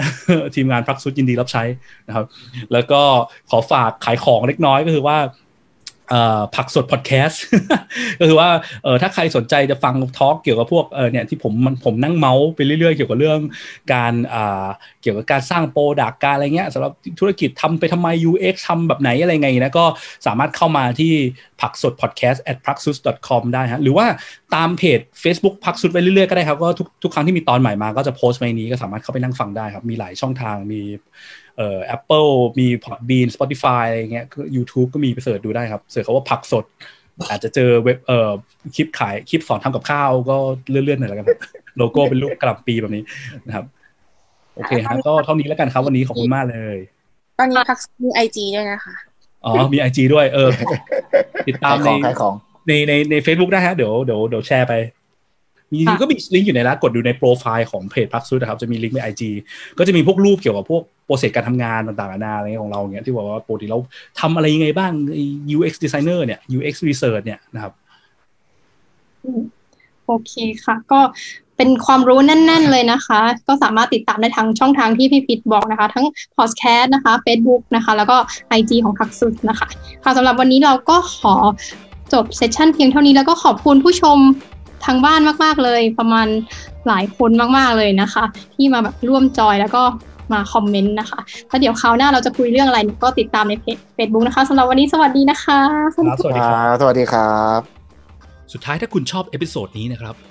ทีมงาน Praxus ยินดีรับใช้นะครับ แล้วก็ขอฝากขายของเล็กน้อยก็คือว่า Praxus podcast ก็คือว่าเออถ้าใครสนใจจะฟัง talk เกี่ยวกับพวกเออเนี่ยที่ผมผมนั่งเมาท์ไปเรื่อยๆ เกี่ยวกับเรื่องการอ่าเกี่ยวกับการสร้าง product การอะไรเงี้ยสำหรับธุรกิจทำไปทำไม UX ทำแบบไหนอะไรไงนะก็สามารถเข้ามาที่ Praxus podcast at p r a x u s com ได้ฮะหรือว่าตามเพจ Facebook Praxus ไปเรื่อยๆก็ได้ครับก็ทุกทุกครั้งที่มีตอนใหม่มาก็จะโพสต์ไว้นี้ก็สามารถเข้าไปนั่งฟังได้ครับ มีหลายช่องทางมีเอ่อ Apple มี Podbean Spotify อะไรเงี้ยคือ YouTube ก็มีไปเสิร์ชดูได้ครับเสิร์ชคำว่าผักสด อาจจะเจอเว็บเอ่อคลิปขายคลิปสอนทำกับข้าวก็เลื่อนๆหน่อยแล้วกันครับโลโก้เป็นรูปกระล่ำปีแบบนี้นะครับโอเคฮะก็เท่านี้แล้วกันครับวันนี้ขอบคุณมากเลย ตอนนี้พักมีไอจีด้วยนะคะ อ๋อมี IG ด้วยเออ ติดตามขายในของขายของในในใน Facebook ได้ฮะเดี๋ยวเดี๋ยวเดี๋ยวแชร์ไปมีค่ะก็มีลิงก์อยู่ในนั้นกดดูในโปรไฟล์ของเพจพักซุดนะครับ จะมีลิงก์ใน IG ก็จะมีพวกรูปเกี่ยวกับพวกโปรเซสการทำงานต่างๆนานาอะไรเงี้ยของเราเนี่ยที่บอกว่าปกติเราทำอะไรยังไงบ้างไอ้ UX designer เนี่ย UX research เนี่ยนะครับ โอเคค่ะ ก็ เป็นความรู้แน่น ๆ เลยนะคะ ก็สามารถติดตามได้ทางช่องทางที่พี่พิษบอกนะคะ ทั้งพอดแคสต์นะคะ Facebook นะคะ แล้วก็ IG ของพักสุดนะคะ ค่ะสำหรับวันนี้เราก็ขอจบเซสชันเพียงเท่านี้แล้วก็ขอบคุณผู้ชมทางบ้านมาก ๆ เลยประมาณหลายคนมาก ๆ เลยนะคะ ที่มาแบบร่วมจอยแล้วก็มาคอมเมนต์นะคะถ้าเดี๋ยวคราวหน้าเราจะคุยเรื่องอะไรก็ติดตามในเพจ Facebook นะคะสำหรับวันนี้สวัสดีนะคะครับสวัสดีครับอ่าสวัสดีครับ สุดท้ายถ้าคุณชอบ episode นี้นะครับ